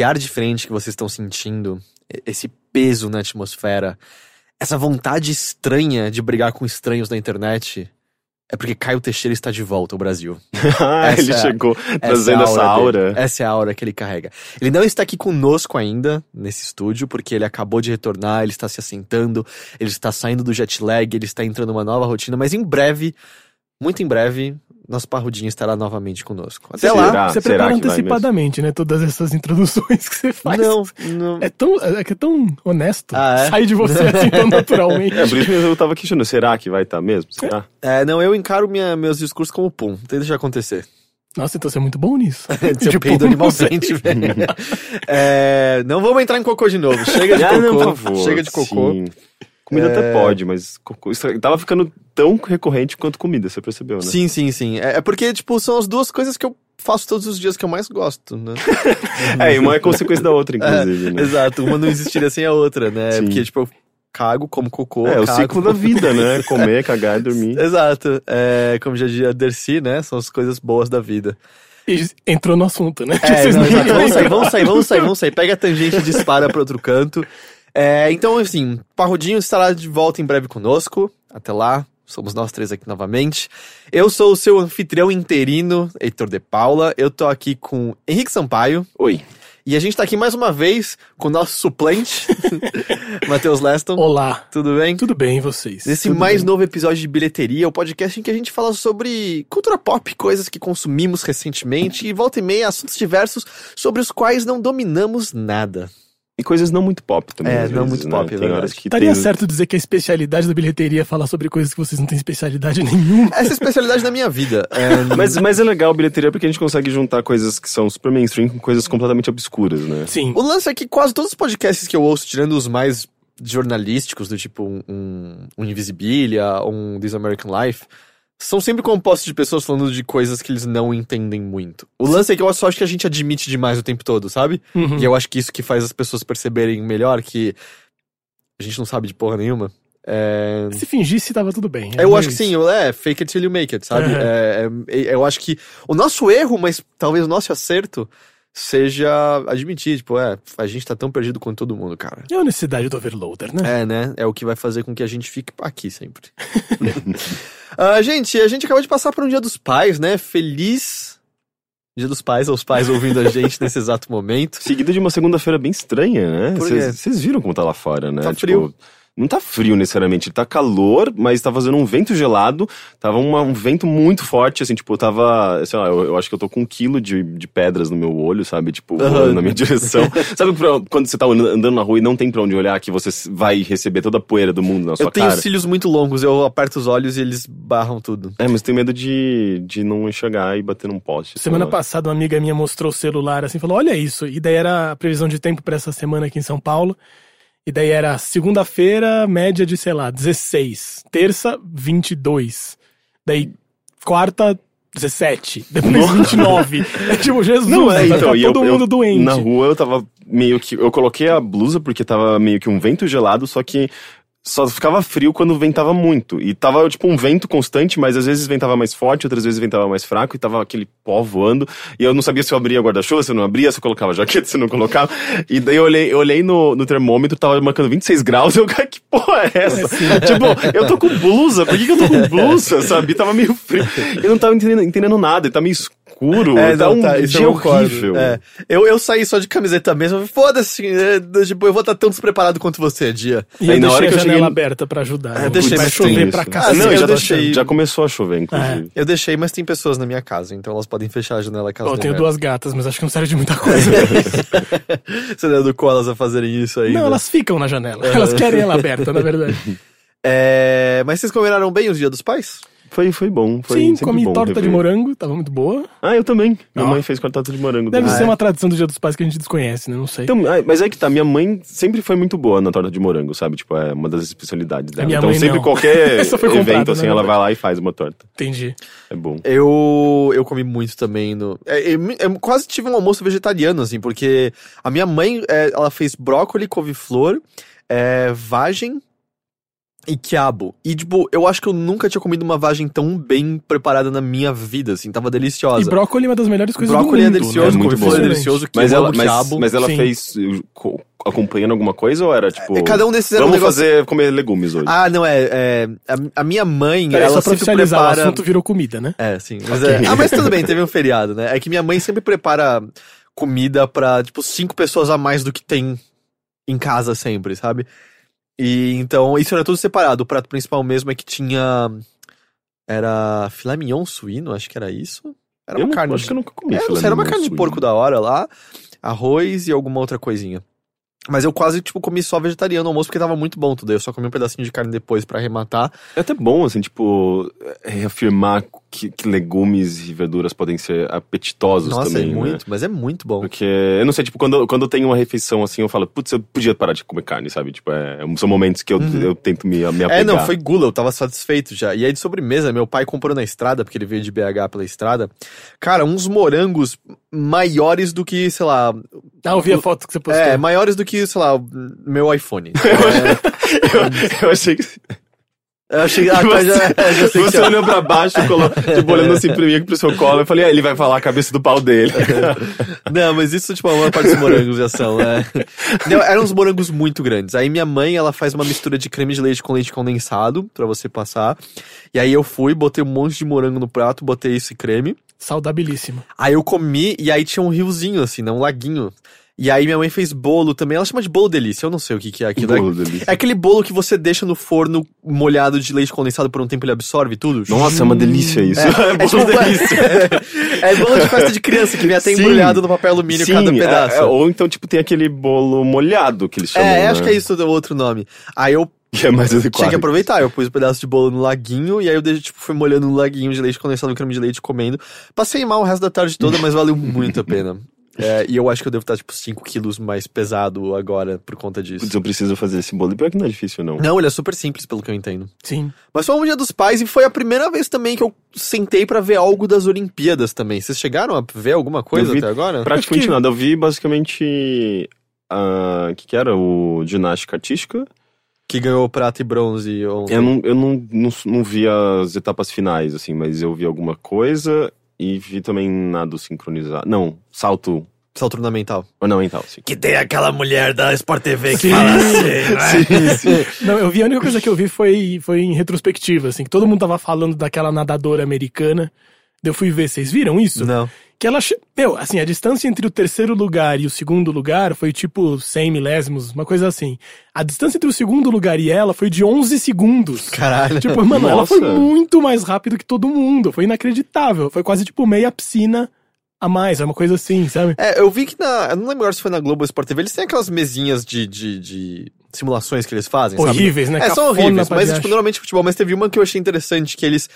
esse ar diferente que vocês estão sentindo, esse peso na atmosfera, essa vontade estranha de brigar com estranhos na internet, é porque Caio Teixeira está de volta ao Brasil. ah, Essa ele é- chegou Essa trazendo é a essa aura. Essa é a aura que ele carrega. Ele não está aqui conosco ainda, nesse estúdio, porque ele acabou de retornar, ele está se assentando, ele está saindo do jet lag, ele está entrando numa nova rotina, mas em breve, muito em breve, nosso parrudinho estará novamente conosco. Até Será? lá. Você Será prepara antecipadamente, né? Todas essas introduções que você faz. Não, não. É tão, é que é tão honesto. Ah, é? Sai de você assim tão naturalmente. É, por isso mesmo eu tava questionando, será que vai estar mesmo? Será? É, não, eu encaro minha- meus discursos como pum. Tem que deixar acontecer. Nossa, então você é muito bom nisso. Seu Tipo, peido animalmente, velho. É, não vamos entrar em cocô de novo. Chega de Ah, cocô. não, por favor. Chega de cocô. Sim. Comida É. até pode, mas tava ficando tão recorrente quanto comida, você percebeu, né? Sim, sim, sim. É, é porque, tipo, são as duas coisas que eu faço todos os dias que eu mais gosto, né? É, e uma é consequência da outra, inclusive, né? Exato, uma não existiria sem a outra, né? Sim. Porque, tipo, eu cago, como cocô. É, o cago, ciclo da vida, né? Comer, cagar e dormir. Exato. É, como já dizia a Dercy, né? São as coisas boas da vida. E entrou no assunto, né? É, Vocês não, exato. vamos sair, vamos sair, vamos sair, vamos sair. Pega a tangente e dispara para outro canto. É, então, assim, Parrudinho estará de volta em breve conosco. Até lá, somos nós três aqui novamente. Eu sou o seu anfitrião interino, Heitor de Paula. Eu tô aqui com Henrique Sampaio. Oi. E a gente tá aqui mais uma vez com o nosso suplente, Matheus Leston. Olá. Tudo bem? Tudo bem, e vocês? Nesse Tudo mais bem? novo episódio de Bilheteria, o podcast em que a gente fala sobre cultura pop, coisas que consumimos recentemente e volta e meia assuntos diversos sobre os quais não dominamos nada. E coisas não muito pop também. É, não vezes, muito né? pop, é Tem horas que Estaria tem... certo dizer que a especialidade da bilheteria é falar sobre coisas que vocês não têm especialidade nenhuma. Essa é a especialidade da minha vida. É, Mas, mas é legal a bilheteria porque a gente consegue juntar coisas que são super mainstream com coisas completamente obscuras, né? Sim. O lance é que quase todos os podcasts que eu ouço, tirando os mais jornalísticos, do tipo um, um, um Invisibilia, um This American Life, são sempre compostos de pessoas falando de coisas que eles não entendem muito. O lance é que eu só acho que a gente admite demais o tempo todo, sabe? Uhum. E eu acho que isso que faz as pessoas perceberem melhor que a gente não sabe de porra nenhuma. É... Se fingisse, tava tudo bem. Eu É acho que sim, eu- é fake it till you make it, sabe? Uhum. É, é, eu acho que o nosso erro, mas talvez o nosso acerto, seja admitir, tipo, é, a gente tá tão perdido quanto todo mundo, cara. É a necessidade do overloader, né? É, né? É o que vai fazer com que a gente fique aqui sempre. Ah, gente, a gente acabou de passar por um Dia dos Pais, né? Feliz Dia dos Pais aos pais ouvindo a gente nesse exato momento. Seguida de uma segunda-feira bem estranha, né? Vocês viram como tá lá fora, né? Tá Tipo, frio. Não tá frio necessariamente, tá calor, mas tá fazendo um vento gelado, tava uma- um vento muito forte, assim, tipo, eu tava, sei lá, eu, eu acho que eu tô com um quilo de, de pedras no meu olho, sabe, tipo, voando na minha direção. sabe pra- quando você tá andando na rua e não tem pra onde olhar, que você vai receber toda a poeira do mundo na sua Eu tenho cara? cílios muito longos, eu aperto os olhos e eles barram tudo. É, mas tenho medo de, de não enxergar e bater num poste. Semana lá. passada, uma amiga minha mostrou o celular assim, falou: Olha isso. E daí era a previsão de tempo pra essa semana aqui em São Paulo. E daí era segunda-feira, média de, sei lá, 16. Terça, 22. Daí quarta, 17. Depois 29. É tipo, Jesus, Não, é, vai então, e todo eu, mundo eu, doente. Na rua eu tava meio que. Eu coloquei a blusa porque tava meio que um vento gelado, só que só ficava frio quando ventava muito. E tava tipo um vento constante, mas às vezes ventava mais forte, outras vezes ventava mais fraco, e tava aquele pó voando. E eu não sabia se eu abria guarda-chuva, se eu não abria, se eu colocava jaqueta, se eu não colocava. E daí eu olhei, eu olhei no, no termômetro, tava marcando 26 graus, eu, cara, que porra é essa? tipo, eu tô com blusa, por que, que eu tô com blusa, sabe? Tava meio frio. Eu não tava entendendo, entendendo nada, e tá meio escuro. É, tá não, um tá, isso dia eu horrível. É. Eu, eu saí só de camiseta mesmo, foda-se, é, tipo, eu vou estar tão despreparado quanto você, dia. E eu Aí na deixei hora a que eu janela cheguei- aberta pra ajudar. É, né? deixei, mas chover pra cá. Ah, não, eu já, deixei- já começou a chover, inclusive. Eu deixei, mas tem pessoas na minha casa, então elas podem fechar a janela caso eu tenho merda. duas gatas, mas acho que não serve de muita coisa. Você não educou elas a fazerem isso aí? não, elas ficam na janela. Elas querem ela aberta, na verdade. É... Mas vocês comemoraram bem os Dia dos Pais? Foi, foi bom. Foi Sim, comi bom torta de rever. morango, tava muito boa. Ah, eu também. Minha Ó. mãe fez com a torta de morango. Deve também. ser é? uma tradição do Dia dos Pais que a gente desconhece, né? Não sei. Então, ah, mas é que tá, minha mãe sempre foi muito boa na torta de morango, sabe? Tipo, é uma das especialidades dela. minha Então, mãe sempre não. qualquer comprada, evento, assim, na ela vai lá e faz uma torta. Entendi. É bom. Eu, eu comi muito também no. é, Eu, eu quase tive um almoço vegetariano, assim, porque a minha mãe, é, ela fez brócolis, couve-flor, é, vagem e quiabo. E, tipo, eu acho que eu nunca tinha comido uma vagem tão bem preparada na minha vida, assim. Tava deliciosa. E brócolis é uma das melhores coisas Brócolis do mundo. é delicioso, né? É muito couve-flor é bom. delicioso, Mas quiabo, ela, mas, quiabo. mas ela Sim. fez co- acompanhando alguma coisa ou era tipo. É, cada um desses era um Vamos negócio- fazer comer legumes hoje. Ah, não, é. é a, a minha mãe, ela só pra sempre oficializar, o prepara. assunto virou comida, né? É, sim. Mas é- Ah, mas tudo bem, teve um feriado, né? É que minha mãe sempre prepara comida pra, tipo, cinco pessoas a mais do que tem em casa sempre, sabe? E então, isso era tudo separado. O prato principal mesmo é que tinha. Era filé mignon suíno, acho que era isso. Era eu uma não- carne. acho que eu nunca comi. É, sei, era uma carne de suíno. porco da hora lá, arroz e alguma outra coisinha. Mas eu quase, tipo, comi só vegetariano no almoço porque tava muito bom tudo. Eu só comi um pedacinho de carne depois pra arrematar. É até bom, assim, tipo, reafirmar que, que legumes e verduras podem ser apetitosos Nossa, também. é né? muito, mas é muito bom. Porque, eu não sei, tipo, quando, quando eu tenho uma refeição assim, eu falo, putz, eu podia parar de comer carne, sabe? Tipo, é, são momentos que eu, eu tento me, me apegar. Uhum. É, não, foi gula, eu tava satisfeito já. E aí de sobremesa, meu pai comprou na estrada, porque ele veio de BH pela estrada. Cara, uns morangos maiores do que, sei lá. Ah, eu vi a foto que você postou. É, maiores do que, sei lá, meu iPhone. eu, eu achei que... eu achei. Ah, tá, já, é, já sei que Você é. olhou pra baixo, colo, tipo, olhando assim pra mim pro seu colo, eu falei, ah, ele vai falar a cabeça do pau dele. Não, mas isso, tipo, a maior parte dos morangos já são, né? Não, eram uns morangos muito grandes. Aí minha mãe, ela faz uma mistura de creme de leite com leite condensado pra você passar. E aí eu fui, botei um monte de morango no prato, botei esse creme. Saudabilíssimo. Aí eu comi e aí tinha um riozinho, assim, né? Um laguinho. E aí minha mãe fez bolo também. Ela chama de bolo delícia, eu não sei o que, que é aquilo. Bolo É- delícia. É aquele bolo que você deixa no forno molhado de leite condensado por um tempo ele absorve tudo. Nossa, é uma delícia isso. É, é, bolo tipo, delícia. é bolo de festa de criança, que vem até Sim. embrulhado no papel alumínio Sim, cada é- pedaço. é, ou então, tipo, tem aquele bolo molhado que eles chamam, É, né? acho que é isso outro nome. Aí eu Que é mais adequado. tinha que aproveitar, eu pus um pedaço de bolo no laguinho, e aí eu deixei, tipo, fui molhando no laguinho de leite condensado no creme de leite comendo. Passei mal o resto da tarde toda, mas valeu muito a pena. É, e eu acho que eu devo estar, tipo, 5 quilos mais pesado agora por conta disso. Putz, eu preciso fazer esse bolo. E pior que não é difícil, não. Não, ele é super simples, pelo que eu entendo. Sim. Mas foi um dia dos pais e foi a primeira vez também que eu sentei pra ver algo das Olimpíadas também. Vocês chegaram a ver alguma coisa vi até agora? Praticamente que- nada. Eu vi basicamente. O que, que era? O ginástica artística. Que ganhou prata e bronze ontem. Eu, não, eu não, não, não vi as etapas finais, assim, mas eu vi alguma coisa e vi também nado sincronizado. Não, salto Salto ornamental. ornamental, sim. Que tem aquela mulher da Sport TV Sim. assim, Não, eu vi, a única coisa que eu vi foi, foi em retrospectiva, assim, que todo mundo tava falando daquela nadadora americana. Eu fui ver, vocês viram isso? Não. Que ela. Meu, assim, a distância entre o terceiro lugar e o segundo lugar foi tipo 100 milésimos, uma coisa assim. A distância entre o segundo lugar e ela foi de 11 segundos. Caralho. Tipo, mano, ela foi Nossa. muito mais rápido que todo mundo. Foi inacreditável. Foi quase tipo meia piscina a mais, é uma coisa assim, sabe? É, eu vi que na. Eu não lembro agora se foi na Globo ou Sport TV, eles têm aquelas mesinhas de, de, de simulações que eles fazem, sabe? Horríveis, né? É, são horríveis, mas tipo, normalmente futebol, mas teve uma que eu achei interessante, que eles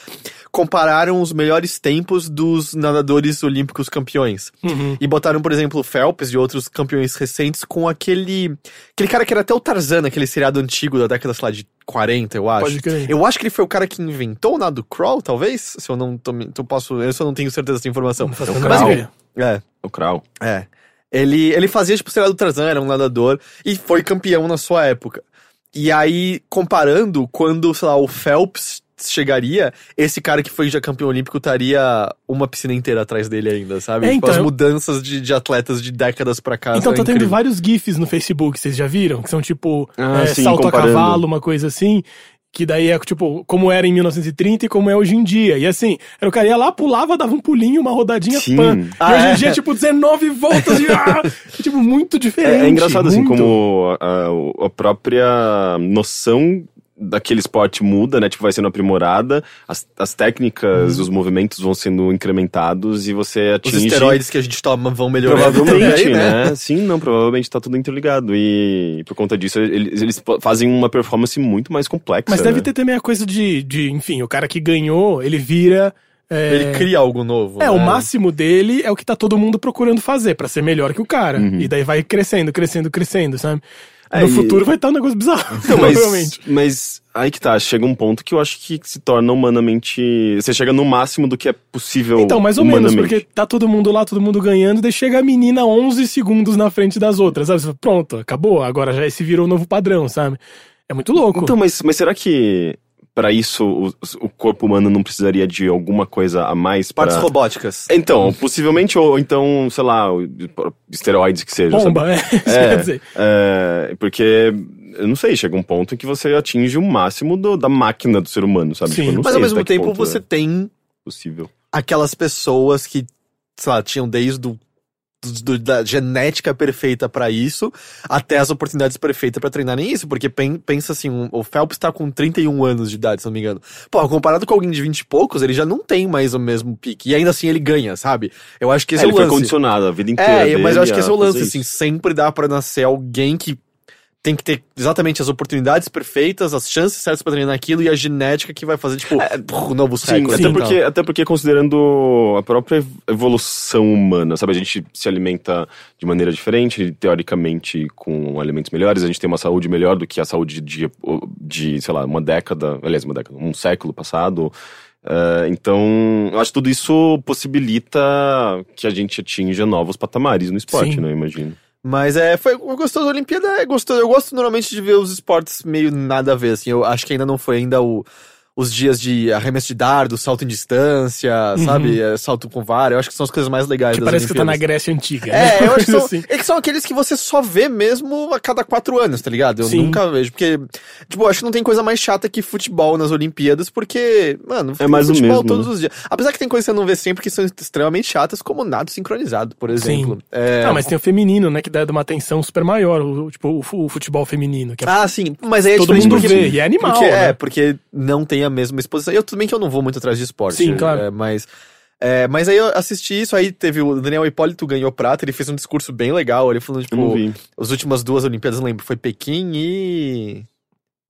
compararam os melhores tempos dos nadadores olímpicos campeões. Uhum. E botaram, por exemplo, o Phelps e outros campeões recentes com aquele. Aquele cara que era até o Tarzan, aquele seriado antigo da década, sei lá, de 40, eu acho. Pode crer. Eu acho que ele foi o cara que inventou o nado crawl, talvez? Se eu não tô, me- eu posso. Eu só não tenho certeza dessa informação. É o ideia. É. O Kral. É. Ele, ele fazia, tipo, seriado do Tarzan, era um nadador, e foi campeão na sua época. E aí, comparando, quando, sei lá, o Phelps chegaria, esse cara que foi já campeão olímpico estaria uma piscina inteira atrás dele ainda, sabe? É, tipo, então, as eu- mudanças de, de atletas de décadas pra cá. Então tá tendo incrível. vários GIFs no Facebook, vocês já viram? Que são tipo Ah, é, sim, salto comparando. a cavalo, uma coisa assim. Que daí é tipo, como era em 1930 e como é hoje em dia. E assim, era o cara ia lá, pulava, dava um pulinho, uma rodadinha, Sim. pã. E Ah, hoje é? em dia, tipo, 19 voltas e. ah, tipo, muito diferente. É, é engraçado, assim, muito. como a, a própria noção daquele esporte muda, né? Tipo, vai sendo aprimorada, as, as técnicas, os movimentos vão sendo incrementados e você Os atinge... esteroides que a gente toma vão melhorando Provavelmente, também, né? Sim, não, provavelmente tá tudo interligado. E por conta disso, eles, eles fazem uma performance muito mais complexa. Mas deve né? ter também a coisa de, de, enfim, o cara que ganhou, ele vira. é, Ele cria algo novo. É, né? o máximo dele é o que tá todo mundo procurando fazer, pra ser melhor que o cara. Uhum. E daí vai crescendo, crescendo, crescendo, sabe? É, no e- futuro vai estar um negócio bizarro, Não, mas, provavelmente. mas aí que tá, chega um ponto que eu acho que se torna humanamente. Você chega no máximo do que é possível. Então, mais ou menos, porque tá todo mundo lá, todo mundo ganhando, daí chega a menina 11 segundos na frente das outras, sabe? Você fala, Pronto, acabou, agora já esse virou o novo padrão, sabe? É muito louco. Então, mas, mas será que pra isso o, o corpo humano não precisaria de alguma coisa a mais para Partes robóticas. Então, possivelmente, ou então, sei lá, esteroides que seja. sabe? Bomba, é. Isso É. quer dizer. É, porque, eu não sei, chega um ponto em que você atinge o máximo do- da máquina do ser humano, sabe? Sim. Tipo, eu não Mas ao mesmo tempo você é tem possível. aquelas pessoas que, sei lá, tinham desde o do- da genética perfeita pra isso, até as oportunidades perfeitas pra treinarem isso, porque pen- pensa assim, um- o Phelps tá com 31 anos de idade, se não me engano. Pô, comparado com alguém de 20 e poucos, ele já não tem mais o mesmo pique, e ainda assim ele ganha, sabe? Eu acho que esse É, é, ele o foi lance. condicionado a vida inteira. É, mas eu acho que esse é o lance, assim, sempre dá pra nascer alguém que tem que ter exatamente as oportunidades perfeitas, as chances certas pra treinar aquilo e a genética que vai fazer, tipo, o novo Sim, recorde. até e porque, até porque considerando a própria ev- evolução humana, sabe? A gente se alimenta de maneira diferente, teoricamente com alimentos melhores, a gente tem uma saúde melhor do que a saúde de, de sei lá, uma década, aliás, uma década, um século passado. Eh, então, eu acho que tudo isso possibilita que a gente atinja novos patamares no esporte, Sim. né? Eu imagino. Mas é, foi gostoso. A Olimpíada é gostoso. Eu gosto normalmente de ver os esportes meio nada a ver, assim. Eu acho que ainda não foi ainda o, os dias de arremesso de dardo, salto em distância, sabe? É, salto com vara. Eu acho que são as coisas mais legais Que das parece que tá na Olimpíadas. Grécia Antiga. É, né? eu acho que são, assim. é que são aqueles que você só vê mesmo a cada quatro anos, tá ligado? Eu Sim. nunca vejo, porque, tipo, eu acho que não tem coisa mais chata que futebol nas Olimpíadas, porque, mano, tem mais o futebol mesmo, todos né? os dias. Apesar que tem coisas que você não vê sempre que são extremamente chatas, como nado sincronizado, por exemplo. É... Ah, mas tem o feminino, né? Que dá uma atenção super maior, o, tipo, o, fu- o futebol feminino. Que é- Ah, sim, mas aí é Todo mundo porque, vê, e é animal, Porque, né? É, porque não tem a mesma exposição. Eu bem que eu não vou muito atrás de esporte. Sim, claro. é, mas, é, mas aí eu assisti isso, aí teve o Daniel Hipólito ganhou prata, ele fez um discurso bem legal, ele falando, tipo, as últimas duas Olimpíadas, lembro, foi Pequim e...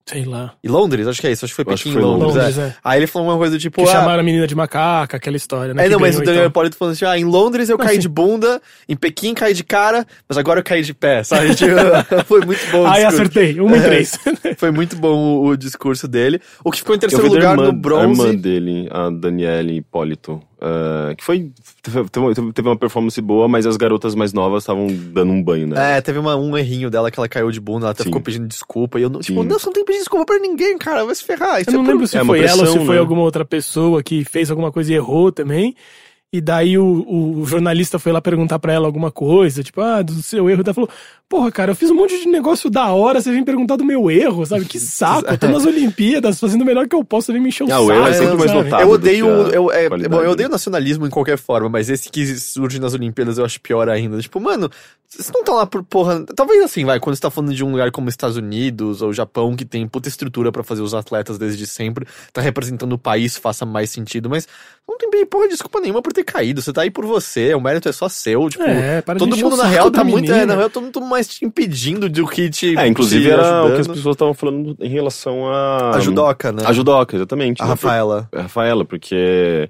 Sei lá. E Londres, acho que é isso, acho que foi Acho Pequim que e foi Londres. Londres, é. é. Aí ele falou uma coisa do tipo. Que ah, chamaram a menina de macaca, aquela história, né? É, não, mas o ganhou e Daniel tal. Hipólito falando assim: ah, em Londres eu Mas caí sim. de bunda, em Pequim caí de cara, mas agora eu caí de pé, sabe? Tipo, foi muito bom discurso. acertei. Uma em É. três. Foi muito bom o, o discurso dele. O que ficou em Eu terceiro lugar irmã, no A bronze. irmã dele, a Daniele Hipólito, eh, que foi. Teve, uma performance boa, mas as garotas mais novas estavam dando um banho, né? É, teve uma, um errinho dela que ela caiu de bunda, ela até Sim. ficou pedindo desculpa. E eu não, tipo, Sim. não, você não tem que pedir desculpa pra ninguém, cara, vai se ferrar. Isso Eu não é por- lembro se é foi ela ou se pressão, foi né? alguma outra pessoa que fez alguma coisa e errou também. E daí o, o jornalista foi lá perguntar pra ela alguma coisa, tipo, ah, do seu erro. Ela falou, porra, cara, eu fiz um monte de negócio da hora, você vem perguntar do meu erro, sabe? Que saco, eu tô nas Olimpíadas fazendo o melhor que eu posso, você vem me encher o Ah, saco. o erro é sempre mais notado. Eu odeio. Eu, é, bom, eu né? odeio nacionalismo em qualquer forma, mas esse que surge nas Olimpíadas eu acho pior ainda. Tipo, mano, vocês não estão lá por porra. Talvez assim, vai, quando você tá falando de um lugar como Estados Unidos ou Japão, que tem puta estrutura pra fazer os atletas desde sempre, tá representando o país, faça mais sentido, mas não tem bem porra de desculpa nenhuma por ter caído. Você tá aí por você, o mérito é só seu. Tipo, É, para de todo mundo o na saco real da tá muito. É, na real, todo mundo mais te impedindo do que te. É, inclusive te era o que as ajudando. pessoas estavam falando em relação a. A judoca, né? A judoca, exatamente. A né? Rafaela. A Rafaela, porque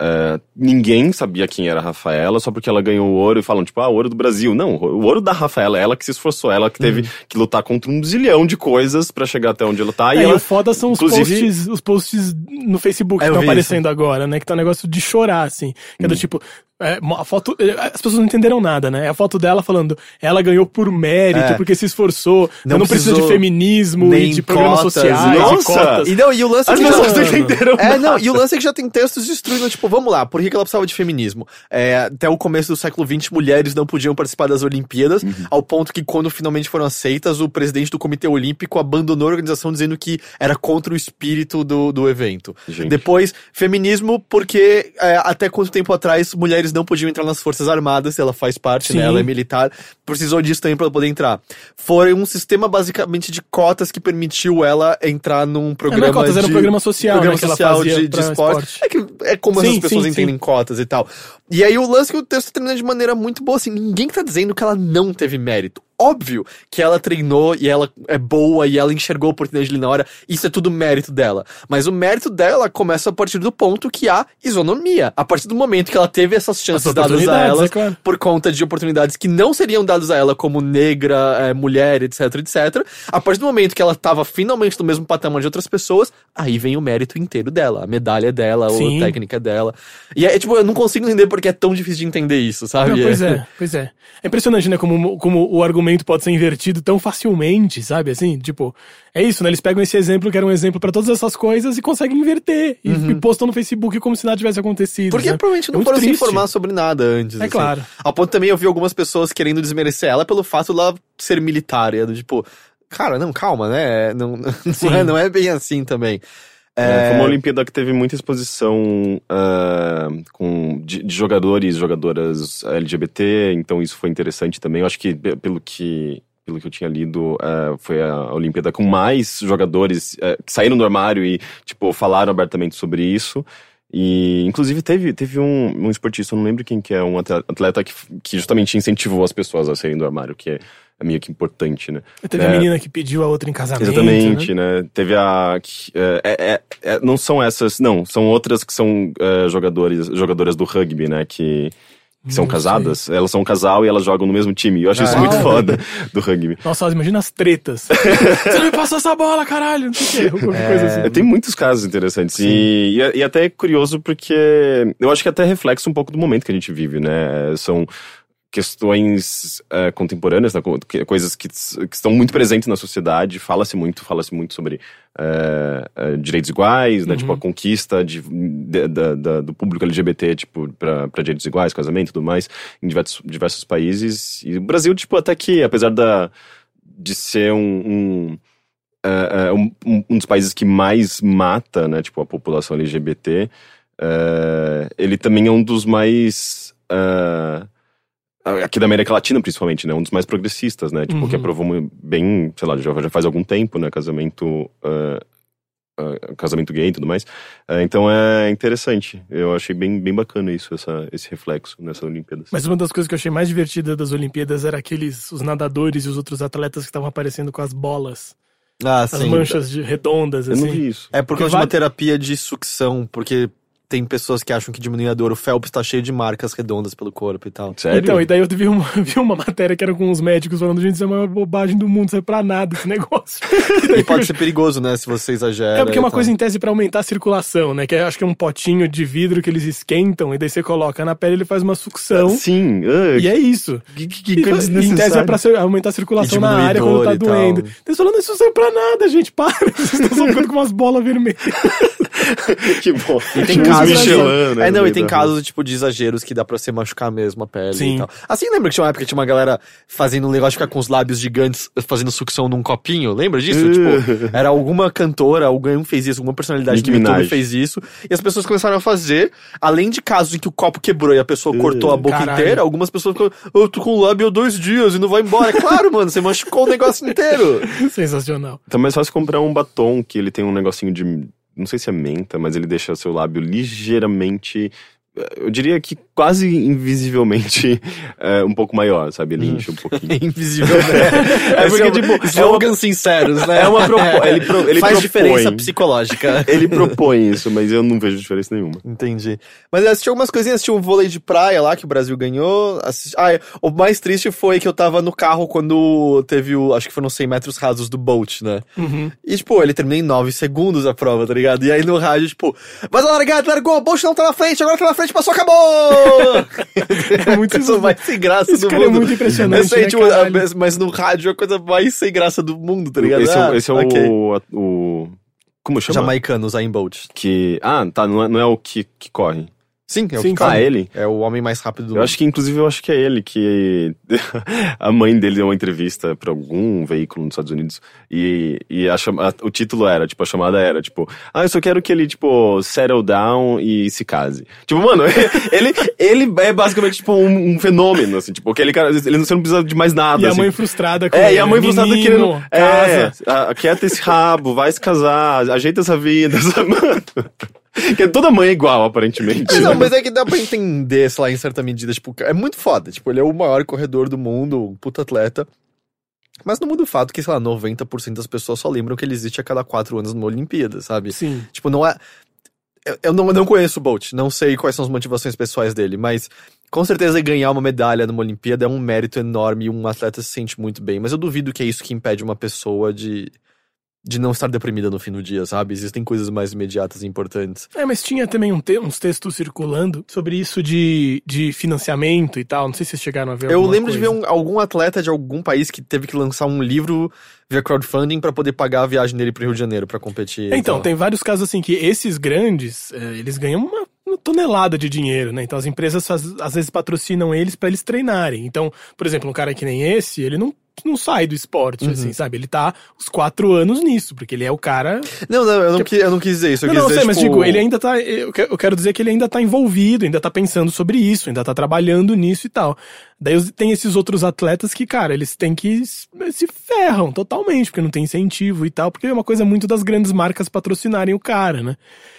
é, ninguém sabia quem era a Rafaela só porque ela ganhou o ouro e falam, tipo, ah, o ouro do Brasil. Não, o ouro da Rafaela, ela que se esforçou, ela que teve que lutar contra um zilhão de coisas pra chegar até onde ela tá. É, e e ela, o foda são os posts, os posts no Facebook É, que estão aparecendo agora, né? Que tá um negócio de chorar, assim. Que Hum. é do tipo. É, a foto. é, As pessoas não entenderam nada, né? É a foto dela falando, ela ganhou por mérito, É. porque se esforçou, Não não, precisa de feminismo nem e de programas cotas, sociais, nossa! e cotas. E não, e o lance é as que já- pessoas não Mano. entenderam É, nada. não, e o lance é que já tem textos destruindo, tipo, vamos lá, por que, que ela precisava de feminismo? É, até o começo do século XX, mulheres não podiam participar das Olimpíadas, Uhum. ao ponto que, quando finalmente foram aceitas, o presidente do Comitê Olímpico abandonou a organização dizendo que era contra o espírito do, do evento. Gente. Depois, feminismo, porque é, até quanto tempo atrás mulheres não podiam entrar nas Forças Armadas, ela faz parte, Sim. né? Ela é militar, precisou disso também pra ela poder entrar. Foi um sistema basicamente de cotas que permitiu ela entrar num É, programa não é cotas, de... era um programa social, programa né, que ela social fazia de, de esporte. esporte. É que é como Sim, as pessoas sim, entendem sim. cotas e tal. E aí o lance que o texto termina de maneira muito boa, assim, ninguém tá dizendo que ela não teve mérito. Óbvio que ela treinou e ela é boa e ela enxergou a oportunidade ali na hora, isso é tudo mérito dela. Mas o mérito dela começa a partir do ponto que há isonomia. A partir do momento que ela teve essas chances As dadas a ela é claro. por conta de oportunidades que não seriam dadas a ela como negra, é, mulher, etc, etc. A partir do momento que ela tava finalmente no mesmo patamar de outras pessoas, aí vem o mérito inteiro dela, a medalha dela, Sim. a técnica dela. E é, tipo, eu não consigo entender porque é tão difícil de entender isso, sabe? Não, pois é, pois é. É impressionante, né, como, como o argumento pode ser invertido tão facilmente, sabe? Assim, tipo, é isso, né? Eles pegam esse exemplo que era um exemplo pra todas essas coisas e conseguem inverter. E, e postam no Facebook como se nada tivesse acontecido. Porque né? provavelmente É não muito foram se triste. informar sobre nada antes. É assim. claro. Ao ponto também eu vi algumas pessoas querendo desmerecer ela pelo fato dela ser militar. É tipo, cara, não, calma, né? Não, não, é, não é bem assim também. É, foi uma Olimpíada que teve muita exposição ah, com, de, de jogadores e jogadoras LGBT, então isso foi interessante também. Eu acho que, pe- pelo que, pelo que eu tinha lido, foi a Olimpíada com mais jogadores que saíram do armário e, tipo, falaram abertamente sobre isso. E, inclusive, teve, teve um, um esportista, não lembro quem que é, um atleta- atleta que, que justamente incentivou as pessoas a saírem do armário, que é, é meio que importante, né? Teve É. a menina que pediu a outra em casamento. Exatamente, né? né? Teve a. que, é, é- é- não são essas, não, são outras que são é, jogadores, jogadoras do rugby, né? Que, que são casadas. Elas são um casal e elas jogam no mesmo time. Eu acho isso Ah. muito foda do rugby. Nossa, imagina as tretas. Você não me passou essa bola, caralho. Não sei o quê. Qualquer coisa assim. É, tem muitos casos interessantes. E, e, é- e até é curioso porque eu acho que até reflexo um pouco do momento que a gente vive, né? São questões é, contemporâneas, né? coisas que, que estão muito presentes na sociedade. Fala-se muito, fala-se muito sobre é, é, direitos iguais, né? Uhum. Tipo, a conquista de, de- do público LGBT, tipo, pra direitos iguais, casamento e tudo mais, em diversos, diversos países. E o Brasil, tipo, até que, apesar da, de ser um- um é, um, um- dos países que mais mata, né, tipo, a população LGBT, é, ele também é um dos mais, é, aqui da América Latina principalmente, né, um dos mais progressistas, né, tipo, Uhum. que aprovou bem, sei lá, já, já faz algum tempo, né, casamento, é, é, casamento gay e tudo mais, É, então é interessante, eu achei bem, bem bacana isso, essa, esse reflexo nessa Olimpíadas. Mas uma das coisas que eu achei mais divertida das Olimpíadas era aqueles, os nadadores e os outros atletas que estavam aparecendo com as bolas, Ah, as sim. manchas de, redondas, eu assim. não vi isso. É por Porque causa de uma vai- terapia de sucção, porque tem pessoas que acham que diminui a dor. O Phelps tá cheio de marcas redondas pelo corpo e tal. Sério? Então, e daí eu vi uma, vi uma matéria que era com os médicos falando, gente, isso é a maior bobagem do mundo, não serve pra nada esse negócio. E pode ser perigoso, né, se você exagera. É porque é uma e coisa em tese pra aumentar a circulação, né? Que é, acho que é um potinho de vidro que eles esquentam e daí você coloca na pele e ele faz uma sucção. Sim, ah, E é isso. que, que, E, que coisa em tese é pra ser- aumentar a circulação E na área quando tá e doendo. Eles falando, isso não serve pra nada, gente, para. Vocês estão só ficando com umas bolas vermelhas. que bom. E tem casos. Michelin, né, é, não, e tem casos, tipo, de exageros que dá pra você machucar mesmo a pele Sim. e tal. Assim, lembra que tinha uma época que tinha uma galera fazendo um negócio de ficar com os lábios gigantes, fazendo sucção num copinho? Lembra disso? Tipo, era alguma cantora, alguém fez isso, alguma personalidade Nicki do YouTube Minaj. fez isso. E as pessoas começaram a fazer, além de casos em que o copo quebrou e a pessoa Uh. cortou a boca Caralho. inteira, algumas pessoas ficam, eu tô com o lábio há dois dias e não vai embora. É claro, mano, você machucou o negócio inteiro. Sensacional. Então é mais fácil comprar um batom que ele tem um negocinho de. Não sei se é menta, mas ele deixa seu lábio ligeiramente. Eu diria que quase invisivelmente eh, um pouco maior, sabe? Ele enche um pouquinho. É invisível, né? É porque, Esse tipo, um- slogans sinceros, né? É uma propo- ele pro- ele Faz propõe. diferença psicológica. Ele propõe isso, mas eu não vejo diferença nenhuma. Entendi. Mas eu assisti algumas coisinhas, assisti um vôlei de praia lá que o Brasil ganhou. Assisti... Ah, é, o mais triste foi que eu tava no carro quando teve o. Acho que foram 100 metros rasos do Bolt, né? Uhum. E, tipo, ele terminou em 9 segundos a prova, tá ligado? E aí no rádio, tipo, mas a largada largou, o Bolt não tá na frente, agora tá na frente, passou, acabou! É muito coisa mais sem graça Esse do cara é mundo. muito impressionante, sei, né, tipo, caralho? mas- no rádio é a coisa mais sem graça do mundo, tá ligado? Esse é, o- Ah, esse é ok. o, o. Como chama? Jamaicano, Zayn Bolt. Que. Ah, tá. Não é, não é o que, que corre. Sim, é o Sim, que sim. Ah, ele? É o homem mais rápido do Eu mundo. acho que, inclusive, eu acho que é ele que. a mãe dele deu uma entrevista pra algum veículo nos Estados Unidos. E, e a chama... o título era, tipo, a chamada era, tipo, ah, eu só quero que ele, tipo, settle down e se case. Tipo, mano, ele, ele é basicamente, tipo, um, um fenômeno, assim, tipo, aquele cara, ele não, você não precisa de mais nada. E a assim. mãe frustrada com É, ele. e a mãe frustrada Menino, querendo. Casa. É, a- aquieta esse rabo, vai se casar, ajeita essa vida, sabe? Mano. Que toda mãe é igual, aparentemente. Mas não, né? mas é que dá pra entender, sei lá, em certa medida, tipo, é muito foda. Tipo, ele é o maior corredor do mundo, um puta atleta. Mas não muda o fato que, sei lá, 90% das pessoas só lembram que ele existe a cada quatro anos numa Olimpíada, sabe? Sim. Tipo, não é. Eu, eu não, eu não conheço o Bolt, não sei quais são as motivações pessoais dele, mas com certeza ganhar uma medalha numa Olimpíada é um mérito enorme e um atleta se sente muito bem. Mas eu duvido que é isso que impede uma pessoa de. De não estar deprimida no fim do dia, sabe? Existem coisas mais imediatas e importantes. É, mas tinha também um te uns textos circulando sobre isso de, de financiamento e tal. Não sei se vocês chegaram a ver Eu lembro de ver coisa. um- algum atleta de algum país que teve que lançar um livro via crowdfunding pra poder pagar a viagem dele pro Rio de Janeiro pra competir. Então, tem vários casos assim que esses grandes, eh, eles ganham uma, uma tonelada de dinheiro, né? Então as empresas às vezes patrocinam eles pra eles treinarem. Então, por exemplo, um cara que nem esse, ele não, não sai do esporte, Uhum. assim, sabe? Ele tá os quatro anos nisso, porque ele é o cara Não, não, eu não, qui- eu não quis dizer isso. Eu não, não, dizer, sei, mas tipo, digo, ele ainda tá. Eu que- quero dizer que ele ainda tá envolvido, ainda tá pensando sobre isso, ainda tá trabalhando nisso e tal. Daí tem esses outros atletas que, cara, eles têm que. se ferram totalmente, porque não tem incentivo e tal, porque é uma coisa muito das grandes marcas patrocinarem o cara, né?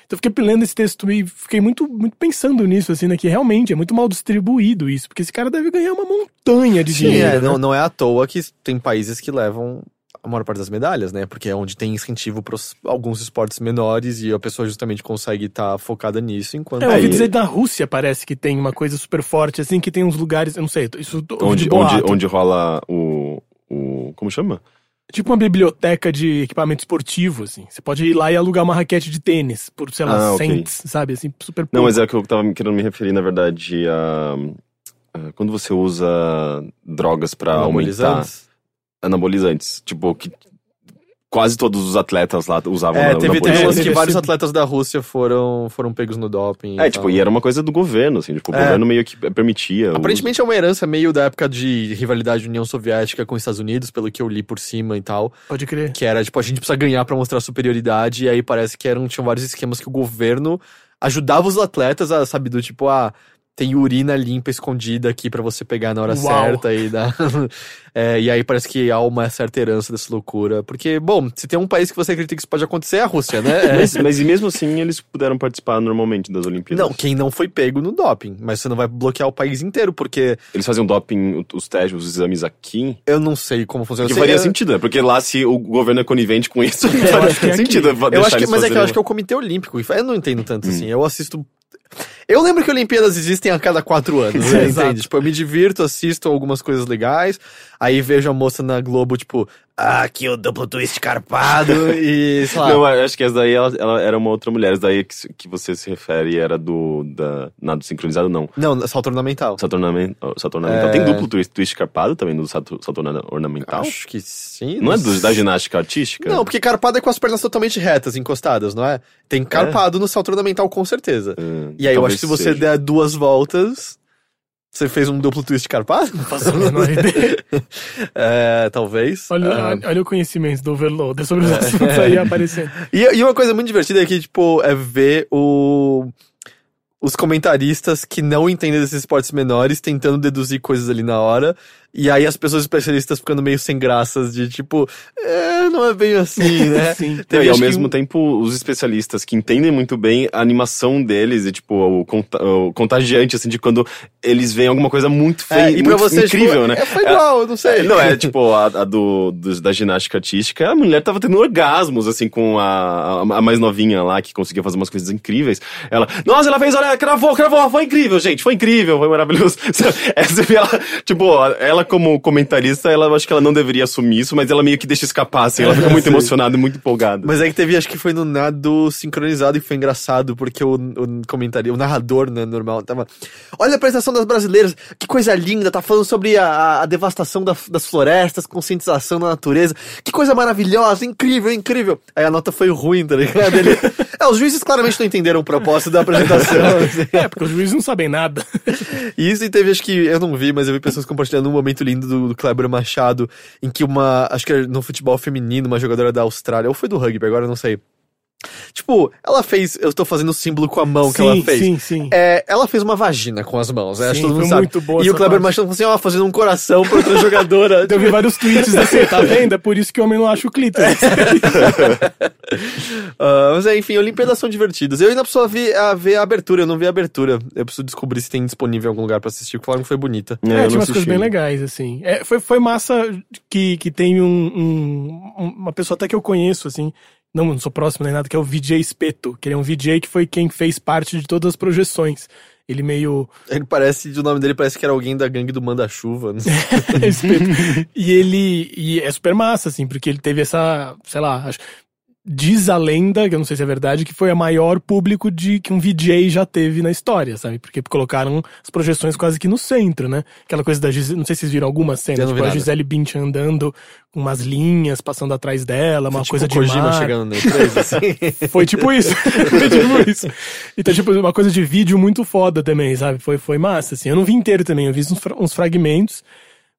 Então eu fiquei lendo esse texto e fiquei muito, muito pensando nisso, assim, né? Que realmente é muito mal distribuído isso, porque esse cara deve ganhar uma montanha de Sim, dinheiro. é, né? não, não é à toa que tem países que levam a maior parte das medalhas, né? Porque é onde tem incentivo para alguns esportes menores e a pessoa justamente consegue estar focada nisso, enquanto. É, eu ouvi dizer da Rússia parece que tem uma coisa super forte, assim, que tem uns lugares, eu não sei, isso Onde, onde, onde rola o, o. Como chama? Tipo uma biblioteca de equipamento esportivo, assim. Você pode ir lá e alugar uma raquete de tênis por, sei lá, Ah, ok. cents, sabe? Assim, super pouco. Não, mas é que eu tava querendo me referir, na verdade, a. a quando você usa drogas pra aumentar. anabolizantes. Anabolizantes. Tipo, que quase todos os atletas lá usavam É, teve, teve anabolizantes. umas que Teve vários atletas da Rússia foram, foram pegos no doping. É, e tipo, tal. e era uma coisa do governo, assim, tipo, o É. governo meio que permitia. o Aparentemente é uma herança meio da época de rivalidade União Soviética com os Estados Unidos, pelo que eu li por cima e tal. Pode crer. Que era, tipo, a gente precisa ganhar pra mostrar superioridade, e aí parece que eram, tinham vários esquemas que o governo ajudava os atletas a, sabe, do tipo, ah, tem urina limpa escondida aqui pra você pegar na hora Uau. certa e dar. É, e aí parece que há uma certa herança dessa loucura. Porque, bom, se tem um país que você acredita que isso pode acontecer, é a Rússia, né? É. Mas, mas e mesmo assim eles puderam participar normalmente das Olimpíadas? Não, quem não foi pego no doping, mas você não vai bloquear o país inteiro, porque Eles faziam doping, os testes, os exames aqui. eu não sei como funciona. Que faria eu- sentido, né? Porque lá se o governo é conivente com isso, é aqui. sentido Eu acho que, eles mas é que eu acho que é o Comitê Olímpico. Eu não entendo tanto assim. Eu assisto. Eu lembro que Olimpíadas existem a cada quatro anos, né? Entende? Tipo, eu me divirto, assisto algumas coisas legais, aí vejo a moça na Globo, tipo, ah, aqui o duplo twist carpado e, sei lá. Não, acho que essa daí ela, ela era uma outra mulher. Essa daí que, que você se refere era do da, nado sincronizado, não. Não, salto ornamental. Salto ornamental. Salto ornamental. É. Tem duplo twist, twist carpado também no salto, salto orna- ornamental? Acho que sim. Não é do, da ginástica artística? Não, porque carpado é com as pernas totalmente retas, encostadas, não é? Tem carpado no salto ornamental, com certeza. Ah, E aí eu acho que se você seja. der duas voltas. Você fez um duplo twist carpado? Faço a menor ideia. é, talvez. Olha, Ah. olha o conhecimento do Overloader sobre os assuntos aí aparecendo. E, e uma coisa muito divertida é que, tipo, é ver o. Os comentaristas que não entendem desses esportes menores tentando deduzir coisas ali na hora. E aí as pessoas especialistas ficando meio sem graças de tipo, é, não é bem assim, né? Sim. Teve, e ao que, mesmo um- tempo, os especialistas que entendem muito bem a animação deles e, tipo, o, conta- o contagiante, assim, de quando eles veem alguma coisa muito feia, É, e pra você, incrível, tipo, né? É, foi igual, eu não sei. É, não, é tipo a, a do, dos- da ginástica artística, a mulher tava tendo orgasmos, assim, com a, a, a mais novinha lá, que conseguia fazer umas coisas incríveis. Ela, nossa, ela fez, olha, cravou, cravou, foi incrível, gente, foi incrível, foi maravilhoso. Essa, ela, tipo, ela como comentarista, ela acho que ela não deveria assumir isso, mas ela meio que deixa escapar, assim, ela fica muito Sim. emocionada e muito empolgada. Mas é que teve, acho que foi no nado sincronizado e foi engraçado, porque o, o comentário, o narrador, né, normal, tava. Olha a apresentação das brasileiras, que coisa linda, tá falando sobre a, a- devastação da- das florestas, conscientização da natureza, que coisa maravilhosa, incrível, incrível. Aí a nota foi ruim, tá ligado? Ele, é, os juízes claramente não entenderam o propósito da apresentação. assim. É, porque os juízes não sabem nada. Isso e teve, acho que, eu não vi, mas eu vi pessoas compartilhando um momento lindo do, do Kleber Machado, em que uma, acho que era no futebol feminino, uma jogadora da Austrália, ou foi do rugby, agora não sei. Tipo, ela fez, eu tô fazendo o símbolo com a mão que sim, ela fez. sim, sim. É, ela fez uma vagina com as mãos, né? Acho que Sim, todo mundo sabe. muito boa e o Kleber. Machado falou assim, ó, fazendo um coração pra outra jogadora. Eu vi vários tweets assim, tá vendo? É por isso que o homem não acha o clítoris. Ah, mas é, enfim, Olimpíadas são divertidas. Eu ainda preciso ver a, ver a abertura, eu não vi a abertura. Eu preciso descobrir se tem disponível em algum lugar pra assistir, porque falaram que foi bonita. É, eu tinha umas coisas bem legais, assim. É, foi, foi massa que, que tem um, um- uma pessoa até que eu conheço, assim, não, não sou próximo nem nada, que é o VJ Espeto, que ele é um VJ que foi quem fez parte de todas as projeções. Ele meio. Ele parece, o nome dele parece que era alguém da gangue do Manda-Chuva. Não sei. e ele. E é super massa, assim, porque ele teve essa. Sei lá, acho. Diz a lenda, que eu não sei se é verdade, que foi a maior público de que um VJ já teve na história, sabe? Porque colocaram as projeções quase que no centro, né? Aquela coisa da Gisele, não sei se vocês viram alguma cena, tipo a. Gisele Bündchen andando com umas linhas passando atrás dela, uma Tipo coisa o de Kojima mar. chegando no E3, assim. Foi tipo isso. foi tipo isso. Então, tipo, uma coisa de vídeo muito foda também, sabe? Foi, foi massa, assim. Eu não vi inteiro também, eu vi uns, fra- uns fragmentos.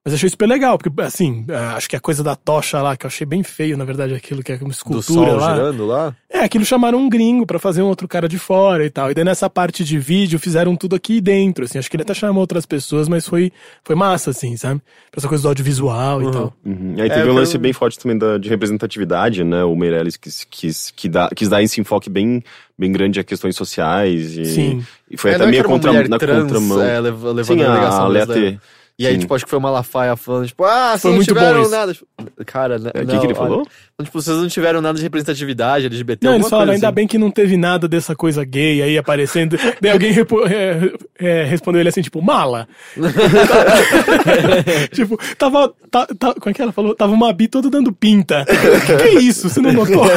Mas achei super legal, porque, assim, ah, acho que a coisa da tocha lá, que eu achei bem feio, na verdade, aquilo que é uma Do escultura sol lá. girando lá. É, aquilo chamaram um gringo pra fazer um outro cara de fora e tal. E daí nessa parte de vídeo fizeram tudo aqui dentro, assim. Acho que ele até chamou outras pessoas, mas foi, foi massa, assim, sabe? Pra essa coisa do audiovisual e tal. Uhum. E aí É, teve eu um lance quero- bem forte também da, de representatividade, né? O Meirelles quis, quis, que dá, quis dar esse enfoque bem, bem grande a questões sociais. E, Sim. E foi É, até é meio contra, na trans, contramão. É, lev- levando Sim, a a Lea. T. E aí, Sim. tipo, acho que foi o Malafaia falando, tipo, ah, vocês não tiveram nada. Cara, né? É, O que, que ele falou? Tipo, vocês não tiveram nada de representatividade LGBT, Não, eles falaram, coisa ainda assim. bem que não teve nada dessa coisa gay aí aparecendo. Daí alguém repo- é, é, respondeu ele assim, tipo, mala. tipo, tava. tá- tá- como é que ela falou? Tava uma bi toda dando pinta. Que, que é isso? Você não notou?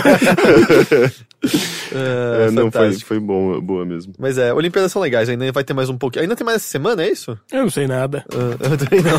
É, É, não, foi, foi bom, boa mesmo. Mas é, Olimpíadas são legais, ainda vai ter mais um pouquinho. Ainda tem mais essa semana, é isso? Eu não sei nada. Ah, também não.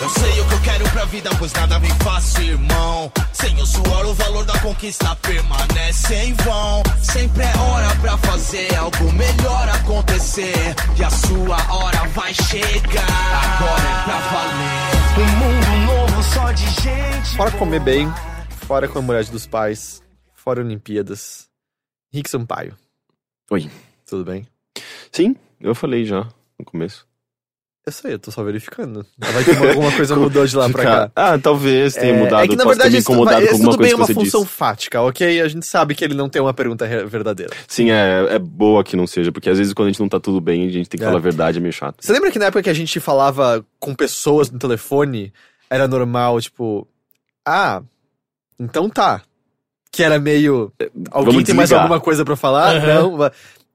Eu sei o que eu quero pra vida, pois nada me fácil, irmão. Sem o suor, o valor da conquista permanece em vão. Sempre é hora pra fazer algo melhor acontecer. E a sua hora vai chegar. Agora é pra valer. Um mundo Fora comer bem, fora comunidade dos pais, fora Olimpíadas. Rick Sampaio. Oi. Tudo bem? Sim, eu falei já no começo. Eu sei, eu tô só verificando. Vai que alguma coisa mudou de lá pra cá. Ah, talvez tenha É, mudado. é que na verdade me isso, incomodado com alguma tudo coisa bem é uma função disse. fática, ok? A gente sabe que ele não tem uma pergunta verdadeira. Sim, é, é boa que não seja, porque às vezes quando a gente não tá tudo bem, a gente tem que É. falar a verdade, é meio chato. Você lembra que na época que a gente falava com pessoas no telefone, era normal, tipo, ah, então tá. Que era meio. Alguém vamos tem mais desligar. alguma coisa pra falar? Aham. Não.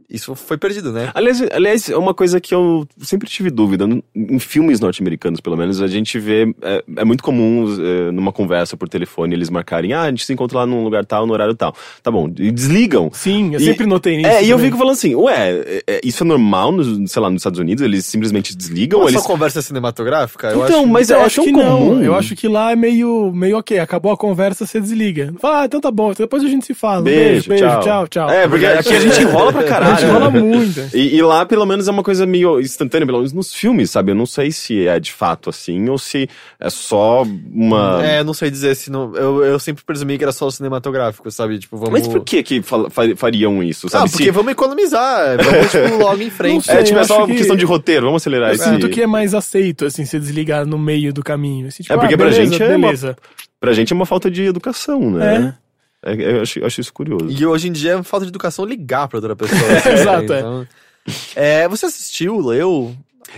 Isso foi perdido, né? Aliás, aliás, é uma coisa que eu sempre tive dúvida. No- Em filmes norte-americanos, pelo menos, a gente vê. É, é muito comum é, numa conversa por telefone eles marcarem: ah, a gente se encontra lá num lugar tal, no horário tal. Tá bom, e desligam. Sim, eu E- sempre notei nisso. É, e eu também. fico falando assim, ué, é- é- isso é normal, nos, sei lá, nos Estados Unidos? Eles simplesmente desligam? Não é eles... só conversa cinematográfica? Eu Então, acho... mas eu é acho que comum. não. Eu acho que lá é meio, meio ok. Acabou a conversa, você desliga. Fala, ah, então tá bom. Depois a gente se fala. Beijo, beijo, tchau. tchau, tchau. É, porque aqui a gente enrola pra caralho. Gente rola muito. E, e lá, pelo menos, é uma coisa meio instantânea, pelo menos nos filmes, sabe? Eu não sei se é de fato assim ou se é só uma. É, não sei dizer se não. Eu, eu sempre presumi que era só cinematográfico, sabe? Tipo, vamos. Mas por que que fariam isso, Ah, sabe? porque Se- vamos economizar. Vamos, tipo, logo em frente. sei, é, tipo, é só acho que- questão de roteiro, vamos acelerar Eu esse... sinto que é mais aceito, assim, se desligar no meio do caminho. Assim, tipo, É, porque ah, pra beleza, gente é uma- beleza. Pra gente é uma falta de educação, né? É, eu, acho, eu acho isso curioso. E hoje em dia é falta de educação ligar pra outra pessoa. assim, Exato, é. então... é. Você assistiu, leu?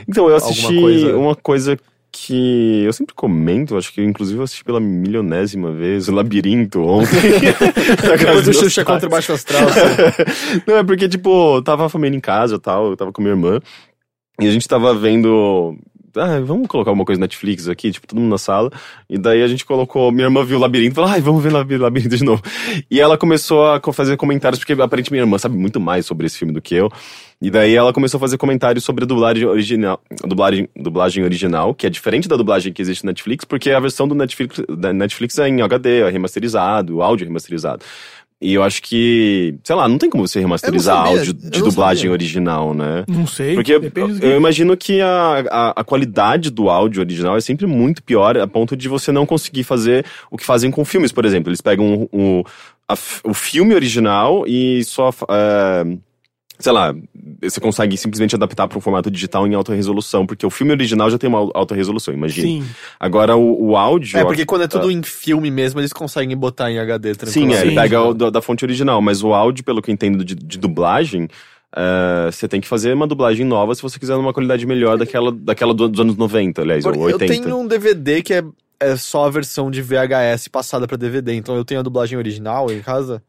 Então, eu assisti coisa- uma coisa que eu sempre comento, acho que inclusive eu assisti pela milionésima vez, o Labirinto ontem. Depois do Xuxa contra o Baixo Astral. assim. Não, é porque, tipo, tava a família em casa e tal, eu tava com minha irmã, e a gente tava vendo. Ah, vamos colocar alguma coisa Netflix aqui, tipo, todo mundo na sala. E daí a gente colocou. Minha irmã viu o labirinto falou, ai, vamos ver Labi- labirinto de novo. E ela começou a fazer comentários, porque aparentemente minha irmã sabe muito mais sobre esse filme do que eu. E daí ela começou a fazer comentários sobre a dublagem original, dublagem, dublagem original, que é diferente da dublagem que existe no Netflix, porque a versão do Netflix, da Netflix é em HD, é remasterizado, o áudio é remasterizado. E eu acho que, sei lá, não tem como você remasterizar Eu áudio eu de dublagem sabia. original, né? Não sei. Porque eu que... imagino que a, a, a qualidade do áudio original é sempre muito pior, a ponto de você não conseguir fazer o que fazem com filmes, por exemplo. Eles pegam o, o, a o filme original e só. é, sei lá, você consegue simplesmente adaptar para um formato digital em alta resolução, porque o filme original já tem uma alta resolução, imagina. Sim. Agora o, o áudio. É, porque quando é tudo em filme mesmo, eles conseguem botar em HD Sim, tranquilamente. é, ele Sim. pega o da, da fonte original, mas o áudio, pelo que eu entendo de, de dublagem, é, você tem que fazer uma dublagem nova se você quiser uma qualidade melhor daquela, daquela do- dos anos 90, aliás, ou Eu 80. tenho um DVD que é, é só a versão de VHS passada pra DVD, então eu tenho a dublagem original em casa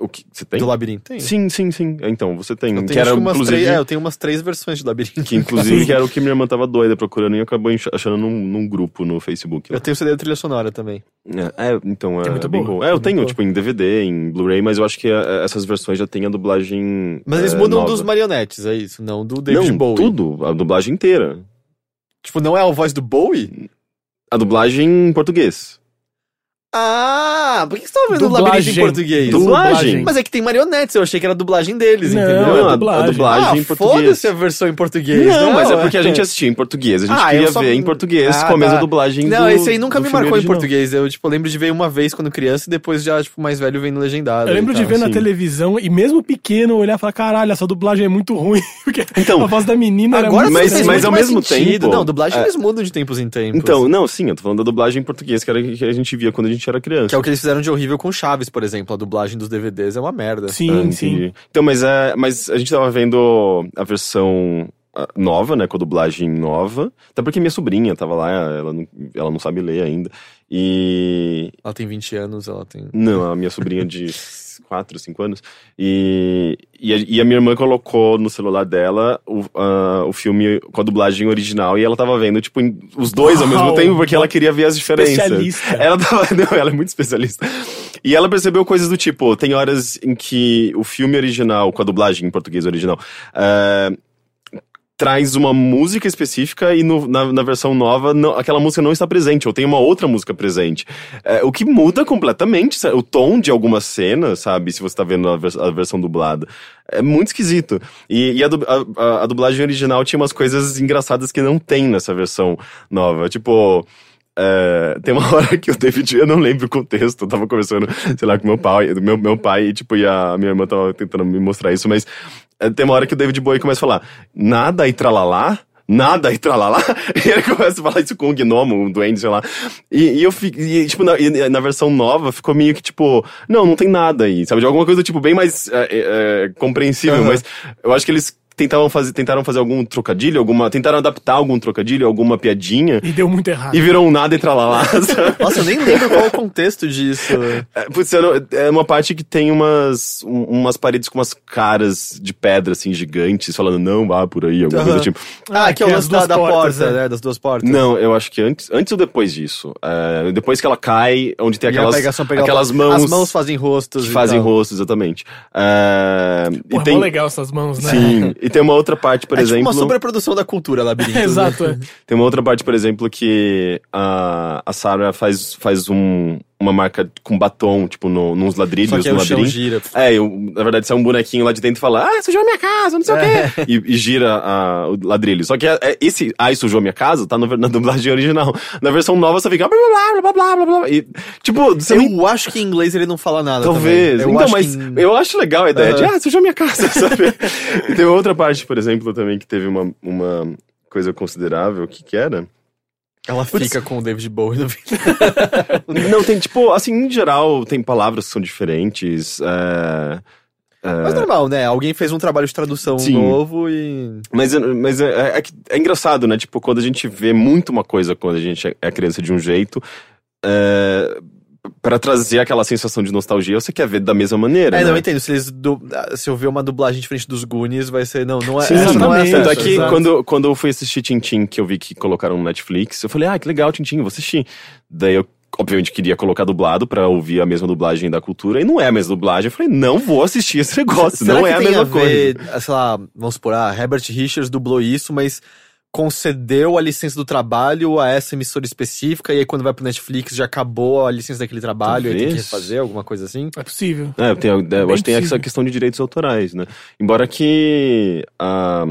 O que você tem? do Labirinto. Tem. Sim, sim, sim. Então, você tem. Eu tenho, que era, acho que umas inclusive, três, é, eu tenho umas três versões de Labirinto. que inclusive que era o que minha irmã tava doida procurando e acabou achando num, num grupo no Facebook. Eu tenho o CD da trilha sonora também. É, é, então, é, É muito bem boa. bom. É, eu Muito tenho, tipo, em DVD, em Blu-ray, mas eu acho que é, essas versões já tem a dublagem. Mas eles é, mudam nova. dos marionetes, é isso, não do David Não, Bowie. tudo, a dublagem inteira. Tipo, não é a voz do Bowie? A dublagem em português. Ah, por que você tava vendo o Dublagem. Labirinto em português? Dublagem. Mas é que tem marionetes, eu achei que era a dublagem deles, Não, entendeu? é a, a dublagem. dublagem ah, em português. foda-se a versão em português. Não, mas é porque a é. gente assistia em português. A gente Ah, queria só- ver em português Ah, com a mesma tá. dublagem Não, do, esse aí nunca me marcou em português. Eu, tipo, lembro de ver uma vez quando criança e depois já, tipo, mais velho vendo legendado. Eu lembro de tal. ver na sim. televisão e mesmo pequeno olhar e falar, caralho, essa dublagem é muito ruim. Porque Então, a voz da menina era Agora muito Mas- ao mesmo sentido. tempo- Não, dublagem é. eles mudam de tempos em tempos. Então, não, sim, eu tô falando da dublagem em português, que era que a gente via quando a gente era criança. Que é o que eles fizeram de horrível com Chaves, por exemplo. A dublagem dos DVDs é uma merda. Ah, Sim, entendi. sim. Então, mas, é, mas a gente tava vendo a versão ah, nova, né, com a dublagem nova. Até porque minha sobrinha tava lá, ela não, ela não sabe ler ainda. E. Ela tem 20 anos, ela tem. Não, a minha sobrinha de 4, 5 anos. E, e, a, e a minha irmã colocou no celular dela o, ah, o filme com a dublagem original e ela tava vendo, tipo, os dois ao mesmo Uau, tempo, porque ela queria ver as diferenças. Especialista. Ela tava. Não, ela é muito especialista. E ela percebeu coisas do tipo: tem horas em que o filme original, com a dublagem em português original, ah, traz uma música específica e no- na, na versão nova não- aquela música não está presente, ou tem uma outra música presente. É, o que muda completamente sa- o tom de algumas cenas, sabe? Se você tá vendo a, vers- a versão dublada. É muito esquisito. E, e a, a- a- dublagem original tinha umas coisas engraçadas que não tem nessa versão nova. Tipo. é, tem uma hora que o David, eu não lembro o contexto, eu tava conversando, sei lá, com meu pai, meu, meu pai, tipo, e a minha irmã tava tentando me mostrar isso, mas tem uma hora que o David Bowie começa a falar, nada e tralalá, nada e tralalá, e ele começa a falar isso com um gnomo, um duende, sei lá, e, e eu fico, e, tipo, na, e na versão nova ficou meio que tipo, não, não tem nada aí, sabe, de alguma coisa, tipo, bem mais é, é, é, compreensível, Aham. mas eu acho que eles tentavam fazer, tentaram fazer algum trocadilho, alguma, tentaram adaptar algum trocadilho, alguma piadinha, E deu muito errado. e virou um nada e tralalá? Nossa, eu nem lembro qual é o contexto disso. É, putz, não- é uma parte que tem umas, um- umas paredes com umas caras de pedra, assim, gigantes, falando, não, vá por aí, alguma Aham. coisa tipo. Ah, que é o que lance da, da portas, porta, né? né? Das duas portas. Não, eu acho que antes, antes ou depois disso. É, depois que ela cai, onde tem aquelas, pega aquelas As mãos, mãos fazem rostos. que fazem tal. rosto, exatamente. É, Pô, e é tem, legal essas mãos, né? Sim, e tem uma outra parte, por é exemplo. tipo uma sobreprodução da cultura, labirinto. Exato, é. Tem uma outra parte, por exemplo, que a, a Sarah faz, faz um, uma marca com batom, tipo, no, nos ladrilhos Só que aí no o chão gira. É, eu, na verdade, sai um bonequinho lá de dentro e fala, ah, sujou a minha casa, não sei o quê. E, e gira a- o ladrilho. Só que é- é- esse, ai, sujou a minha casa, tá no- na dublagem original. Na versão nova, você fica, blá, blá, blá, blá, blá, blá, blá. E, tipo, você Eu nem... acho que em inglês ele não fala nada. Talvez. Eu Então, acho mas em- eu acho legal a ideia de, Aham. ah, sujou a minha casa, sabe? e tem outra parte, por exemplo, também, que teve uma, uma coisa considerável, que que era? Ela Putz. fica com o David Bowie no vídeo. Não, tem, tipo, assim, em geral, tem palavras que são diferentes, é... Mas normal, né? Alguém fez um trabalho de tradução Sim. novo e. Mas, mas é, é é engraçado, né? Tipo, quando a gente vê muito uma coisa quando a gente é criança de um jeito, é, para trazer aquela sensação de nostalgia, você quer ver da mesma maneira. É, não, eu né? entendo. Se, eles du- se eu ver uma dublagem diferente dos Goonies, vai ser. Não, não é. Sim, essa não é exatamente. Tanto é que exato. quando, quando eu fui assistir Tintin, que eu vi que colocaram no Netflix, eu falei, ah, que legal, Tintin, vou assistir. Daí eu, obviamente, queria colocar dublado pra ouvir a mesma dublagem da cultura, e não é a mesma dublagem. Eu falei, não vou assistir esse negócio, Será não é a tem mesma ver, coisa. Sei lá, vamos supor, ah, Herbert Richards dublou isso, mas concedeu a licença do trabalho a essa emissora específica, e aí quando vai pro Netflix já acabou a licença daquele trabalho, e aí tem que Talvez. refazer alguma coisa assim. É possível. É, tem, eu Bem acho que tem essa questão de direitos autorais, né? Embora que ah,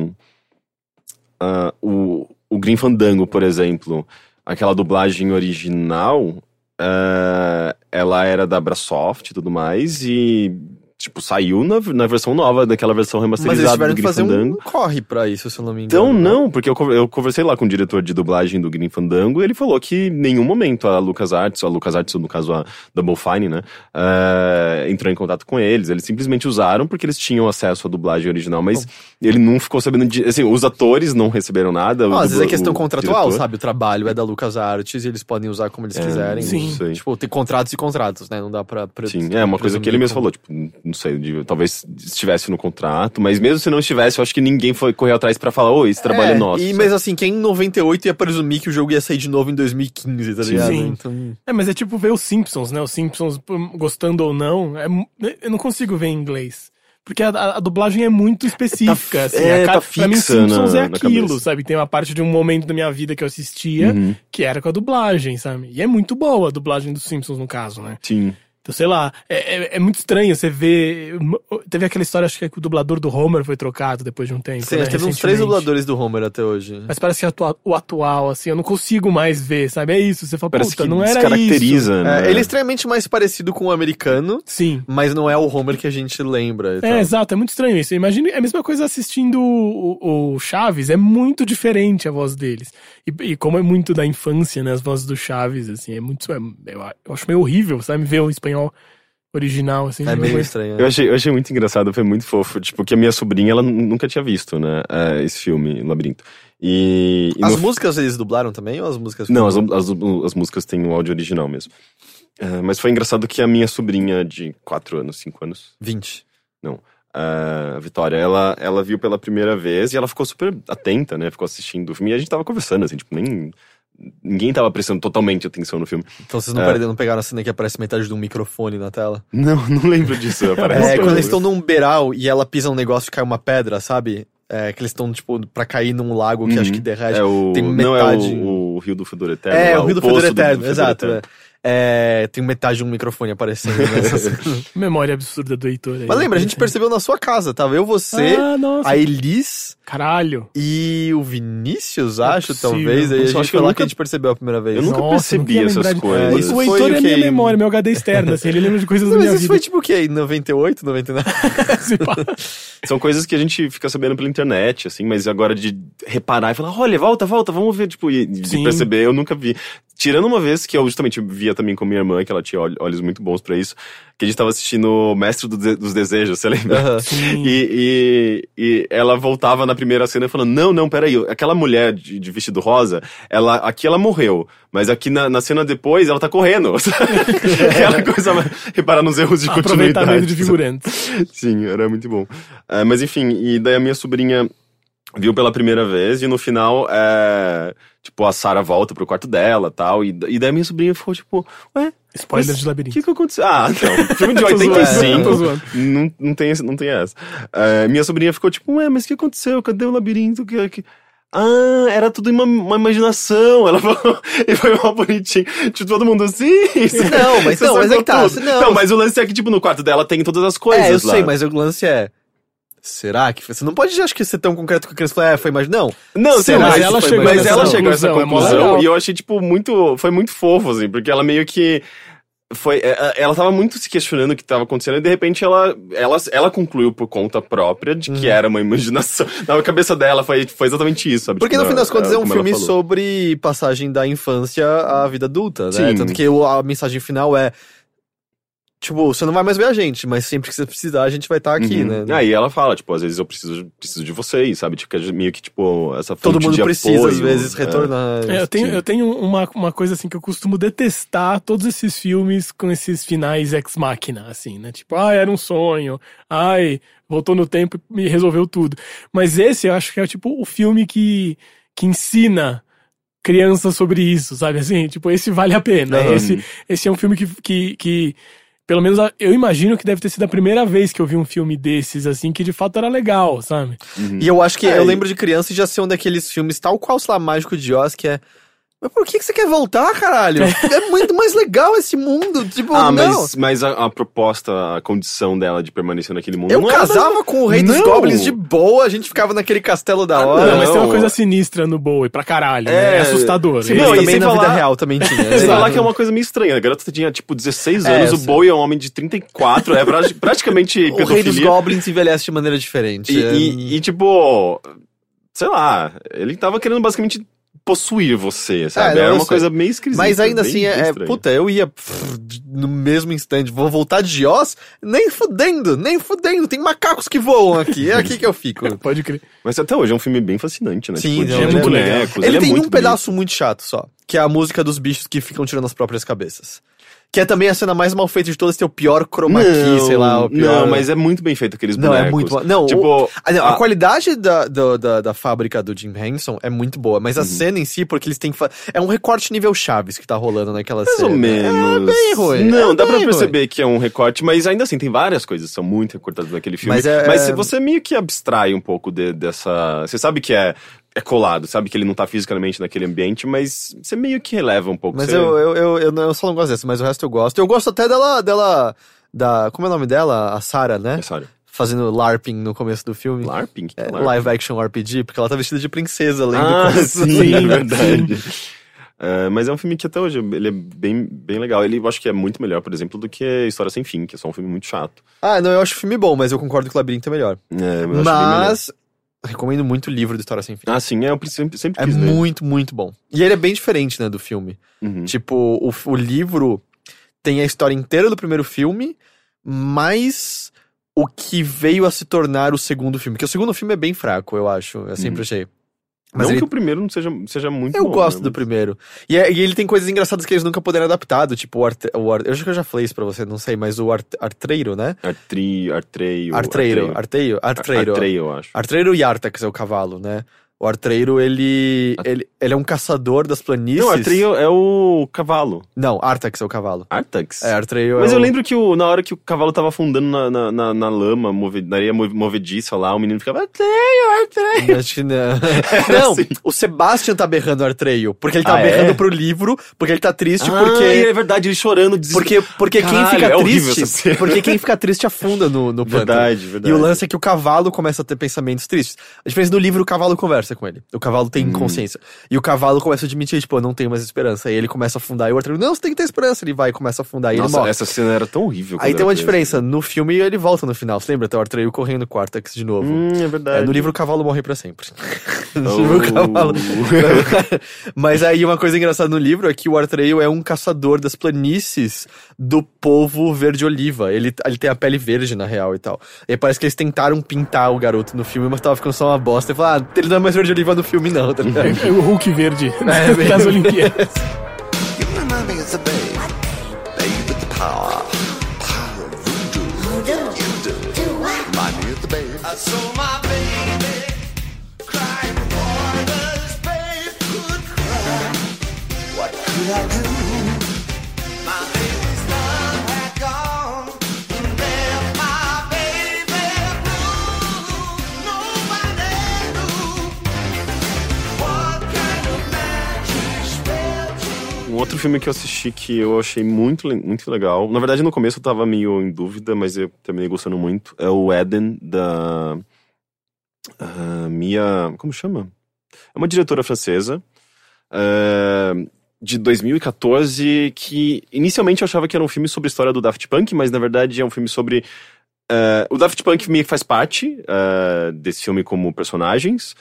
ah, o, o Green Fandango, por exemplo, aquela dublagem original, ah, ela era da Brasoft e tudo mais, e tipo, saiu na, na versão nova, daquela versão Mas remasterizada tiveram do Grim Fandango. um corre pra isso, se eu não me engano. Então, não, porque eu, eu conversei lá com o diretor de dublagem do Grim Fandango e ele falou que em nenhum momento a LucasArts, a LucasArts, no caso a Double Fine, né, eh, entrou em contato com eles. Eles simplesmente usaram porque eles tinham acesso à dublagem original, mas ele não ficou sabendo de. Assim, os atores não receberam nada. o Não, às vezes é questão o contratual, diretor. sabe? O trabalho é da LucasArts e eles podem usar como eles É, quiserem. Sim. Tipo, tem contratos e contratos, né? Não dá pra. pra Sim, é uma coisa que ele mesmo falou, tipo, não sei, de- talvez estivesse no contrato, mas mesmo se não estivesse, eu acho que ninguém foi correr atrás pra falar, ô, esse trabalho é, nosso. E, mas assim, quem em 98 ia presumir que o jogo ia sair de novo em 2015, tá Sim. ligado? Sim. Então, É, mas é tipo ver os Simpsons, né? Os Simpsons, pô, gostando ou não, é mu- eu não consigo ver em inglês. Porque a, a- a dublagem é muito específica, assim. é, a ca- tá pra mim, fixa Simpsons na- é aquilo, sabe? Tem uma parte de um momento da minha vida que eu assistia Uhum, que era com a dublagem, sabe? E é muito boa a dublagem dos Simpsons, no caso, né? sim. Então, sei lá, é, é- é muito estranho você ver. Teve aquela história, acho que, é que o dublador do Homer foi trocado depois de um tempo. sim, né, teve uns três dubladores do Homer até hoje. Mas parece que atua- o atual, assim, eu não consigo mais ver, sabe? É isso, você fala, Parece puta, que não era isso. descaracteriza, né? É, ele é extremamente mais parecido com o americano, Sim. mas não é o Homer que a gente lembra. e É, tal. exato, é muito estranho isso. Imagina, é a mesma coisa assistindo o, o Chaves, é muito diferente a voz deles. E, e como é muito da infância, né, as vozes do Chaves, assim, é muito. é- eu, eu acho meio horrível, sabe? Ver o espanhol original, assim. É meio estranho. Eu achei, eu achei muito engraçado, foi muito fofo. Tipo, que a minha sobrinha, ela nunca tinha visto, né? é, esse filme, Labirinto. E. e As no- músicas eles dublaram também ou as músicas Não, as, as, as músicas têm o áudio original mesmo. É, mas foi engraçado que a minha sobrinha de 4 anos, 5 anos, 20. a Vitória, ela, ela viu pela primeira vez e ela ficou super atenta, né? Ficou assistindo o filme e a gente tava conversando, assim, tipo, nem. Ninguém tava prestando totalmente atenção no filme. Então vocês não, É. perderam, não pegaram a cena que aparece metade de um microfone na tela? Não, não lembro disso. Parece. É, quando eles estão num beiral e ela pisa um negócio e cai uma pedra, sabe? É, que eles estão, tipo, pra cair num lago que Uhum. acho que derrete. É o, tem não é metade- o, o Rio do Fedor Eterno. É, lá, o Rio do Fedor Eterno, exato. Eterno. é. É, tem metade de um microfone aparecendo. nessa cena. Memória absurda do Heitor. aí. Mas lembra, a gente percebeu na sua casa, tava eu, você, Ah, a Elis Caralho. e o Vinícius, acho, possível. talvez. Aí a gente acho que foi lá nunca- que a gente percebeu a primeira vez. Eu nunca Nossa, percebi não essas de- coisas. É, isso o foi Heitor é minha memória, meu HD externo, assim, ele lembra de coisas da Mas isso vida. foi tipo o quê? Em 98, 99? Se pá. São coisas que a gente fica sabendo pela internet, assim, mas agora de reparar e falar, olha, volta, volta, vamos ver, tipo, e de Sim. perceber, eu nunca vi. Tirando uma vez que eu justamente via também com minha irmã, que ela tinha ol- olhos muito bons pra isso, que a gente tava assistindo o Mestre do De- dos Desejos, você lembra? Sim. E, e, e ela voltava na primeira cena falando: Não, não, peraí, aquela mulher de, de vestido rosa, ela, aqui ela morreu, mas aqui na, na cena depois ela tá correndo. aquela coisa, reparar nos erros de Aproveitamento continuidade. de figurantes. Sim, era muito bom. É, mas enfim, e daí a minha sobrinha viu pela primeira vez e no final, é, tipo, a Sarah volta pro quarto dela tal, e, e daí minha sobrinha ficou tipo, ué, Spoiler de o labirinto. que que aconteceu? Ah, não, filme de Tô zoando, 85, tô zoando. não, não, tem, não tem essa. É, minha sobrinha ficou tipo, ué, mas o que aconteceu? Cadê o labirinto? Que, que... Ah, era tudo uma, uma imaginação. Ela falou, e foi mal bonitinho. Tipo, todo mundo assim. Não, mas não, mas é que tá, tudo. não. mas o lance é que, tipo, no quarto dela tem todas as coisas. É, eu lá. sei, mas o lance é. Será que. Você não pode acho que ser tão concreto que a criança fala, é, foi mais. Não. Não, Será mas, ela foi chegou mas ela chegou a essa conclusão, é e eu achei, tipo, muito. Foi muito fofo, assim, porque ela meio que. Foi, é, ela tava muito se questionando o que tava acontecendo e de repente ela, ela, ela concluiu por conta própria de que era uma imaginação. Na cabeça dela foi, foi exatamente isso, sabe? Porque Tipo, no fim das contas é um filme falou. sobre passagem da infância à vida adulta, né? Sim. Tanto que a mensagem final é. Tipo, você não vai mais ver a gente, mas sempre que você precisar, a gente vai estar aqui, Uhum. né? Aí ela fala, tipo, às vezes eu preciso, preciso de vocês, sabe? Tipo, que é meio que, tipo, essa Todo fonte mundo de precisa, apoio, às vezes, é. retornar. É, eu tenho, eu tenho uma, uma coisa assim que eu costumo detestar todos esses filmes com esses finais ex-máquina, assim, né? Tipo, ah, era um sonho, ai, voltou no tempo e me resolveu tudo. Mas esse eu acho que é tipo o filme que, que ensina crianças sobre isso, sabe? Assim, tipo, esse vale a pena. Aham. Esse, esse é um filme que, que, que, pelo menos eu imagino que deve ter sido a primeira vez que eu vi um filme desses, assim, que de fato era legal, sabe? Uhum. E eu acho que É, eu lembro de criança e já ser um daqueles filmes, tal qual, sei lá, Mágico de Oz, que é. Mas por que, que você quer voltar, caralho? é muito mais legal esse mundo. Tipo, Ah, não. mas, mas a, a proposta, a condição dela de permanecer naquele mundo Eu não era casava com o rei dos Não. goblins de boa, a gente ficava naquele castelo da Ah, hora. Não, mas tem uma coisa sinistra no Bowie, pra caralho. É. né? É assustador. Sim, Não, e também sem na vida falar- real também tinha. Sem Exato. falar que é uma coisa meio estranha. A garota tinha, tipo, 16 É, anos, o sim. Bowie é um homem de 34, é pra- praticamente O rei dos pedofilia. goblins envelhece de maneira diferente. E, É- e- e, tipo, sei lá, ele tava querendo basicamente possuir você, sabe? É, Era uma sei. coisa meio esquisita. Mas ainda assim, é, é- puta, eu ia pff, no mesmo instante, vou voltar de Oz, nem fudendo, nem fudendo, tem macacos que voam aqui, é aqui que eu fico. Pode crer. Mas até hoje é um filme bem fascinante, né? Sim, tipo, é muito bonecos. Ele, é tem um muito pedaço muito chato só, que é a música dos bichos que ficam tirando as próprias cabeças. Que é também a cena mais mal feita de todas, tem o pior chroma key, Não, sei lá, o pior... Não, mas é muito bem feito aqueles Não, bonecos. é muito... Não, o- Tipo, Ah, não, a, a- qualidade da, do- da, da fábrica do Jim Henson é muito boa, mas a Uhum. cena em si, porque eles têm que fa- É um recorte nível Chaves que tá rolando naquela mais cena. ou menos. É bem ruim. Não, é dá pra perceber que é um recorte, mas ainda assim, tem várias coisas que são muito recortadas naquele filme. Mas é- Mas se você meio que abstrai um pouco de- dessa. Você sabe que é, é colado, sabe que ele não tá fisicamente naquele ambiente, mas você meio que releva um pouco. Mas você... eu, eu, eu, eu, não- eu só não gosto dessa, mas o resto eu gosto. Eu gosto até dela. dela da, como é o nome dela? A Sarah, né? É sério. Fazendo LARPing no começo do filme. LARPing? É, LARPing? live action RPG, porque ela tá vestida de princesa lendo Ah, sim, é verdade. É, mas é um filme que até hoje ele é bem, bem legal. Ele eu acho que é muito melhor, por exemplo, do que História Sem Fim, que é só um filme muito chato. Ah, não, eu acho o filme bom, mas eu concordo que o Labirinto é melhor. É, eu acho bem melhor. mas, recomendo muito o livro do História Sem Fim. Ah, sim, é, eu sempre, sempre É quis ler. muito, muito bom. E ele é bem diferente, né, do filme. Uhum. Tipo, o, o livro tem a história inteira do primeiro filme, mais o que veio a se tornar o segundo filme. Porque o segundo filme é bem fraco, eu acho. Eu sempre Uhum. achei. Mas não ele- que o primeiro não seja, seja muito eu bom, gosto né, do primeiro. E, é- e ele tem coisas engraçadas que eles nunca puderam adaptar, do tipo o, arte, o Eu acho que eu já falei isso pra você, não sei, mas o art, artreiro, né? Artri, artreio. Artreiro, arteio, artreiro. Artreio, eu acho. Artreiro e Artax é o cavalo, né? O artreiro, ele, ele, ele é um caçador das planícies. Não, artreio é o cavalo. Não, Artax é o cavalo. Artax? É, artreio Mas é eu o- lembro que o- na hora que o cavalo tava afundando na, na, na, na lama, move, na areia move- movediça lá, o menino ficava artreio, artreio. Acho que não. Não, assim. o Sebastian tá berrando Artreio. Porque ele tá Ah, berrando é? pro livro, porque ele tá triste, Ah, porque. é verdade, ele chorando, desesperado. Porque, porque quem Caralho, fica é triste. Porque quem fica triste afunda no, no pântano. Verdade, verdade. E o lance é que o cavalo começa a ter pensamentos tristes. A diferença do livro, o cavalo conversa com ele. O cavalo Hum. tem consciência. E o cavalo começa a admitir, tipo, eu não tenho mais esperança. Aí ele começa a afundar. E o Artreio, não, você tem que ter esperança. Ele vai e começa a afundar. E ele Nossa, morre. essa cena era tão horrível. Aí tem uma diferença. No filme ele volta no final. Você lembra? Tem o Artreio correndo com o Artax de novo. Hum, é verdade. É, no livro o cavalo morre pra sempre. no Oh. livro o cavalo. Mas aí uma coisa engraçada no livro é que o Artreio é um caçador das planícies do povo verde-oliva. Ele, ele tem a pele verde, na real, e tal. E parece que eles tentaram pintar o garoto no filme, mas tava ficando só uma bosta. E falaram, ah, ele não é mais verde-oliva no filme, não, tá ligado? É o Hulk verde É, bem- das Olimpíadas. outro filme que eu assisti que eu achei muito, muito legal. Na verdade, no começo eu tava meio em dúvida, mas eu terminei gostando muito. É o Eden, da. ah, Mia. Como chama? É uma diretora francesa. ah, de 2014, que inicialmente eu achava que era um filme sobre a história do Daft Punk, mas na verdade é um filme sobre. ah, o Daft Punk meio que faz parte ah, desse filme como personagens,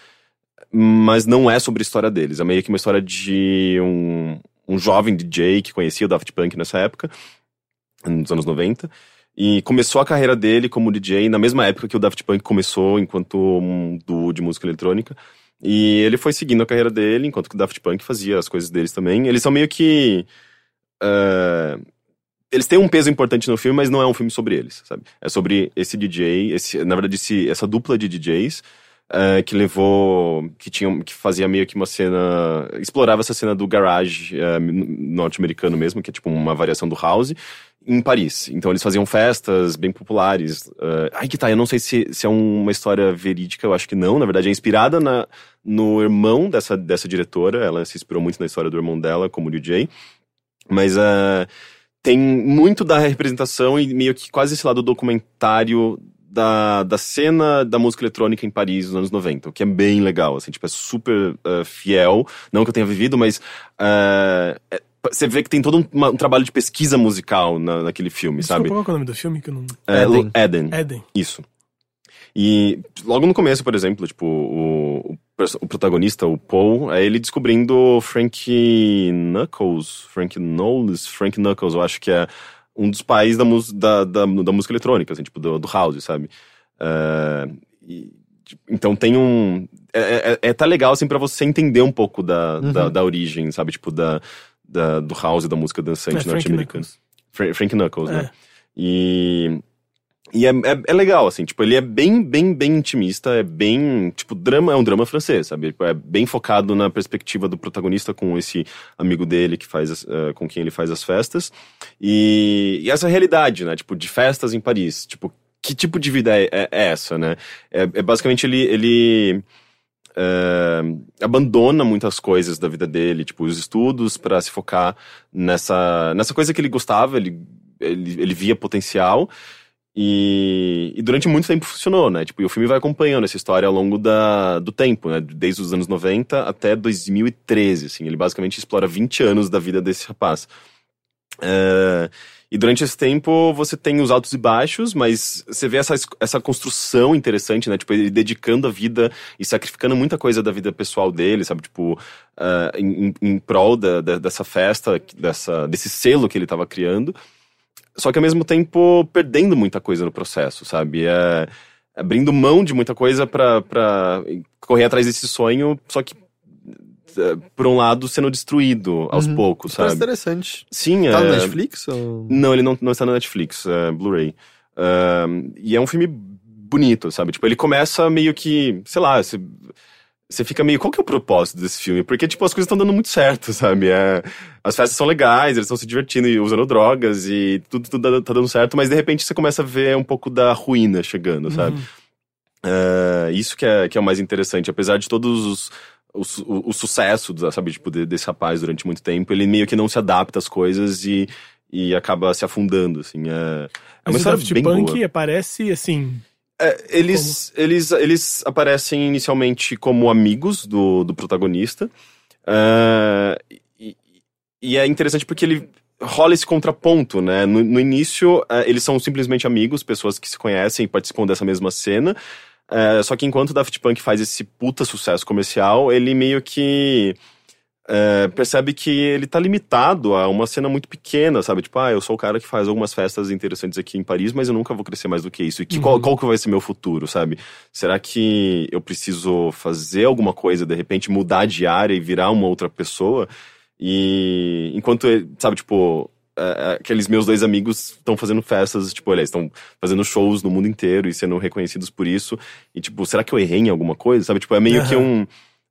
mas não é sobre a história deles. É meio que uma história de um, um jovem DJ que conhecia o Daft Punk nessa época, nos anos 90, e começou a carreira dele como DJ na mesma época que o Daft Punk começou enquanto um duo de música eletrônica. E ele foi seguindo a carreira dele, enquanto que o Daft Punk fazia as coisas deles também. Eles são meio que. ah, eles têm um peso importante no filme, mas não é um filme sobre eles, sabe? É sobre esse DJ, esse, na verdade, esse, essa dupla de DJs eh, que levou. que tinha, que fazia meio que uma cena. explorava essa cena do garage eh, norte-americano mesmo, que é tipo uma variação do house. em Paris. Então eles faziam festas bem populares. Uh, ai que tá, eu não sei se, se é uma história verídica, eu acho que não. Na verdade é inspirada na, no irmão dessa, dessa diretora. Ela se inspirou muito na história do irmão dela, como DJ. Mas uh, tem muito da representação e meio que quase esse lado documentário da, da cena da música eletrônica em Paris nos anos 90, o que é bem legal, assim, tipo, é super uh, fiel, não que eu tenha vivido, mas uh, é, você vê que tem todo um, uma, um trabalho de pesquisa musical na, naquele filme, Desculpa, sabe? Qual é o nome do filme que eu não. É, Eden. Eden. Eden. Isso. E logo no começo, por exemplo, tipo, o, o, o protagonista, o Paul, é ele descobrindo Frank Knuckles, Frank Knowles, Frank Knuckles, eu acho que é um dos pais da, da, da, da música eletrônica, assim, tipo, do, do house, sabe? É, e, tipo, então tem um... É, é, é tá legal, assim, pra você entender um pouco da, da, da origem, sabe? Tipo, da, da, do house e da música dançante É, Frank norte-americana. Knuckles. Fra- Frank Knuckles, É. né? E... E é, é, é legal, assim, tipo, ele é bem, bem, bem intimista, é bem, tipo, drama, é um drama francês, sabe? Tipo, É bem focado na perspectiva do protagonista com esse amigo dele que faz, eh, com quem ele faz as festas. E, e essa realidade, né? Tipo, de festas em Paris. Tipo, que tipo de vida é, é- é essa, né? É, é basicamente ele, ele eh, abandona muitas coisas da vida dele, tipo, os estudos para se focar nessa, nessa coisa que ele gostava, ele, ele, ele via potencial. E, e durante muito tempo funcionou, né? Tipo, e o filme vai acompanhando essa história ao longo da, do tempo, né? Desde os anos 90 até 2013, assim. Ele basicamente explora 20 anos da vida desse rapaz. É, e durante esse tempo você tem os altos e baixos, mas você vê essa, es- essa construção interessante, né? Tipo, ele dedicando a vida e sacrificando muita coisa da vida pessoal dele, sabe? Tipo, em, em, em prol da, da- dessa festa, dessa, desse selo que ele estava criando. Só que ao mesmo tempo perdendo muita coisa no processo, sabe? É, abrindo mão de muita coisa pra, pra correr atrás desse sonho, só que, é, por um lado, sendo destruído aos Uhum. poucos, Parece sabe? interessante. Sim, Tá é... no Netflix? Ou... Não, ele não, não está na Netflix, é Blu-ray. Ahn, e é um filme bonito, sabe? Tipo, ele começa meio que, sei lá, você, você fica meio, qual que é o propósito desse filme? Porque, tipo, as coisas estão dando muito certo, sabe? É, as festas são legais, eles estão se divertindo e usando drogas e tudo, tudo tá- dando certo, mas de repente você começa a ver um pouco da ruína chegando, sabe? É, isso que é, que é o mais interessante, apesar de todos os. O, o, o sucesso, sabe, tipo, de- desse rapaz durante muito tempo, ele meio que não se adapta às coisas e, e acaba se afundando, assim. É, é uma Mas o história Daft bem Punk boa. aparece assim. É, eles, eles, eles aparecem inicialmente como amigos do, do protagonista. ah, e, e é interessante porque ele rola esse contraponto, né? No, no início, ah, eles são simplesmente amigos, pessoas que se conhecem e participam dessa mesma cena. Ah, só que enquanto o Daft Punk faz esse puta sucesso comercial, ele meio que é, percebe que ele tá limitado a uma cena muito pequena, sabe? Tipo, ah, eu sou o cara que faz algumas festas interessantes aqui em Paris, mas eu nunca vou crescer mais do que isso. E que, qual, qual que vai ser meu futuro, sabe? Será que eu preciso fazer alguma coisa, de repente mudar de área e virar uma outra pessoa? E enquanto, sabe, tipo, é, é, aqueles meus dois amigos estão fazendo festas, tipo, eles estão fazendo shows no mundo inteiro e sendo reconhecidos por isso. E, tipo, será que eu errei em alguma coisa, sabe? Tipo, é meio que Aham. um...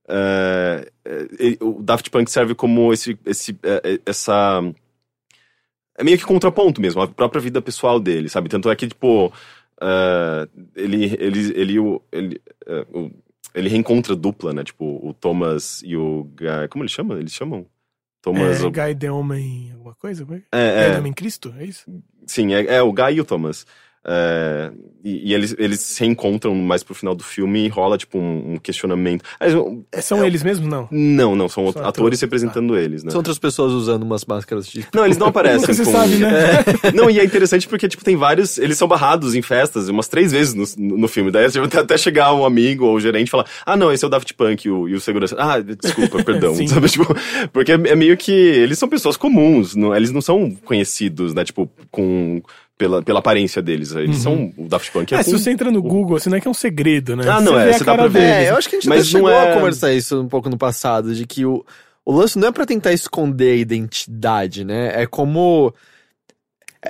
é, é, ele- o Daft Punk serve como esse, esse, é, é, essa... É meio que contraponto mesmo, a própria vida pessoal dele, sabe? Tanto é que, tipo, é, ele, ele, ele, ele, ele reencontra dupla, né? Tipo, o Thomas e o Guy... Como eles chamam? Eles chamam? Thomas... é, o- Guy de Homem. alguma coisa? É? é, Guy de Homem Cristo? É isso? sim, é, é o Guy e o Thomas. É, e e eles, eles se reencontram mais pro final do filme e rola, tipo, um, um questionamento. Aliás, um- São eles mesmos? Não. Não, não, são, São atores, atores. representando eles, né? São outras pessoas usando umas máscaras de. Não, eles não aparecem. Se com- sabe, né? É. Não, e é interessante porque, tipo, tem vários. Eles são barrados em festas umas três vezes no, no filme. Daí tipo, até chegar um amigo ou o gerente e falar: Ah, não, esse é o Daft Punk e o, e o segurança. Ah, desculpa, perdão. Sabe? Tipo, porque é, é meio que. Eles são pessoas comuns, não, eles não são conhecidos, né? Tipo, com. Pela, pela aparência deles. Eles são. O Daft Punk é. É, se com- você entra no Google, assim, não é que é um segredo, né? Ah, não, Você é, você dá pra ver. deles. É, eu acho que a gente Mas chegou é- a conversar isso um pouco no passado, de que o, o lance não é pra tentar esconder a identidade, né? É como.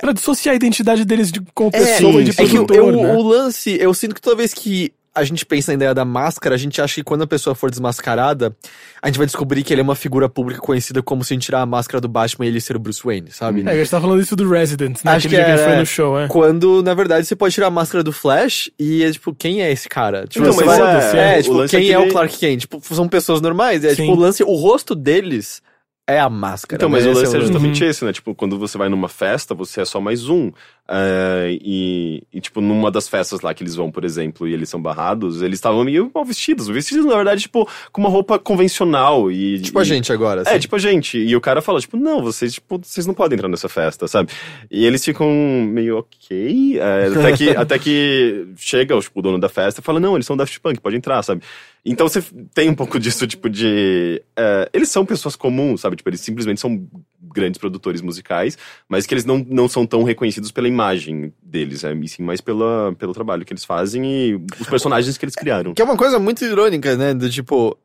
Pra dissociar a identidade deles de, como pessoa e de é que produtor, eu- né? o lance, eu sinto que toda vez que a gente pensa na ideia da máscara, a gente acha que quando a pessoa for desmascarada, a gente vai descobrir que ele é uma figura pública conhecida como se a gente tirar a máscara do Batman e ele ser o Bruce Wayne, sabe? É, a gente tá falando isso do Resident, né? Acho Aquele que dia que é, ele foi é. no show, é. Quando, na verdade, você pode tirar a máscara do Flash e é tipo, quem é esse cara? Tipo, Então, mas vai- é, é, tipo, é quem que é, o Clark Kent? Tipo, são pessoas normais. É Sim. tipo, o lance, o rosto deles é a máscara. Então, mas né? o Esse lance é o- justamente esse, né? Tipo, quando você vai numa festa, você é só mais um. É, e, e, tipo, numa das festas lá que eles vão, por exemplo, e eles são barrados, eles estavam meio mal vestidos. Vestidos, na verdade, tipo, com uma roupa convencional. E, Tipo a e- gente agora. É, assim. tipo a gente. E o cara fala, tipo, não, vocês, tipo, vocês não podem entrar nessa festa, sabe? E eles ficam meio ok. é, até, que, até que chega tipo, o dono da festa e fala, não, eles são Daft Punk, pode entrar, sabe? Então você tem um pouco disso, tipo, de. é, eles são pessoas comuns, sabe? Tipo, eles simplesmente são grandes produtores musicais, mas que eles não, não são tão reconhecidos pela imagem deles, é, e sim mais pela, pelo trabalho que eles fazem e os personagens que eles criaram. Que é uma coisa muito irônica, né? Do tipo.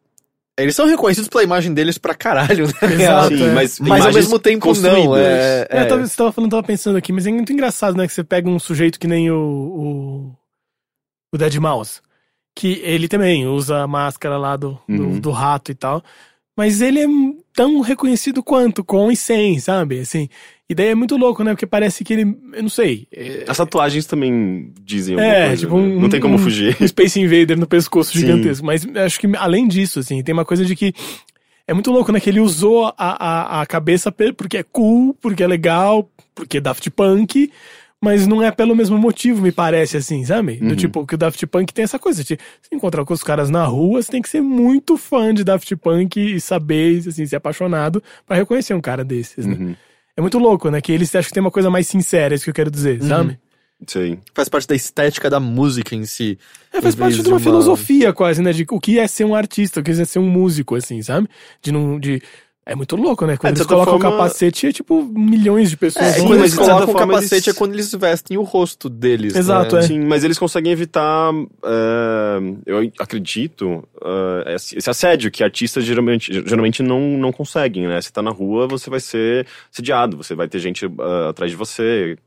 Eles são reconhecidos pela imagem deles pra caralho, né? Exato, Sim, é. mas, Mas ao mesmo tempo não. É, É, é. eu tava- você tava falando, tava pensando aqui, mas é muito engraçado, né? Que você pega um sujeito que nem o. O, o Dead Mouse. Que ele também usa a máscara lá do, do, Uhum. do rato e tal. Mas ele é tão reconhecido quanto, com e sem, sabe? Assim. E daí é muito louco, né? Porque parece que ele. Eu não sei. É, As tatuagens também dizem alguma É, coisa. tipo né? um- Não tem como um- fugir. um Space Invader no pescoço Sim. gigantesco. Mas acho que além disso, assim, tem uma coisa de que. É muito louco, né? Que ele usou a, a, a cabeça porque é cool, porque é legal, porque é Daft Punk, mas não é pelo mesmo motivo, me parece, assim, sabe? Do Uhum. tipo, que o Daft Punk tem essa coisa de se encontrar com os caras na rua, você tem que ser muito fã de Daft Punk e saber, assim, ser apaixonado pra reconhecer um cara desses, né? Uhum. É muito louco, né? Que eles acham que tem uma coisa mais sincera, é isso que eu quero dizer, sabe? Sei. Faz parte da estética da música em si. É, faz parte de uma, de uma- filosofia quase, né? De o que é ser um artista, o que é ser um músico, assim, sabe? De não. De... É muito louco, né? Quando É, eles colocam o forma- capacete, é tipo milhões de pessoas. É, vão quando eles colocam o capacete eles- é quando eles vestem o rosto deles. Exato, né? é. Sim, mas eles conseguem evitar, é, eu acredito, é, esse assédio que artistas geralmente, geralmente não, não conseguem, né? Você tá na rua, você vai ser sediado, você vai ter gente ah, atrás de você,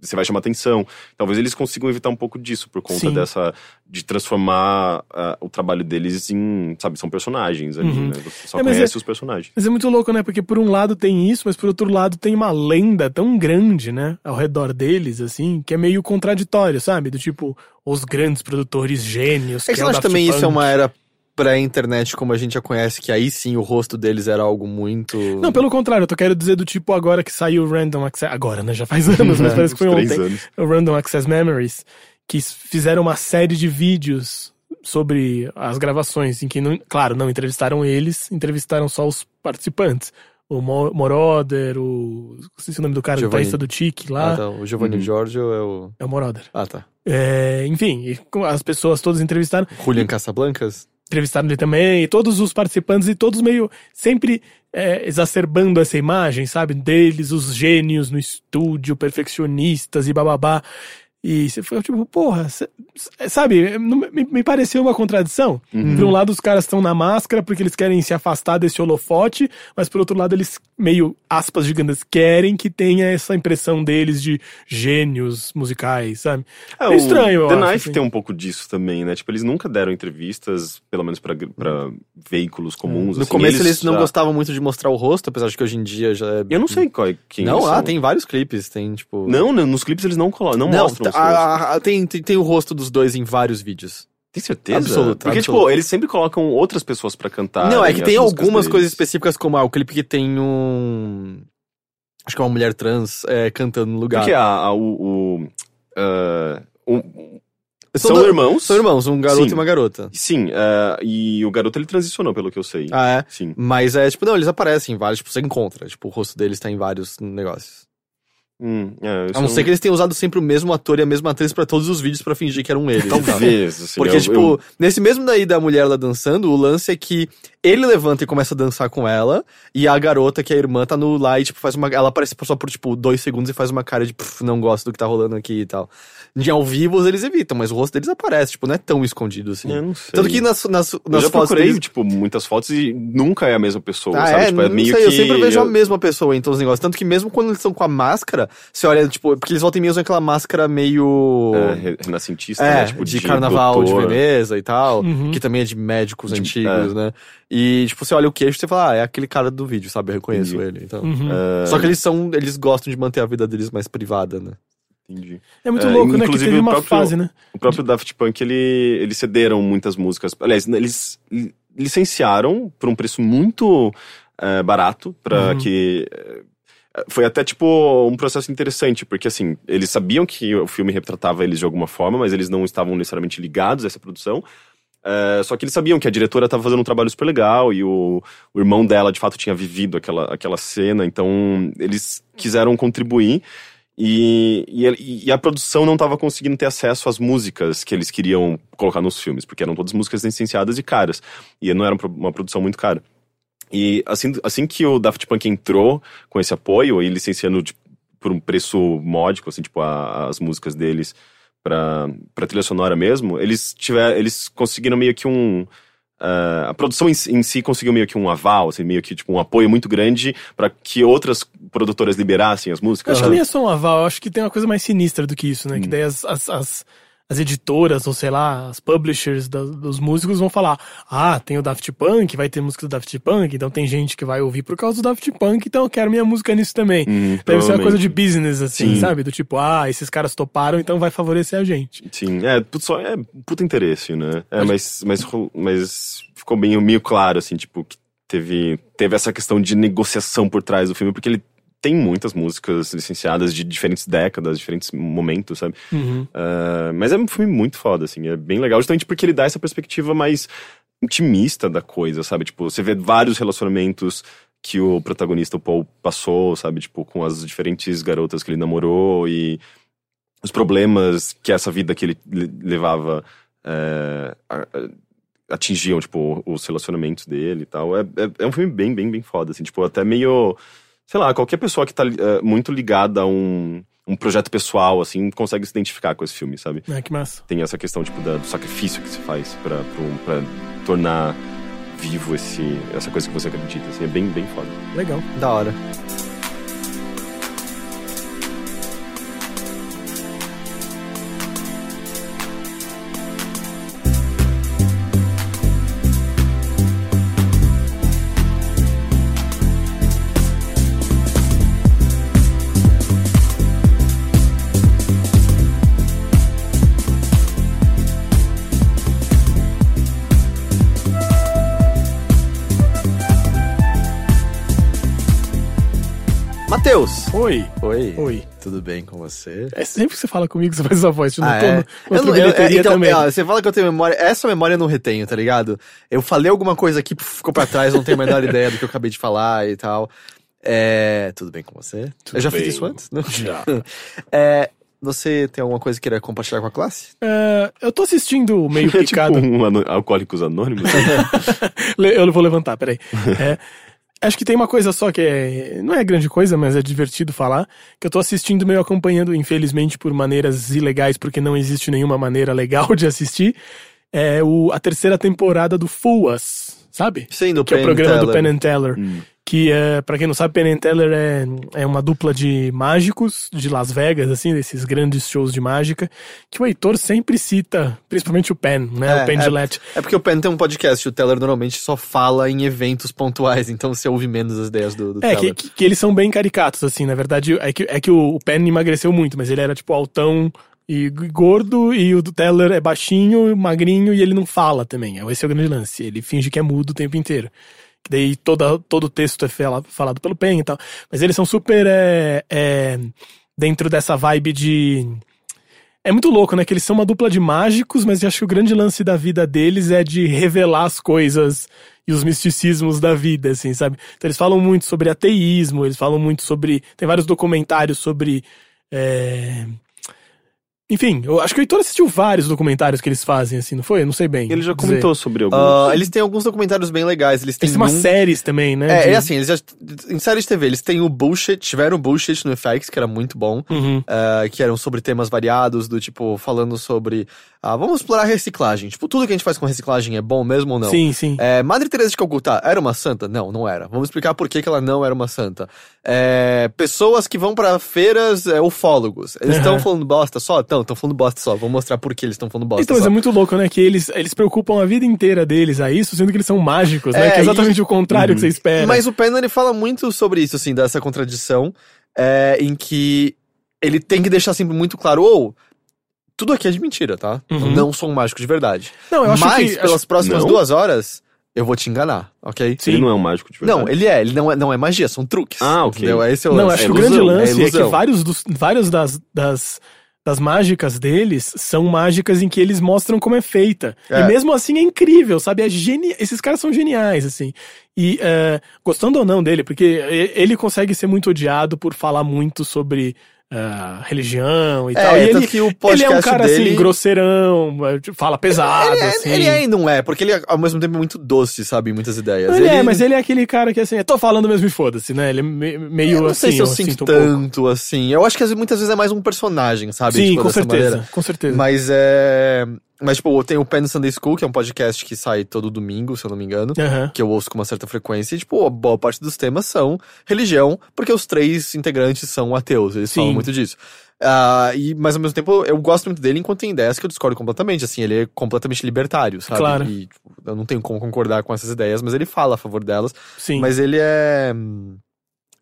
você vai chamar atenção. Talvez eles consigam evitar um pouco disso por conta Sim. dessa, de transformar ah, o trabalho deles em, sabe, são personagens ali, Uhum. né? Você só É, conhece os personagens. Mas é muito louco, né? Porque por um lado tem isso, mas por outro lado tem uma lenda tão grande, né? Ao redor deles, assim, que é meio contraditório, sabe? Do tipo, os grandes produtores gênios. É que é você o acha Daft também isso é Punk. uma era pré-internet como a gente já conhece, que aí sim o rosto deles era algo muito. Não, pelo contrário, eu tô querendo dizer do tipo agora que saiu o Random Access. Agora, né? Já faz anos, mas É, parece que foi ontem. anos. o Random Access Memories, que fizeram uma série de vídeos sobre as gravações, em que, não, claro, não entrevistaram eles, entrevistaram só os participantes. O Mo- Moroder, o. Não sei se é o nome do cara, o Giovanni. guitarrista do Tique lá. Ah, tá. O Giovanni Uhum. Giorgio é o. É o Moroder. Ah, tá. É, enfim, as pessoas todas entrevistaram. Julian Casablancas? Entrevistaram ele também, e todos os participantes, e todos meio sempre é, exacerbando essa imagem, sabe? Deles, os gênios no estúdio, perfeccionistas e bababá. E você foi tipo, porra, cê- sabe? não- Me, me pareceu uma contradição. Uhum. Por um lado, os caras estão na máscara porque eles querem se afastar desse holofote, mas por outro lado, eles, meio aspas gigantes, querem que tenha essa impressão deles de gênios musicais, sabe? É, o estranho, eu The acho, Knife assim. tem um pouco disso também, né? Tipo, eles nunca deram entrevistas, pelo menos pra, pra veículos comuns. No assim. começo eles, não já- gostavam muito de mostrar o rosto, apesar de que hoje em dia já é. Eu não sei qual é quem Não, eles ah, tem vários clipes, tem tipo. Não, não, nos clipes eles não colocam, não, Não, mostram os tá-. A- a- tem, tem, tem o rosto dos dois em vários vídeos. Tem certeza? absoluto, Porque, absoluto. tipo, eles sempre colocam outras pessoas pra cantar. não, é que tem algumas coisas específicas, como ah, o clipe que tem um. Acho que é uma mulher trans é, cantando no lugar. Porque a, a- o... o, ah, um- São são do- irmãos. São irmãos, um garoto Sim. e uma garota. Sim, ah, e o garoto ele transicionou, pelo que eu sei. Ah, é? Sim. Mas é, tipo, não, eles aparecem em vários, tipo, você encontra. Tipo, o rosto deles tá em vários negócios. Hum, é, A não eu- ser que eles tenham usado sempre o mesmo ator e a mesma atriz pra todos os vídeos pra fingir que eram eles. tal. Talvez, assim, Porque, eu- tipo, eu- nesse mesmo daí da mulher lá dançando, o lance é que ele levanta e começa a dançar com ela, e a garota, que é a irmã, tá no lá e, tipo, faz uma. Ela aparece só por, tipo, dois segundos e faz uma cara de "Pff, não gosto do que tá rolando aqui e tal. De ao vivo eles evitam, mas o rosto deles aparece, tipo, não é tão escondido assim. Eu não sei. Tanto que nas, nas, Eu nas já fotos procurei, deles- tipo, muitas fotos e nunca é a mesma pessoa, Ah, sabe? é? tipo, é não meio sei, que... eu sempre vejo a mesma pessoa em todos os negócios. Tanto que mesmo quando eles estão com a máscara, você olha, tipo, porque eles voltam e meio usam aquela máscara meio. É, re- renascentista, É, né? Tipo, de, carnaval de doutor. Veneza e tal, Uhum. que também é de médicos De- antigos, é. né? E, tipo, você olha o queixo e você fala, ah, é aquele cara do vídeo, sabe? Eu reconheço Entendi. ele. Então. Uhum. É, Só que eles são. Eles gostam de manter a vida deles mais privada, né? entendi. É muito É, louco, né? Que inclusive teve o uma próprio- fase, né? O próprio Daft Punk, ele, eles cederam muitas músicas. Aliás, eles li- licenciaram por um preço muito eh, barato para Uhum. que. eh, foi até tipo um processo interessante, porque assim, eles sabiam que o filme retratava eles de alguma forma, mas eles não estavam necessariamente ligados a essa produção. Eh, só que eles sabiam que a diretora estava fazendo um trabalho super legal e o, o irmão dela de fato tinha vivido aquela, aquela cena, então eles quiseram contribuir. E, e, e a produção não estava conseguindo ter acesso às músicas que eles queriam colocar nos filmes, porque eram todas músicas licenciadas e caras. E não era uma pro- uma produção muito cara. E assim, assim que o Daft Punk entrou com esse apoio e licenciando tipo, por um preço módico, assim, tipo, a- as músicas deles pra, pra trilha sonora mesmo, eles tiver, eles conseguiram meio que um. ah, a produção em, si- em si conseguiu meio que um aval, assim, meio que tipo, um apoio muito grande para que outras produtoras liberassem as Eu músicas. acho que nem é só um aval, eu acho que tem uma coisa mais sinistra do que isso, né? Que daí as, as, as, as editoras, ou sei lá, as publishers da- dos músicos vão falar: ah, tem o Daft Punk, vai ter música do Daft Punk, então tem gente que vai ouvir por causa do Daft Punk, então eu quero minha música nisso também. Hum, Deve ser uma coisa de business, assim, Sim. sabe? Do tipo, ah, esses caras toparam, então vai favorecer a gente. Sim, é, só é puta interesse, né? É, mas, mas, mas ficou bem meio claro, assim, tipo, que teve, teve essa questão de negociação por trás do filme, porque ele tem muitas músicas licenciadas de diferentes décadas, diferentes momentos, sabe? Uhum. Ah, mas é um filme muito foda, assim, é bem legal, justamente porque ele dá essa perspectiva mais intimista da coisa, sabe? Tipo, você vê vários relacionamentos que o protagonista, o Paul, passou, sabe? Tipo, com as diferentes garotas que ele namorou e os problemas que essa vida que ele le- levava é, atingiam, tipo, os relacionamentos dele e tal. É, é, é um filme bem, bem, bem foda, assim, tipo, até meio... Sei lá, qualquer pessoa que tá é, muito ligada a um, um projeto pessoal, assim, consegue se identificar com esse filme, sabe? Ah, que massa. Tem essa questão, tipo, da- do sacrifício que se faz pra, pra, pra tornar vivo esse, essa coisa que você acredita, assim, é bem, bem foda. Legal. Da hora. Matheus! Oi. Oi. Oi. Tudo bem com você? É sempre que você fala comigo que você faz essa voz. Eu não Ah, tô é? Eu não- eu- então, também. ó, você fala que eu tenho memória. Essa memória eu não retenho, tá ligado? Eu falei alguma coisa aqui, ficou pra trás, não tenho a menor ideia do que eu acabei de falar e tal. É. Tudo bem com você? eu já bem. fiz isso antes? Não? Já. É. Você tem alguma coisa que queira compartilhar com a classe? É, eu tô assistindo meio É tipo picado. um ano- Alcoólicos Anônimos. Eu vou levantar, peraí. É, acho que tem uma coisa só que é. Não é grande coisa, mas é divertido falar. Que eu tô assistindo meio acompanhando, infelizmente, por maneiras ilegais, porque não existe nenhuma maneira legal de assistir. É o, a terceira temporada do Us, sabe? Sim, do que é o Penn programa do Teller. Penn and Teller. Hum. Que, é, pra quem não sabe, Penn Teller é, é uma dupla de mágicos de Las Vegas, assim, desses grandes shows de mágica, que o Heitor sempre cita, principalmente o Penn, né? É, o Penn é. Gillette. É porque o Penn tem um podcast, o Teller normalmente só fala em eventos pontuais, então você ouve menos as ideias do, do É, que, Teller. que, que eles são bem caricatos, assim, na verdade, é que, é que o, o Penn emagreceu muito, mas ele era, tipo, altão e gordo, e o do Teller é baixinho, magrinho, e ele não fala também. Esse é o grande lance, ele finge que é mudo o tempo inteiro. Daí toda, todo o texto é fala- falado pelo Penn e tal. Mas eles são super, é, é, dentro dessa vibe de... É muito louco, né? Que eles são uma dupla de mágicos, mas eu acho que o grande lance da vida deles é de revelar as coisas e os misticismos da vida, assim, sabe? Então eles falam muito sobre ateísmo, eles falam muito sobre. Tem vários documentários sobre. é, enfim, eu acho que o Heitor assistiu vários documentários que eles fazem, assim, não foi? Eu não sei bem. Ele já dizer. comentou sobre alguns. Ah, eles têm alguns documentários bem legais. Eles têm Eles têm umas um- séries também, né? É, de- é assim, eles já. Em série de TV, eles têm o Bullshit, tiveram o Bullshit no FX, que era muito bom. Uhum. eh, que eram sobre temas variados, do tipo, falando sobre. Ah, vamos explorar reciclagem. Tipo, tudo que a gente faz com reciclagem é bom mesmo ou não? Sim, sim. É, Madre Teresa de Calcutá era uma santa? Não, não era. Vamos explicar por que, que ela não era uma santa. É, pessoas que vão pra feiras, é, ufólogos. Eles estão Aham. falando bosta só? Não, estão falando bosta só. Vou mostrar por que eles estão falando bosta Então, mas só. é muito louco, né? Que eles, eles preocupam a vida inteira deles a isso, sendo que eles são mágicos, né? É, Que é exatamente e- o contrário que você espera. Mas o Penn, ele fala muito sobre isso, assim, dessa contradição, é, em que ele tem que deixar sempre muito claro, ou tudo aqui é de mentira, tá? Uhum. não sou um mágico de verdade. Não, eu acho Mas, que- pelas acho- próximas Não? duas horas, eu vou te enganar, ok? Sim. Ele não é um mágico de verdade. Não, ele é, ele não é, não é magia, são truques. Ah, ok. Entendeu? Esse é o Não, lance. acho É que o grande lance é, que ilusão. vários, dos, vários das, das, das mágicas deles são mágicas em que eles mostram como é feita. É. E mesmo assim é incrível, sabe? É geni... Esses caras são geniais, assim. E é, gostando ou não dele, porque ele consegue ser muito odiado por falar muito sobre ah, religião e É, tal. E ele, que o ele é um cara dele- assim, grosseirão, eh, tipo, fala pesado, Ele é, assim. ele e não é, porque ele é, ao mesmo tempo é muito doce, sabe, muitas ideias. Ele, é, mas ele é aquele cara que assim, eu tô falando mesmo e foda-se, né? Ele é me- meio Eu não assim. sei se eu, sinto sinto um pouco. tanto, assim. Eu acho que muitas vezes é mais um personagem, sabe? Sim, Tipo, com certeza, maneira. com certeza. Mas é. Mas, tipo, tem o Penn Sunday School, que é um podcast que sai todo domingo, se eu não me engano. Aham. Que eu ouço com uma certa frequência. E, tipo, a boa parte dos temas são religião, porque os três integrantes são ateus. Eles Sim. falam muito disso. Ah, e, mas ao mesmo tempo, eu gosto muito dele enquanto tem ideias que eu discordo completamente. Assim, ele é completamente libertário, sabe? Claro. E tipo, eu não tenho como concordar com essas ideias, mas ele fala a favor delas. Sim. Mas ele é.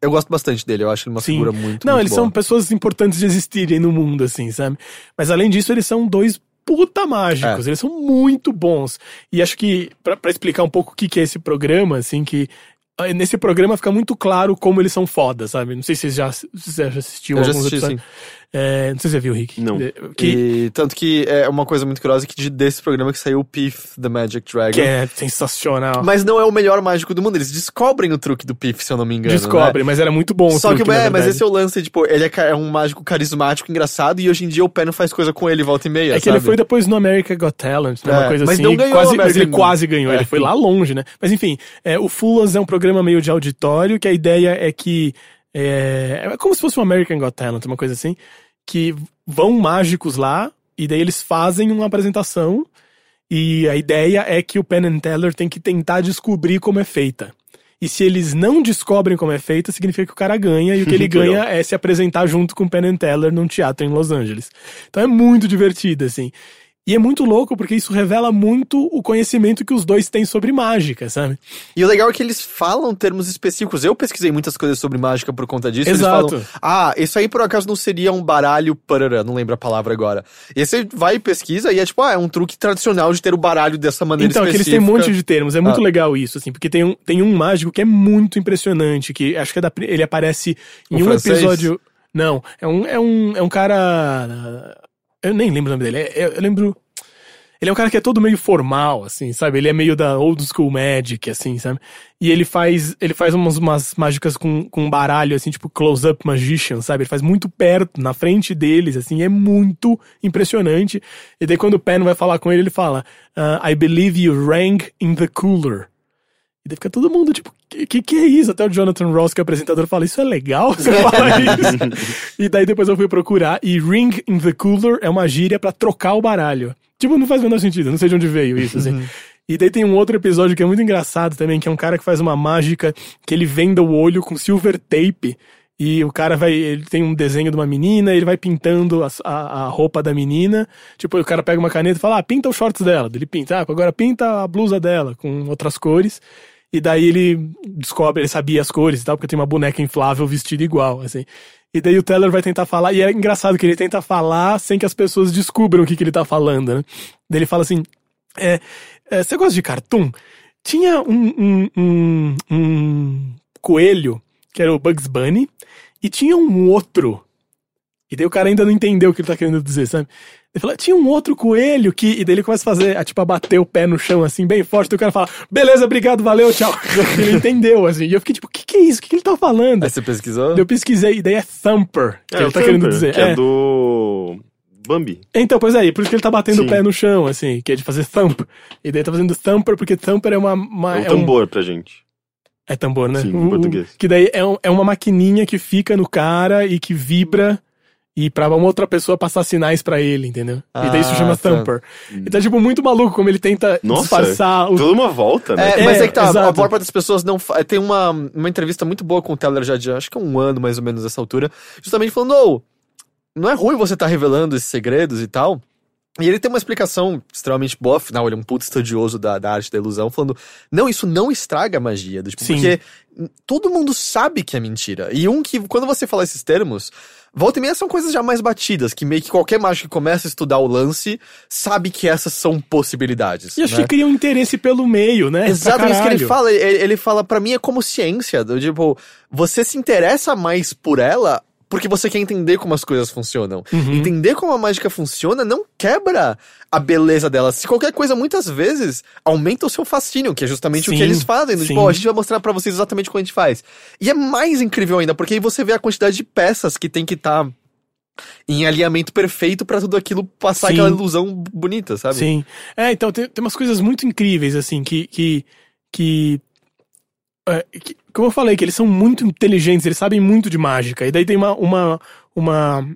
Eu gosto bastante dele, eu acho ele uma Sim. figura muito. Não, muito eles boa. são pessoas importantes de existirem no mundo, assim, sabe? Mas além disso, eles são dois puta mágicos, É. eles são muito bons. E acho que, pra, pra explicar um pouco o que, que é esse programa, assim, que. ah, Nesse programa fica muito claro como eles são foda, sabe? Não sei se vocês já, se já assistiu Eu já alguns assisti, episódios. É, não sei se você viu, Rick. Não. É, Que, E tanto que é uma coisa muito curiosa que de- desse programa que saiu o Piff, The Magic Dragon. que é sensacional. Mas não é o melhor mágico do mundo. Eles descobrem o truque do Piff, se eu não me engano. Descobre, mas era muito bom. Né? o Só truque, que, na é, mas esse é o lance, tipo, ele é, é um mágico carismático, engraçado, e hoje em dia o Penn faz coisa com ele volta e meia, É que ele foi depois no America Got Talent, né? Uma É, coisa mas assim. não ganhou quase, mas ele quase ganhou, É. ele foi lá longe, né? Mas enfim, é, o Fullas é um programa meio de auditório, que a ideia é que. É, é como se fosse um American Got Talent, uma coisa assim. Que vão mágicos lá, e daí eles fazem uma apresentação. E a ideia é que o Penn and Teller tem que tentar descobrir como é feita. E se eles não descobrem como é feita, significa que o cara ganha, e o que ele ganha é se apresentar junto com o Penn and Teller num teatro em Los Angeles. Então é muito divertido, assim. E é muito louco porque isso revela muito o conhecimento que os dois têm sobre mágica, sabe? E o legal é que eles falam termos específicos. Eu pesquisei muitas coisas sobre mágica por conta disso. Exato. Eles falam, ah, isso aí por acaso não seria um baralho parará, não lembro a palavra agora. E aí você vai e pesquisa e é tipo, ah, é um truque tradicional de ter o baralho dessa maneira Então, que eles específica. têm um monte de termos, é muito Ah. legal isso, assim, porque tem um, tem um mágico que é muito impressionante, que acho que é da, ele aparece em Um um episódio. Não, é um, é um, é um cara. Eu nem lembro o nome dele. é- é- eu lembro. Ele é um cara que é todo meio formal, assim, sabe? Ele é meio da old school magic, assim, sabe? E ele faz, ele faz umas, umas mágicas com, com baralho, assim, tipo close-up magician, sabe? Ele faz muito perto, na frente deles, assim, é muito impressionante. E daí quando o Pen vai falar com ele, ele fala, "Ah, I believe you rang in the cooler. E daí fica todo mundo, tipo, que, que que é isso? Até o Jonathan Ross, que é o apresentador, fala, isso é legal? Você fala isso? e daí depois eu fui procurar, e ring in the cooler é uma gíria pra trocar o baralho. Tipo, não faz o menor sentido, não sei de onde veio isso, assim. E daí tem um outro episódio que é muito engraçado também, que é um cara que faz uma mágica que ele venda o olho com silver tape. E o cara vai. Ele tem um desenho de uma menina, ele vai pintando a, a, a roupa da menina. Tipo, o cara pega uma caneta e fala: Ah, pinta os shorts dela. Ele pinta, ah, agora pinta a blusa dela com outras cores. E daí ele descobre, ele sabia as cores e tal, porque tem uma boneca inflável vestida igual, assim. E daí o Teller vai tentar falar, e é engraçado que ele tenta falar sem que as pessoas descubram o que, que ele tá falando, né? Daí ele fala assim: é, é, Você gosta de cartoon? Tinha um, um, um, um coelho, que era o Bugs Bunny, e tinha um outro. E daí o cara ainda não entendeu o que ele tá querendo dizer, sabe? Ele fala, tinha um outro coelho que. E daí ele começa a fazer, a, tipo, a bater o pé no chão assim, bem forte. Daí o cara fala, beleza, obrigado, valeu, tchau. ele entendeu, assim. E eu fiquei tipo, o que, que é isso? O que, que ele tá falando? Aí você pesquisou? Eu pesquisei, e daí é Thumper, que É, ele o tá querendo Thumper, dizer. Que é, do. Bambi. Então, pois é, e por isso que ele tá batendo Sim. o pé no chão, assim, que é de fazer thump. E daí tá fazendo thumper, porque thumper é uma. uma- É um tambor pra gente. É tambor, né? Sim, em Um- um- português. Que daí é, um- é uma maquininha que fica no cara e que vibra e pra uma outra pessoa passar sinais pra ele, entendeu? e daí isso Ah, chama tá. thumper. E tá, tipo, muito maluco como ele tenta Nossa, disfarçar o. Toda uma volta, né? É, mas É, é que tá, a exato. maior parte das pessoas não. fa- Tem uma, uma entrevista muito boa com o Teller já de acho que é um ano mais ou menos nessa altura, justamente falando, "Ô, não é ruim você estar revelando esses segredos e tal. E ele tem uma explicação extremamente boa, afinal, ele é um puto estudioso da, da arte da ilusão, falando: não, isso não estraga a magia. do tipo, Sim. porque todo mundo sabe que é mentira. E um que, quando você fala esses termos, volta e meia são coisas já mais batidas, que meio que qualquer mágico que começa a estudar o lance sabe que essas são possibilidades. E acho né? que cria um interesse pelo meio, né? Exato, isso que ele fala. Ele, ele fala, pra mim é como ciência. do Tipo, você se interessa mais por ela porque você quer entender como as coisas funcionam. Uhum. Entender como a mágica funciona não quebra a beleza dela. Se qualquer coisa, muitas vezes, aumenta o seu fascínio, que é justamente o Sim, que eles fazem. do sim. Tipo, a gente vai mostrar pra vocês exatamente como a gente faz. E é mais incrível ainda, porque aí você vê a quantidade de peças que tem que estar. em alinhamento perfeito pra tudo aquilo passar Sim. aquela ilusão bonita, sabe? Sim. É, então tem, tem umas coisas muito incríveis, assim, que. que, que, é, que- como eu falei, que eles são muito inteligentes, eles sabem muito de mágica. E daí tem uma. uma, uma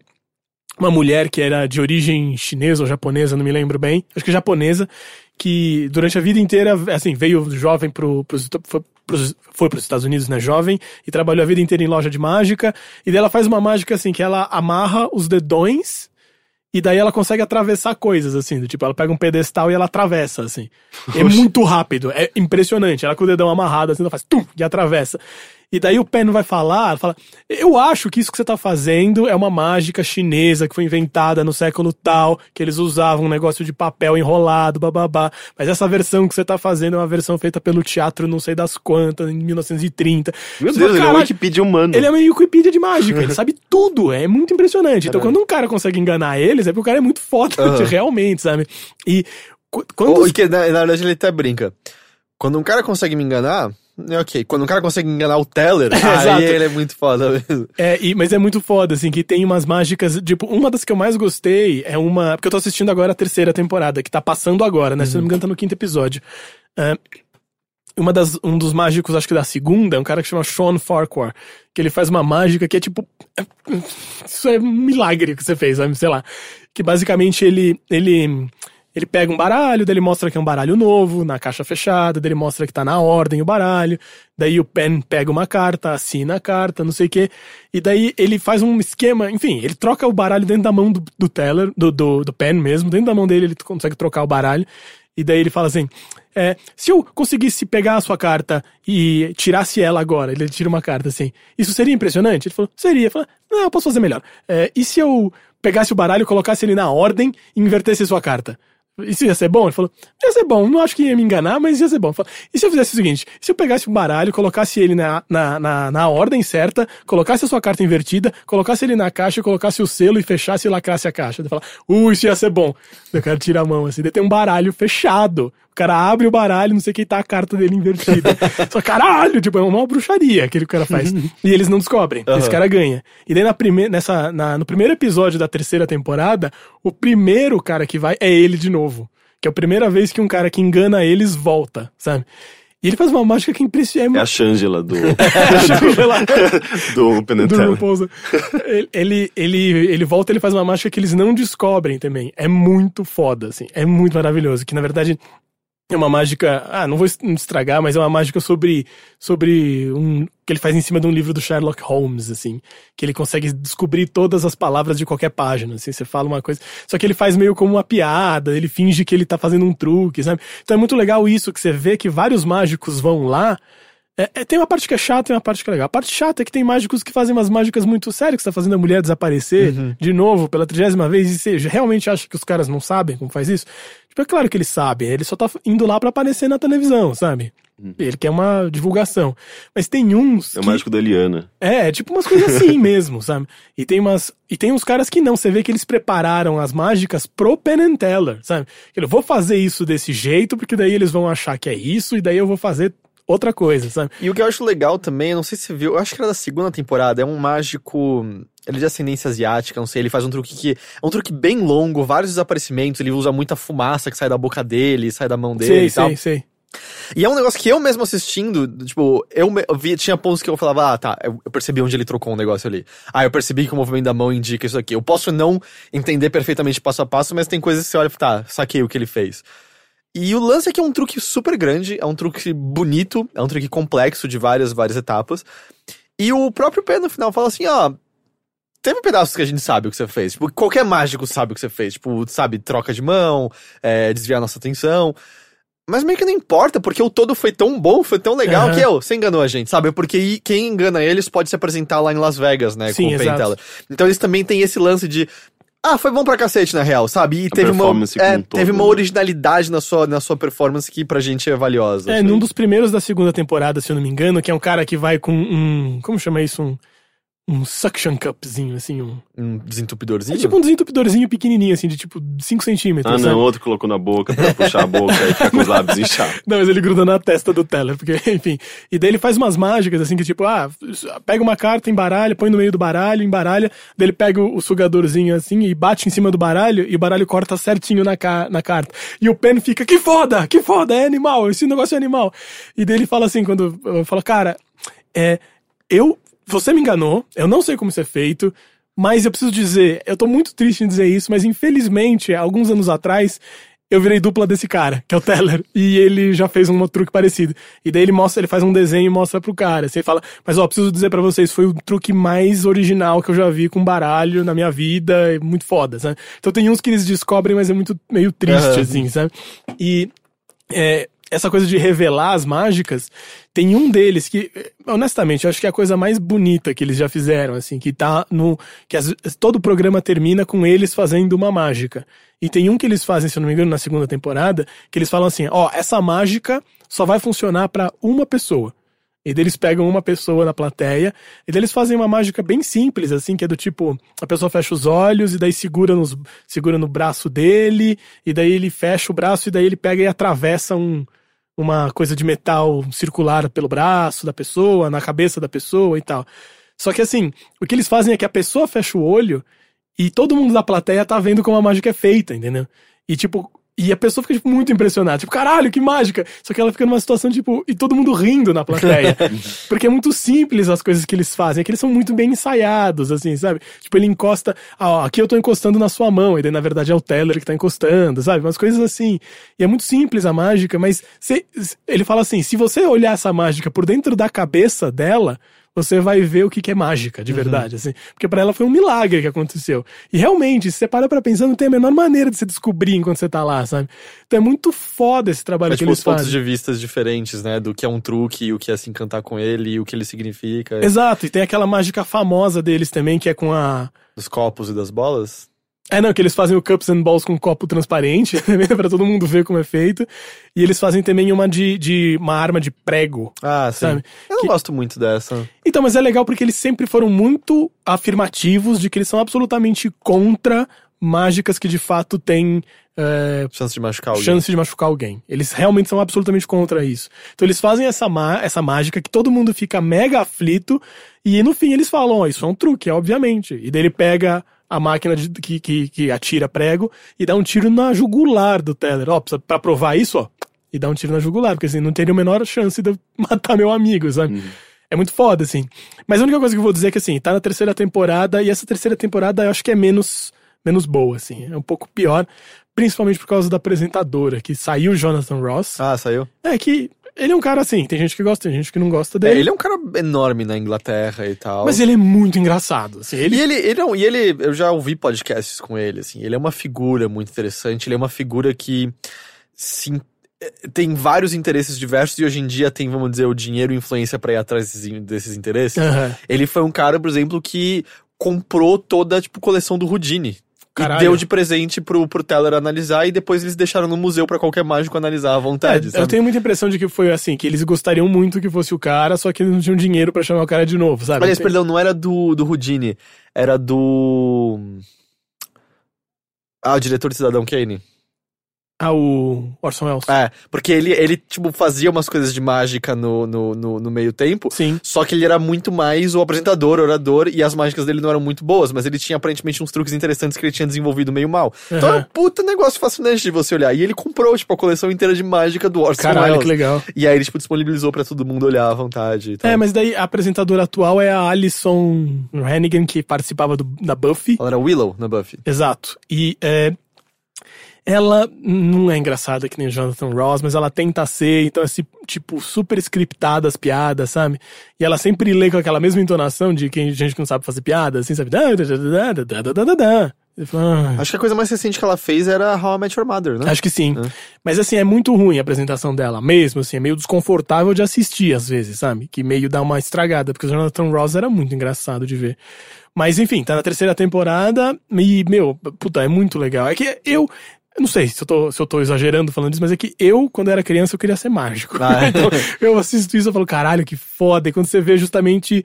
uma mulher que era de origem chinesa ou japonesa, não me lembro bem, acho que japonesa, que durante a vida inteira, assim, veio jovem pro, pros, foi, pros, foi pros Estados Unidos, né, jovem, e trabalhou a vida inteira em loja de mágica, e daí ela faz uma mágica assim, que ela amarra os dedões e daí ela consegue atravessar coisas, assim, do tipo, ela pega um pedestal e ela atravessa, assim. É muito rápido, é impressionante. Ela com o dedão amarrado, assim, ela faz tum, e atravessa. E daí o pé não vai falar, fala, eu acho que isso que você tá fazendo é uma mágica chinesa que foi inventada no século tal, que eles usavam um negócio de papel enrolado, bababá. Mas essa versão que você tá fazendo é uma versão feita pelo teatro não sei das quantas, em 1930. Meu Você Deus, fala, ele é um "Caralho, Wikipedia humano. ele é meio Wikipedia de mágica, ele sabe tudo, é muito impressionante. Então, quando um cara consegue enganar eles, é porque o cara é muito foda, Aham. realmente, sabe? E qu- quando. Ou, que, na, na verdade ele até brinca. Quando um cara consegue me enganar, ok. Quando um cara consegue enganar o Teller, aí ele é muito foda mesmo. É, e- mas é muito foda, assim, que tem umas mágicas. Tipo, uma das que eu mais gostei é uma. Porque eu tô assistindo agora a terceira temporada, que tá passando agora, né? Se não me engano, tá no quinto episódio. É, uma das, um dos mágicos, acho que da segunda, é um cara que chama Sean Farquhar, que ele faz uma mágica que é tipo. é- Isso é um milagre que você fez? Sei lá. Que basicamente ele. ele ele pega um baralho, daí ele mostra que é um baralho novo, na caixa fechada, daí ele mostra que tá na ordem o baralho, daí o Pen pega uma carta, assina a carta, não sei o quê, e daí ele faz um esquema, enfim, ele troca o baralho dentro da mão do, do Teller, do, do, do Pen mesmo, dentro da mão dele ele consegue trocar o baralho, e daí ele fala assim: é, se eu conseguisse pegar a sua carta e tirasse ela agora, ele tira uma carta assim, isso seria impressionante? Ele falou: seria. Ele falou: não, eu posso fazer melhor. É, e se eu pegasse o baralho, colocasse ele na ordem e invertesse sua carta? Isso ia ser bom? Ele falou, ia ser bom, não acho que ia me enganar, mas ia ser bom. E se eu fizesse o seguinte, se eu pegasse um baralho, colocasse ele na, na, na, na ordem certa, colocasse a sua carta invertida, colocasse ele na caixa, colocasse o selo e fechasse e lacrasse a caixa. Ele fala, uh, isso ia ser bom. Daí O cara tira a mão assim, daí tem um baralho fechado. O cara abre o baralho, não sei o que, tá a carta dele invertida. Só caralho, tipo, é uma bruxaria que o cara faz. e eles não descobrem. Esse cara ganha. E daí na prime nessa, na, no primeiro episódio da terceira temporada, o primeiro cara que vai é ele de novo. Que é a primeira vez que um cara que engana eles volta, sabe? E ele faz uma mágica que É impressiona. a Shangela do, do do Penetella. RuPaul's. Ele, ele, ele, ele volta e ele faz uma mágica que eles não descobrem também. É muito foda, assim. É muito maravilhoso. Que na verdade é uma mágica. Ah, não vou es- estragar, mas é uma mágica sobre. sobre um. que ele faz em cima de um livro do Sherlock Holmes, assim. Que ele consegue descobrir todas as palavras de qualquer página, assim. Você fala uma coisa. Só que ele faz meio como uma piada, ele finge que ele tá fazendo um truque, sabe? Então é muito legal isso, que você vê que vários mágicos vão lá. É, é, tem uma parte que é chata e uma parte que é legal. A parte chata é que tem mágicos que fazem umas mágicas muito sérias, que tá fazendo a mulher desaparecer de novo pela trigésima vez, e você realmente acha que os caras não sabem como faz isso? Tipo, é claro que eles sabem, ele só tá indo lá pra aparecer na televisão, sabe? Ele quer uma divulgação. Mas tem uns. É o que- mágico da Eliana. é, tipo umas coisas assim mesmo, sabe? E tem umas. E tem uns caras que não, você vê que eles prepararam as mágicas pro Penn and Teller, sabe? Eu vou fazer isso desse jeito, porque daí eles vão achar que é isso, e daí eu vou fazer outra coisa, sabe? E o que eu acho legal também, não sei se você viu, eu acho que era da segunda temporada, é um mágico. Ele é de ascendência asiática, não sei. Ele faz um truque que. É um truque bem longo, vários desaparecimentos. Ele usa muita fumaça que sai da boca dele, sai da mão dele Sei, e tal. sei, sei. E é um negócio que eu mesmo assistindo, tipo, eu, me- eu via, tinha pontos que eu falava, ah, tá, eu, eu percebi onde ele trocou um negócio ali. Ah, eu percebi que o movimento da mão indica isso aqui. Eu posso não entender perfeitamente passo a passo, mas tem coisas que você olha e fala, tá, saquei o que ele fez. E o lance é que é um truque super grande, é um truque bonito, é um truque complexo de várias, várias etapas. E o próprio Pé no final fala assim, ó. Teve pedaços que a gente sabe o que você fez. Tipo, qualquer mágico sabe o que você fez. Tipo, sabe, troca de mão, é, desviar nossa atenção. Mas meio que não importa, porque o todo foi tão bom, foi tão legal Aham. que, eu, você enganou a gente, sabe? Porque quem engana eles pode se apresentar lá em Las Vegas, né? Sim, com o Penn. Teller. Então eles também têm esse lance de. Ah, foi bom pra cacete, na real, sabe? E teve uma, performance é, um todo, teve uma né? originalidade na sua, na sua performance que pra gente é valiosa. É, sabe? num dos primeiros da segunda temporada, se eu não me engano, que é um cara que vai com um. Como chama isso? Um. Um suction cupzinho, assim, um. Um desentupidorzinho. É tipo um desentupidorzinho pequenininho, assim, de tipo 5 centímetros. Ah, sabe? não, outro colocou na boca pra puxar a boca e ficar com os lábios inchados. Não, mas ele gruda na testa do Teller, porque, enfim. E daí ele faz umas mágicas, assim, que tipo, ah, pega uma carta, embaralha, põe no meio do baralho, embaralha, daí ele pega o, sugadorzinho, assim, e bate em cima do baralho, e o baralho corta certinho na, ca na carta. E o Pen fica, que foda, que foda, é animal, esse negócio é animal. E daí ele fala assim, quando, eu falo, cara, é, eu, você me enganou, eu não sei como isso é feito, mas eu preciso dizer, eu tô muito triste em dizer isso, mas infelizmente, alguns anos atrás, eu virei dupla desse cara, que é o Teller, e ele já fez um truque parecido. E daí ele mostra, ele faz um desenho e mostra pro cara. Assim, ele fala, mas ó, preciso dizer pra vocês, foi o truque mais original que eu já vi com baralho na minha vida, é muito foda, sabe? Então tem uns que eles descobrem, mas é muito meio triste, Aham. assim, sabe? E é, essa coisa de revelar as mágicas, tem um deles que, honestamente, eu acho que é a coisa mais bonita que eles já fizeram, assim, que tá no. que as- todo o programa termina com eles fazendo uma mágica. E tem um que eles fazem, se eu não me engano, na segunda temporada, que eles falam assim: ó, essa mágica só vai funcionar pra uma pessoa. E daí eles pegam uma pessoa na plateia, e daí eles fazem uma mágica bem simples, assim, que é do tipo, a pessoa fecha os olhos, e daí segura, nos, segura no braço dele, e daí ele fecha o braço, e daí ele pega e atravessa um, uma coisa de metal circular pelo braço da pessoa, na cabeça da pessoa e tal. Só que assim, o que eles fazem é que a pessoa fecha o olho, e todo mundo da plateia tá vendo como a mágica é feita, entendeu? E tipo, e a pessoa fica tipo, muito impressionada, tipo, caralho, que mágica! Só que ela fica numa situação, tipo, e todo mundo rindo na plateia. porque é muito simples as coisas que eles fazem, é que eles são muito bem ensaiados, assim, sabe? Tipo, ele encosta, ah, ó, aqui eu tô encostando na sua mão, e daí na verdade é o Teller que tá encostando, sabe? Umas coisas assim. E é muito simples a mágica, mas se- ele fala assim: se você olhar essa mágica por dentro da cabeça dela, você vai ver o que, que é mágica, de verdade, assim. Porque pra ela foi um milagre que aconteceu. E realmente, se você para pra pensar, não tem a menor maneira de você descobrir enquanto você tá lá, sabe? Então é muito foda esse trabalho É que tipo eles os pontos fazem. de vistas diferentes, né? Do que é um truque, o que é se encantar com ele, e o que ele significa. Exato, e tem aquela mágica famosa deles também, que é com a. Dos copos e das bolas. É, não, que eles fazem o Cups and Balls com um copo transparente, pra todo mundo ver como é feito. E eles fazem também uma de, de uma arma de prego. Ah, sim. Sabe? Eu não Que- gosto muito dessa. Então, mas é legal porque eles sempre foram muito afirmativos de que eles são absolutamente contra mágicas que de fato têm é, Chance de machucar alguém. chance de machucar alguém. Eles realmente são absolutamente contra isso. Então eles fazem essa, má- essa mágica que todo mundo fica mega aflito e no fim eles falam, ó, isso é um truque, obviamente. E daí ele pega a máquina de- que, que, que atira prego e dá um tiro na jugular do Teller. Ó, pra provar isso, ó, e dá um tiro na jugular, porque assim, não teria a menor chance de eu matar meu amigo, sabe? É muito foda, assim. Mas a única coisa que eu vou dizer é que, assim, tá na terceira temporada, e essa terceira temporada eu acho que é menos, menos boa, assim. É um pouco pior, principalmente por causa da apresentadora, que saiu o Jonathan Ross. Ah, saiu? É que ele é um cara assim, tem gente que gosta, tem gente que não gosta É, dele. ele é um cara enorme na Inglaterra e tal. Mas ele é muito engraçado. Assim, ele E ele, ele, não, e ele, eu já ouvi podcasts com ele, assim, ele é uma figura muito interessante, ele é uma figura que se, eh, tem vários interesses diversos e hoje em dia tem, vamos dizer, o dinheiro e influência pra ir atrás desses, desses interesses. Aham. Ele foi um cara, por exemplo, que comprou toda a, tipo, coleção do Houdini. Caralho. E deu de presente pro, pro Teller analisar e depois eles deixaram no museu pra qualquer mágico analisar à vontade, É, eu tenho muita impressão de que foi assim, que eles gostariam muito que fosse o cara, só que eles não tinham dinheiro pra chamar o cara de novo, sabe? Aliás, perdão, não era do, do Houdini, era do... Ah, o diretor de Cidadão Kane. Ah, o Orson Welles. É, porque ele, ele tipo, fazia umas coisas de mágica no, no, no, no meio tempo. Sim. Só que ele era muito mais o apresentador, orador, e as mágicas dele não eram muito boas, mas ele tinha aparentemente uns truques interessantes que ele tinha desenvolvido meio mal. Então era um puta negócio fascinante de você olhar. E ele comprou, tipo, a coleção inteira de mágica do Orson Caralho, Welles. que legal. E aí ele, tipo, disponibilizou pra todo mundo olhar à vontade. e tal. É, mas daí a apresentadora atual é a Alison Hannigan, que participava do- da Buffy. Ela era Willow na Buffy. Exato. E é, ela não é engraçada que nem o Jonathan Ross, mas ela tenta ser, então é tipo super scriptada as piadas, sabe? E ela sempre lê com aquela mesma entonação de quem gente que não sabe fazer piada, assim, sabe? Acho que a coisa mais recente que ela fez era How I Met Your Mother, né? Acho que sim. É. Mas assim, é muito ruim a apresentação dela, mesmo assim, é meio desconfortável de assistir às vezes, sabe? Que meio dá uma estragada, porque o Jonathan Ross era muito engraçado de ver. Mas enfim, tá na terceira temporada e, meu, puta, é muito legal. É que eu eu não sei se eu, tô, se eu tô exagerando falando isso, mas é que eu, quando era criança, eu queria ser mágico. Ah, é. então, eu assisto isso e falo, caralho, que foda. E quando você vê justamente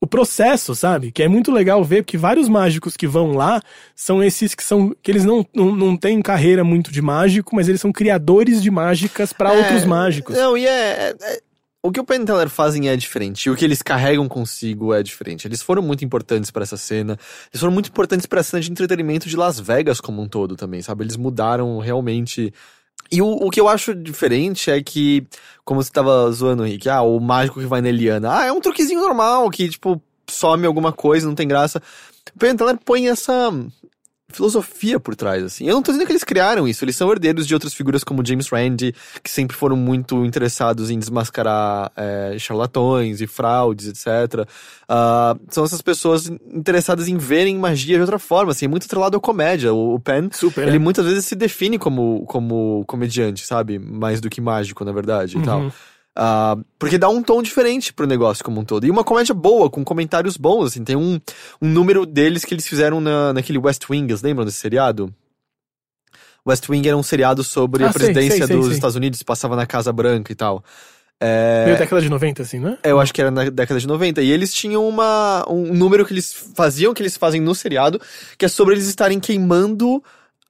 o processo, sabe? Que é muito legal ver, porque vários mágicos que vão lá são esses que são. que eles não, não, não têm carreira muito de mágico, mas eles são criadores de mágicas pra É, outros mágicos. Não, e é, é- é- O que o Penn Teller fazem é diferente. E o que eles carregam consigo é diferente. Eles foram muito importantes pra essa cena. Eles foram muito importantes pra cena de entretenimento de Las Vegas como um todo também, sabe? Eles mudaram realmente. E o, o que eu acho diferente é que, como você tava zoando, Rick, ah, o mágico que vai na Eliana. Ah, é um truquezinho normal, que, tipo, some alguma coisa, não tem graça. O Penn Teller põe essa filosofia por trás, assim. Eu não tô dizendo que eles criaram isso, eles são herdeiros de outras figuras como James Randi, que sempre foram muito interessados em desmascarar é, charlatões e fraudes, etc. Ah, são essas pessoas interessadas em verem magia de outra forma, assim, é muito atrelado à comédia. O, o Penn, Super. ele né? muitas vezes se define como, como comediante, sabe? Mais do que mágico, na verdade, e tal. Ah, porque dá um tom diferente pro negócio como um todo. E uma comédia boa, com comentários bons, assim. Tem um, um número deles que eles fizeram na, naquele West Wing, lembram desse seriado? West Wing era um seriado sobre Ah, a presidência sei, sei, dos sei. Estados Unidos, passava na Casa Branca e tal. É, Meio década de 90, assim, né? eu acho que era na década de 90. E eles tinham uma, um número que eles faziam, que eles fazem no seriado, que é sobre eles estarem queimando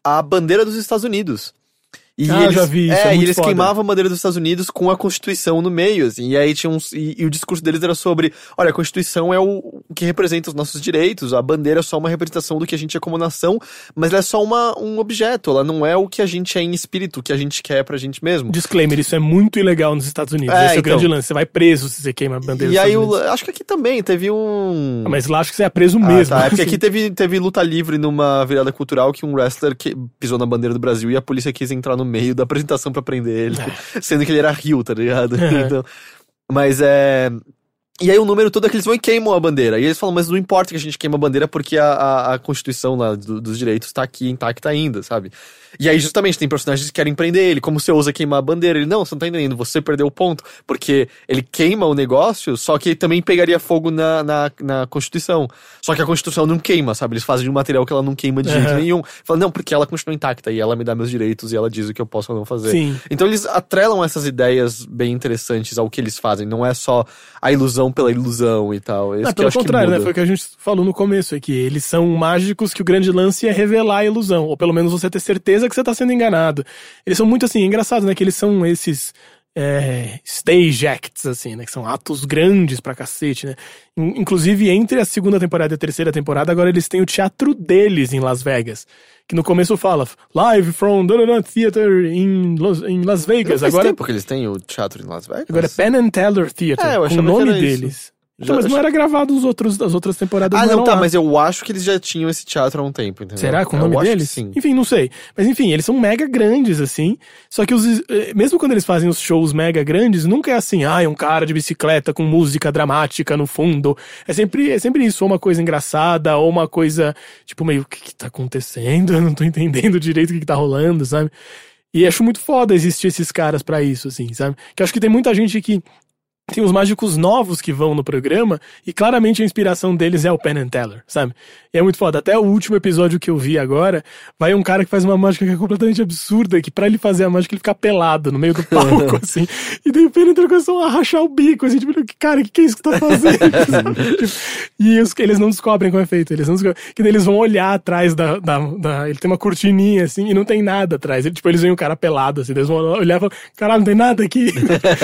a bandeira dos Estados Unidos. E Ah, eles, já vi isso, É, é e eles foda. queimavam a bandeira dos Estados Unidos com a Constituição no meio, assim. E aí tinha uns. E, e o discurso deles era sobre: olha, a Constituição é o, o que representa os nossos direitos, a bandeira é só uma representação do que a gente é como nação, mas ela é só uma, um objeto, ela não é o que a gente é em espírito, o que a gente quer pra gente mesmo. Disclaimer, isso é muito ilegal nos Estados Unidos. É, Esse é o então. grande lance. Você vai preso se você queima a bandeira E dos aí, o, Unidos. acho que aqui também teve um. Ah, Mas lá acho que você é preso Ah, mesmo. tá. É porque aqui teve, teve luta livre numa virada cultural que um wrestler que pisou na bandeira do Brasil e a polícia quis entrar no meio da apresentação pra prender ele. Sendo que ele era rio, tá ligado? É. Então, mas é. E aí o número todo é que eles vão e queimam a bandeira. E eles falam, mas não importa que a gente queima a bandeira porque a, a, a Constituição lá do- dos direitos tá aqui intacta ainda, sabe? E aí justamente tem personagens que querem prender ele. Como você ousa queimar a bandeira? Ele, não, você não tá entendendo, você perdeu o ponto. Porque ele queima o negócio, só que também pegaria fogo na, na, na Constituição. Só que a Constituição não queima, sabe? Eles fazem de um material que ela não queima de jeito Aham. nenhum. Fala, não, porque ela continua intacta e ela me dá meus direitos e ela diz o que eu posso ou não fazer. Sim. Então eles atrelam essas ideias bem interessantes ao que eles fazem. Não é só a ilusão pela ilusão e tal. Não, que eu pelo que contrário, né? Foi o que a gente falou no começo aqui. Eles são mágicos que o grande lance é revelar a ilusão. Ou pelo menos você ter certeza que você tá sendo enganado. Eles são muito assim, engraçados, né? Que eles são esses. é, stage acts, assim, né? Que são atos grandes pra cacete, né? In- Inclusive, entre a segunda temporada e a terceira temporada, agora eles têm o teatro deles em Las Vegas. Que no começo fala, live from da, theater in, Los- em Las Não Vegas. faz Agora, tempo que eles têm o teatro em Las Vegas? agora é Penn and Teller Theater, É, eu com o nome era isso. Então, mas não era gravado os outros, as outras temporadas. Ah, não, eram tá, lá. mas eu acho que eles já tinham esse teatro há um tempo, entendeu? Será com o Eu nome que deles? Sim. Enfim, não sei. Mas enfim, eles são mega grandes, assim. Só que os, eh, mesmo quando eles fazem os shows mega grandes, nunca é assim, ah, é um cara de bicicleta com música dramática no fundo. É sempre, é sempre isso, ou uma coisa engraçada, ou uma coisa, tipo, meio, o que, que tá acontecendo? Eu não tô entendendo direito o que, que tá rolando, sabe? E acho muito foda existir esses caras pra isso, assim, sabe? Que eu acho que tem muita gente que tem os mágicos novos que vão no programa e claramente a inspiração deles é o Penn and Teller, sabe? E é muito foda. Até o último episódio que eu vi agora, vai um cara que faz uma mágica que é completamente absurda, que pra ele fazer a mágica ele fica pelado no meio do palco, assim. E daí o Penn and Teller começou a rachar o bico, assim, tipo, cara, o que, que é isso que tá fazendo? Tipo, e os, eles não descobrem como é feito, eles não descobrem. Que daí eles vão olhar atrás da, da, da- Ele tem uma cortininha, assim, e não tem nada atrás. Ele, tipo, eles veem o cara pelado, assim, eles vão olhar e falar, caralho, não tem nada aqui.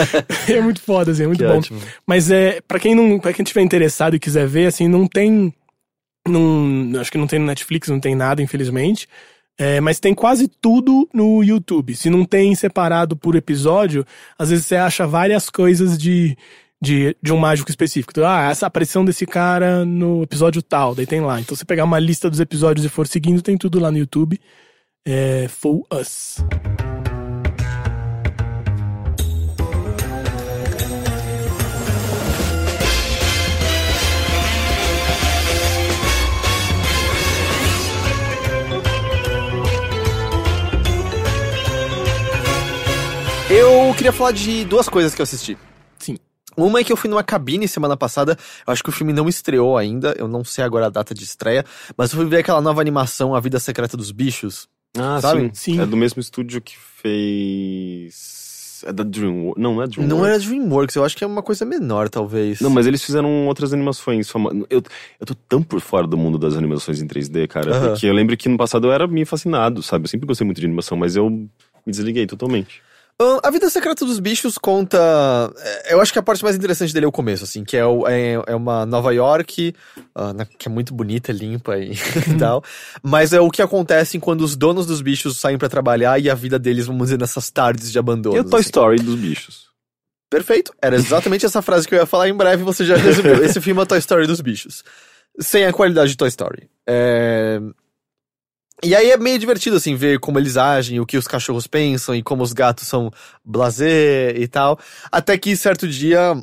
é muito foda, assim, é muito Que bom. ótimo. Mas é, para quem não, para quem tiver interessado e quiser ver, assim, não tem não, acho que não tem no Netflix, não tem nada, infelizmente. É, mas tem quase tudo no YouTube. Se não tem separado por episódio, às vezes você acha várias coisas de, de, de um mágico específico. Então, ah, essa aparição desse cara no episódio tal, daí tem lá. Então, você pegar uma lista dos episódios e for seguindo, tem tudo lá no YouTube. É Full Us. Eu queria falar de duas coisas que eu assisti. Sim. Uma é que eu fui numa cabine semana passada, eu acho que o filme não estreou ainda, eu não sei agora a data de estreia, mas eu fui ver aquela nova animação, A Vida Secreta dos Bichos. Ah, Sabe? sim. Sim. É do mesmo estúdio que fez. É da DreamWorks. Não, não é DreamWorks. Não era DreamWorks, eu acho que é uma coisa menor, talvez. Não, mas eles fizeram outras animações. fama- Eu, eu tô tão por fora do mundo das animações em 3D, cara. Aham. Porque eu lembro que no passado eu era meio fascinado, sabe? Eu sempre gostei muito de animação, mas eu me desliguei totalmente. A Vida Secreta dos Bichos conta. é, Eu acho que a parte mais interessante dele é o começo, assim, que é, o- é, é uma Nova York, na- que é muito bonita, limpa e, tal. Mas é o que acontece quando os donos dos bichos saem pra trabalhar e a vida deles, vamos dizer, nessas tardes de abandono. E o Toy assim. Story dos bichos. Perfeito. Era exatamente essa frase que eu ia falar em breve, você já resumiu. Esse filme é Toy Story dos bichos. Sem a qualidade de Toy Story. É... E aí é meio divertido, assim, ver como eles agem, o que os cachorros pensam e como os gatos são blasé e tal. Até que certo dia,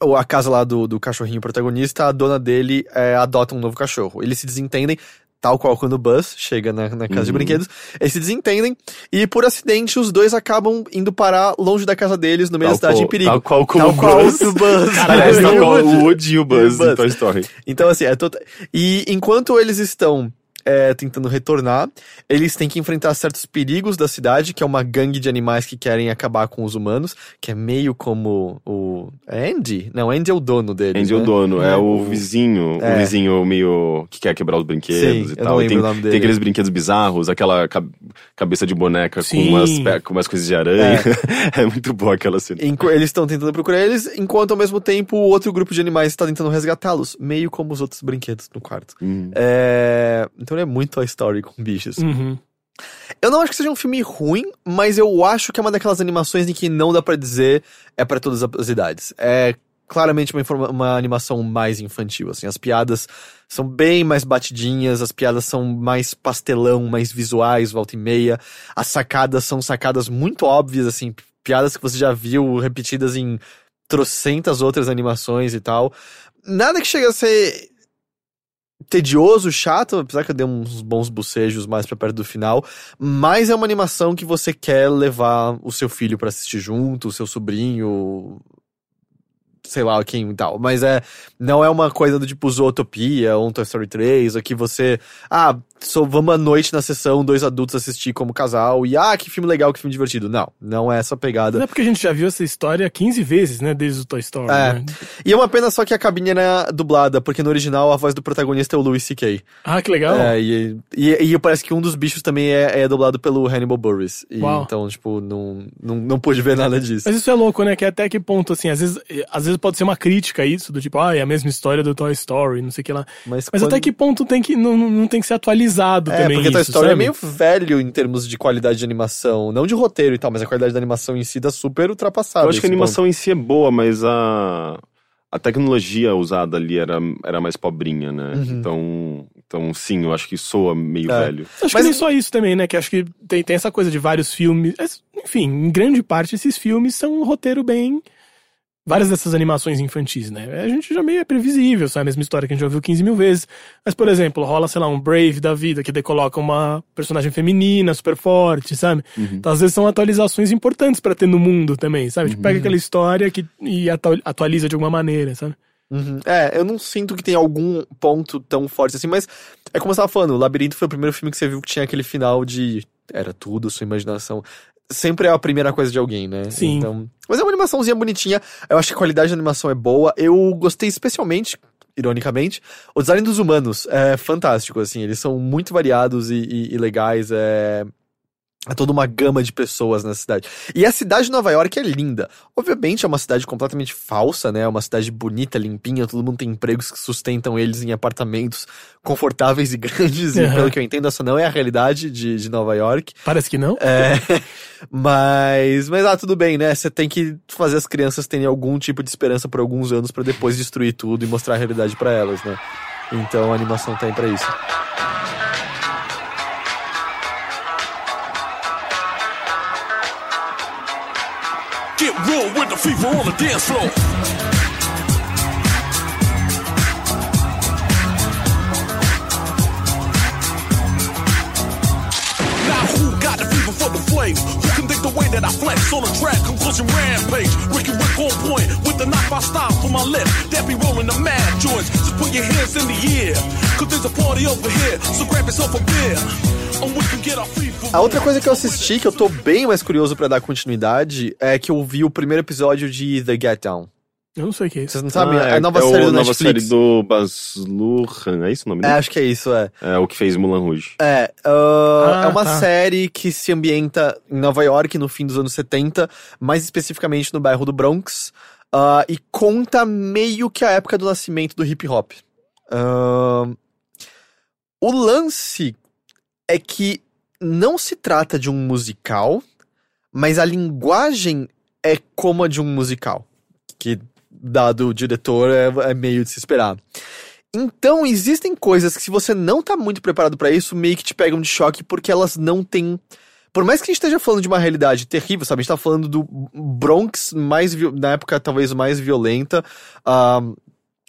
ou a casa lá do, do cachorrinho protagonista, a dona dele é, adota um novo cachorro. Eles se desentendem, tal qual quando o Buzz chega na, na casa de Uhum. brinquedos. Eles se desentendem e, por acidente, os dois acabam indo parar longe da casa deles, no meio da cidade, qual, em perigo. Tal qual como Tal o qual Buzz. o Buzz. Aliás, tal qual o Woody e o Buzz em Toy Story. Então, assim, é tota- E enquanto eles estão é, tentando retornar, eles têm que enfrentar certos perigos da cidade, que é uma gangue de animais que querem acabar com os humanos, que é meio como o. é Andy? Não, Andy é o dono deles. Andy é o né? dono, é, É, o vizinho, é. o vizinho meio que quer quebrar os brinquedos Sim, e tal. E tem, dele. tem aqueles brinquedos bizarros, aquela ca- cabeça de boneca com umas, com umas coisas de aranha. É. muito boa aquela cena. Eles estão tentando procurar eles, enquanto ao mesmo tempo o outro grupo de animais está tentando resgatá-los, meio como os outros brinquedos no quarto. Hum. É... Então é muito Toy Story com bichos. Uhum. Eu não acho que seja um filme ruim, mas eu acho que é uma daquelas animações em que não dá pra dizer é pra todas as idades. É claramente uma, informa- uma animação mais infantil, assim. As piadas são bem mais batidinhas, as piadas são mais pastelão, mais visuais, volta e meia. As sacadas são sacadas muito óbvias, assim, piadas que você já viu repetidas em trocentas outras animações e tal. Nada que chegue a ser tedioso, chato, apesar que eu dei uns bons bocejos mais pra perto do final, mas é uma animação que você quer levar o seu filho pra assistir junto, o seu sobrinho, sei lá quem e tal, mas é não é uma coisa do tipo Zootopia ou um Toy Story 3, ou que você, ah, só vamos à noite na sessão, dois adultos assistir como casal, e ah, que filme legal, que filme divertido. Não, não é essa pegada. Não é porque a gente já viu essa história 15 vezes, né? Desde o Toy Story. É. né? E é uma pena só que a cabine era dublada, porque no original a voz do protagonista é o Louis C.K. Ah, que legal. É, e, e, e parece que um dos bichos também é, é dublado pelo Hannibal Buress. E Uau. então, tipo, não, não, não pude ver nada disso. Mas isso é louco, né? Que até que ponto, assim, às vezes, às vezes pode ser uma crítica a isso, do tipo, ah, é a mesma história do Toy Story, não sei o que lá. Mas, Mas quando- até que ponto tem que, não, não tem que ser atualizado É, também porque Toy isso, Story é sabe? meio velho em termos de qualidade de animação. Não de roteiro e tal, mas a qualidade da animação em si tá super ultrapassada. Eu acho que a animação em si é boa, mas a, a tecnologia usada ali era, era mais pobrinha, né? Uhum. Então, então, sim, eu acho que soa meio É. velho. Acho Mas- que nem só isso também, né? Que acho que tem, tem essa coisa de vários filmes. es- Enfim, em grande parte esses filmes são um roteiro bem. Várias dessas animações infantis, né? A gente já meio é previsível, sabe? A mesma história que a gente já viu 15 mil vezes. Mas, por exemplo, rola, sei lá, um Brave da vida, que daí coloca uma personagem feminina super forte, sabe? Então, às vezes são atualizações importantes pra ter no mundo também, sabe? Tipo, pega aquela história que, e atu- atualiza de alguma maneira, sabe? Uhum. É, eu não sinto que tem algum ponto tão forte assim, mas é como você tava falando, o Labirinto foi o primeiro filme que você viu que tinha aquele final de era tudo, sua imaginação. Sempre é a primeira coisa de alguém, né? Sim. Então, mas é uma animaçãozinha bonitinha. Eu acho que a qualidade da animação é boa. Eu gostei especialmente, ironicamente, o design dos humanos é fantástico, assim. Eles são muito variados e, e- e legais. É... é toda uma gama de pessoas nessa cidade. E a cidade de Nova York é linda. Obviamente é uma cidade completamente falsa, né? É uma cidade bonita, limpinha, todo mundo tem empregos que sustentam eles em apartamentos confortáveis e grandes. E Aham. pelo que eu entendo, essa não é a realidade de, de Nova York. Parece que não. É, mas, mas ah, tudo bem, né? Você tem que fazer as crianças terem algum tipo de esperança por alguns anos pra depois destruir tudo e mostrar a realidade pra elas, né? Então a animação tem pra isso. Get real with the fever on the dance floor. Flame? Who can the way that I flex on the track? Conclusion rampage. Ricky Rick on point with the knife I style for my. That be rolling the mad joints. Just put your hands in the air. Cause there's a party over here. So grab yourself a beer. A outra coisa que eu assisti, que eu tô bem mais curioso pra dar continuidade, é que eu vi o primeiro episódio de The Get Down. Eu não sei o que é isso. Vocês não sabem? Ah, é a nova é série o do nova Netflix. série do Baz Luhrmann, é isso o nome É, dele? acho que é isso, é. É, o que fez Mulan Rouge. É, ah, Ah, é uma tá. série que se ambienta em Nova York no fim dos anos 70, mais especificamente no bairro do Bronx, ah, e conta meio que a época do nascimento do hip hop. Ah, o lance é que não se trata de um musical, mas a linguagem é como a de um musical, que dado o diretor é, é meio de se esperar. Então, existem coisas que se você não tá muito preparado pra isso, meio que te pegam de choque porque elas não têm por mais que a gente esteja falando de uma realidade terrível, sabe? A gente tá falando do Bronx mais na época talvez mais violenta. ahn,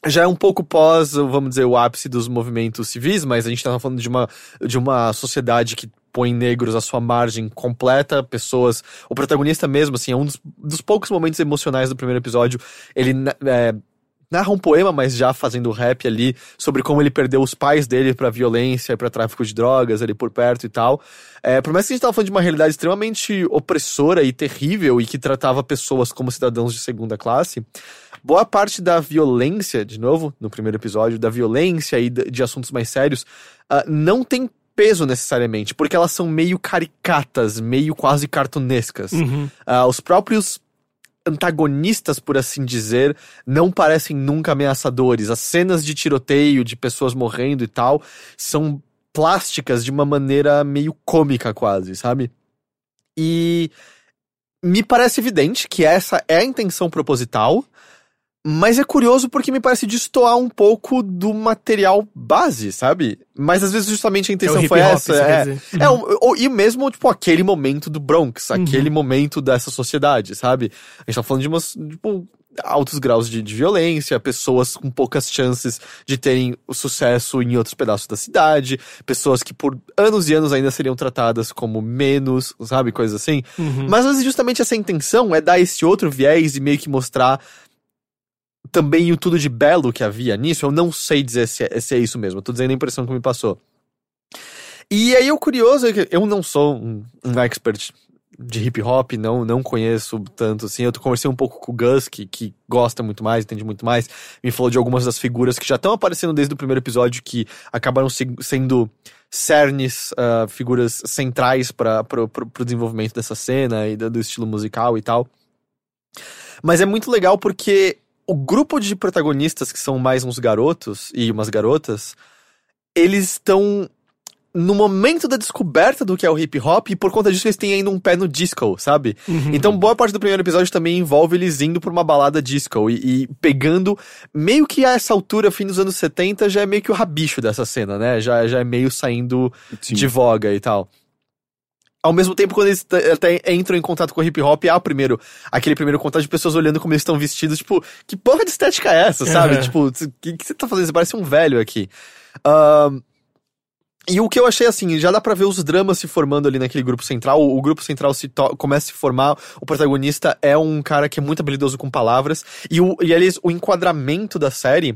já é um pouco pós, vamos dizer, o ápice dos movimentos civis, mas a gente tá falando de uma, de uma sociedade que põe negros à sua margem completa, pessoas. O protagonista mesmo, assim, é um dos, dos poucos momentos emocionais do primeiro episódio. Ele é, narra um poema, mas já fazendo rap ali, sobre como ele perdeu os pais dele pra violência pra tráfico de drogas ali por perto e tal. É, por mais que a gente tava falando de uma realidade extremamente opressora e terrível e que tratava pessoas como cidadãos de segunda classe, boa parte da violência, de novo, no primeiro episódio, da violência e de assuntos mais sérios, ah, não tem peso necessariamente, porque elas são meio caricatas, meio quase cartunescas. Uhum. Ah, os próprios antagonistas, por assim dizer, não parecem nunca ameaçadores. As cenas de tiroteio, de pessoas morrendo e tal, são plásticas de uma maneira meio cômica quase, sabe? E me parece evidente que essa é a intenção proposital, mas é curioso porque me parece destoar um pouco do material base, sabe? Mas às vezes justamente a É intenção hip foi essa. é. É, um- ou- e mesmo, tipo, aquele momento do Bronx, Uhum. aquele momento dessa sociedade, sabe? A gente tá falando de umas, tipo, altos graus de, de violência, pessoas com poucas chances de terem sucesso em outros pedaços da cidade, pessoas que por anos e anos ainda seriam tratadas como menos, sabe? Coisas assim. Uhum. Mas às vezes justamente essa intenção é dar esse outro viés e meio que mostrar também o tudo de belo que havia nisso. Eu não sei dizer se é, se é isso mesmo. Eu tô dizendo a impressão que me passou. E aí o curioso é que eu não sou um, um expert de hip hop, não, não conheço tanto assim. Eu conversei um pouco com o Gus, que, que gosta muito mais, entende muito mais. Me falou de algumas das figuras que já estão aparecendo desde o primeiro episódio, que acabaram se- sendo cernes, ah, figuras centrais para pro desenvolvimento dessa cena e do, do estilo musical e tal. Mas é muito legal porque o grupo de protagonistas, que são mais uns garotos e umas garotas, eles estão no momento da descoberta do que é o hip hop e por conta disso eles têm ainda um pé no disco, sabe? Uhum. Então boa parte do primeiro episódio também envolve eles indo pra uma balada disco e, e pegando meio que a essa altura, fim dos anos 70, já é meio que o rabicho dessa cena, né? Já, já é meio saindo Sim. de voga e tal. Ao mesmo tempo, quando eles até entram em contato com o hip hop, há o primeiro, aquele primeiro contato de pessoas olhando como eles estão vestidos, tipo, que porra de estética é essa, sabe? Uhum. Tipo, o que, que você tá fazendo? Você parece um velho aqui. Ahn, e o que eu achei assim, já dá pra ver os dramas se formando ali naquele grupo central. O, o grupo central se começa a se formar. O protagonista é um cara que é muito habilidoso com palavras. E, o, e aliás, o enquadramento da série,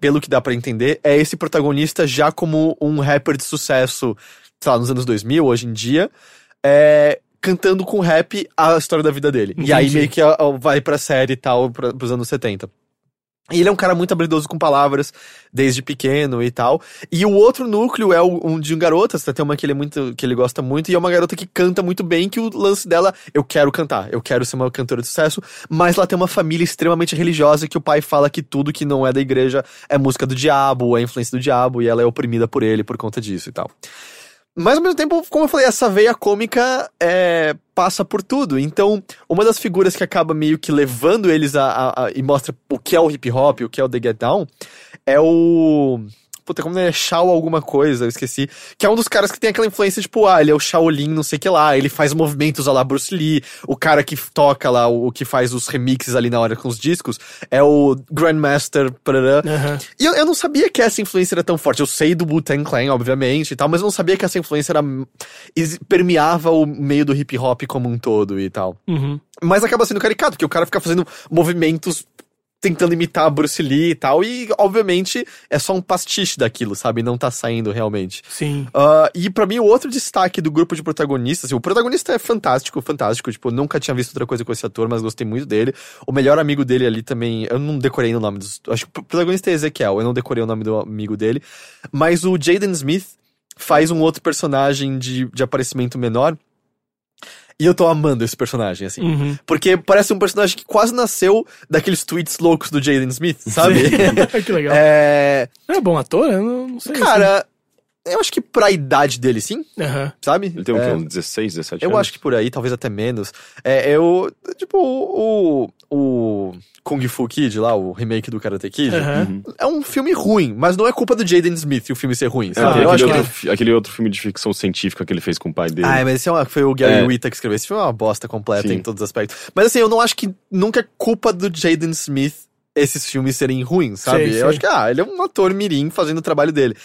pelo que dá pra entender, é esse protagonista já como um rapper de sucesso, sei lá, nos anos 2000, hoje em dia, é, cantando com rap a história da vida dele. E aí Entendi. meio que a- vai pra série e tal, pra, pros anos 70. E ele é um cara muito habilidoso com palavras, desde pequeno e tal. E o outro núcleo é o, um de um garotas, tem uma que ele, é muito, que ele gosta muito, e é uma garota que canta muito bem, que o lance dela, eu quero cantar, eu quero ser uma cantora de sucesso, mas ela tem uma família extremamente religiosa, que o pai fala que tudo que não é da igreja é música do diabo, é influência do diabo, e ela é oprimida por ele por conta disso e tal. Mas ao mesmo tempo, como eu falei, essa veia cômica é, passa por tudo. Então, uma das figuras que acaba meio que levando eles a, a- a- e mostra o que é o hip hop, o que é o The Get Down, é o. Puta, como é Shao alguma coisa, eu esqueci. Que é um dos caras que tem aquela influência, tipo, ah, ele é o Shaolin, não sei o que lá, ele faz movimentos a lá Bruce Lee, o cara que toca lá, o, que faz os remixes ali na hora com os discos, é o Grandmaster, parará. Aham. E eu, eu não sabia que essa influência era tão forte. Eu sei do Wu-Tang Clan, obviamente, e tal, mas eu não sabia que essa influência era, permeava o meio do hip hop como um todo e tal. Uhum. Mas acaba sendo caricato, porque o cara fica fazendo movimentos tentando imitar Bruce Lee e tal, e obviamente é só um pastiche daquilo, sabe? Não tá saindo realmente. Sim. Ah, e pra mim, o outro destaque do grupo de protagonistas, assim, o protagonista é fantástico, fantástico. Tipo, nunca tinha visto outra coisa com esse ator, mas gostei muito dele. O melhor amigo dele ali também, eu não decorei o nome dos. Acho que o protagonista é Ezequiel, eu não decorei o nome do amigo dele. Mas o Jaden Smith faz um outro personagem de, de aparecimento menor. E eu tô amando esse personagem, assim. Uhum. Porque parece um personagem que quase nasceu daqueles tweets loucos do Jaden Smith, sabe? que legal. é. É bom ator? Eu não, sei. Cara, eu acho que pra idade dele, sim. Aham. sabe? Ele tem o É, quê? Uns 16, 17 Eu anos? acho que por aí, talvez até menos. É, eu. Tipo, o. O. Kung Fu Kid lá, o remake do Karate Kid. Aham. É um filme ruim, mas não é culpa do Jaden Smith o filme ser ruim, É, sabe? eu acho aquele, que. outro, fi- aquele outro filme de ficção científica que ele fez com o pai dele. Ah, mas esse é uma, foi o Gary É. Whitta que escreveu. Esse filme é uma bosta completa Sim. em todos os aspectos. Mas assim, eu não acho que nunca é culpa do Jaden Smith esses filmes serem ruins, sabe? Sei, eu sei. acho que, ah, ele é um ator mirim fazendo o trabalho dele.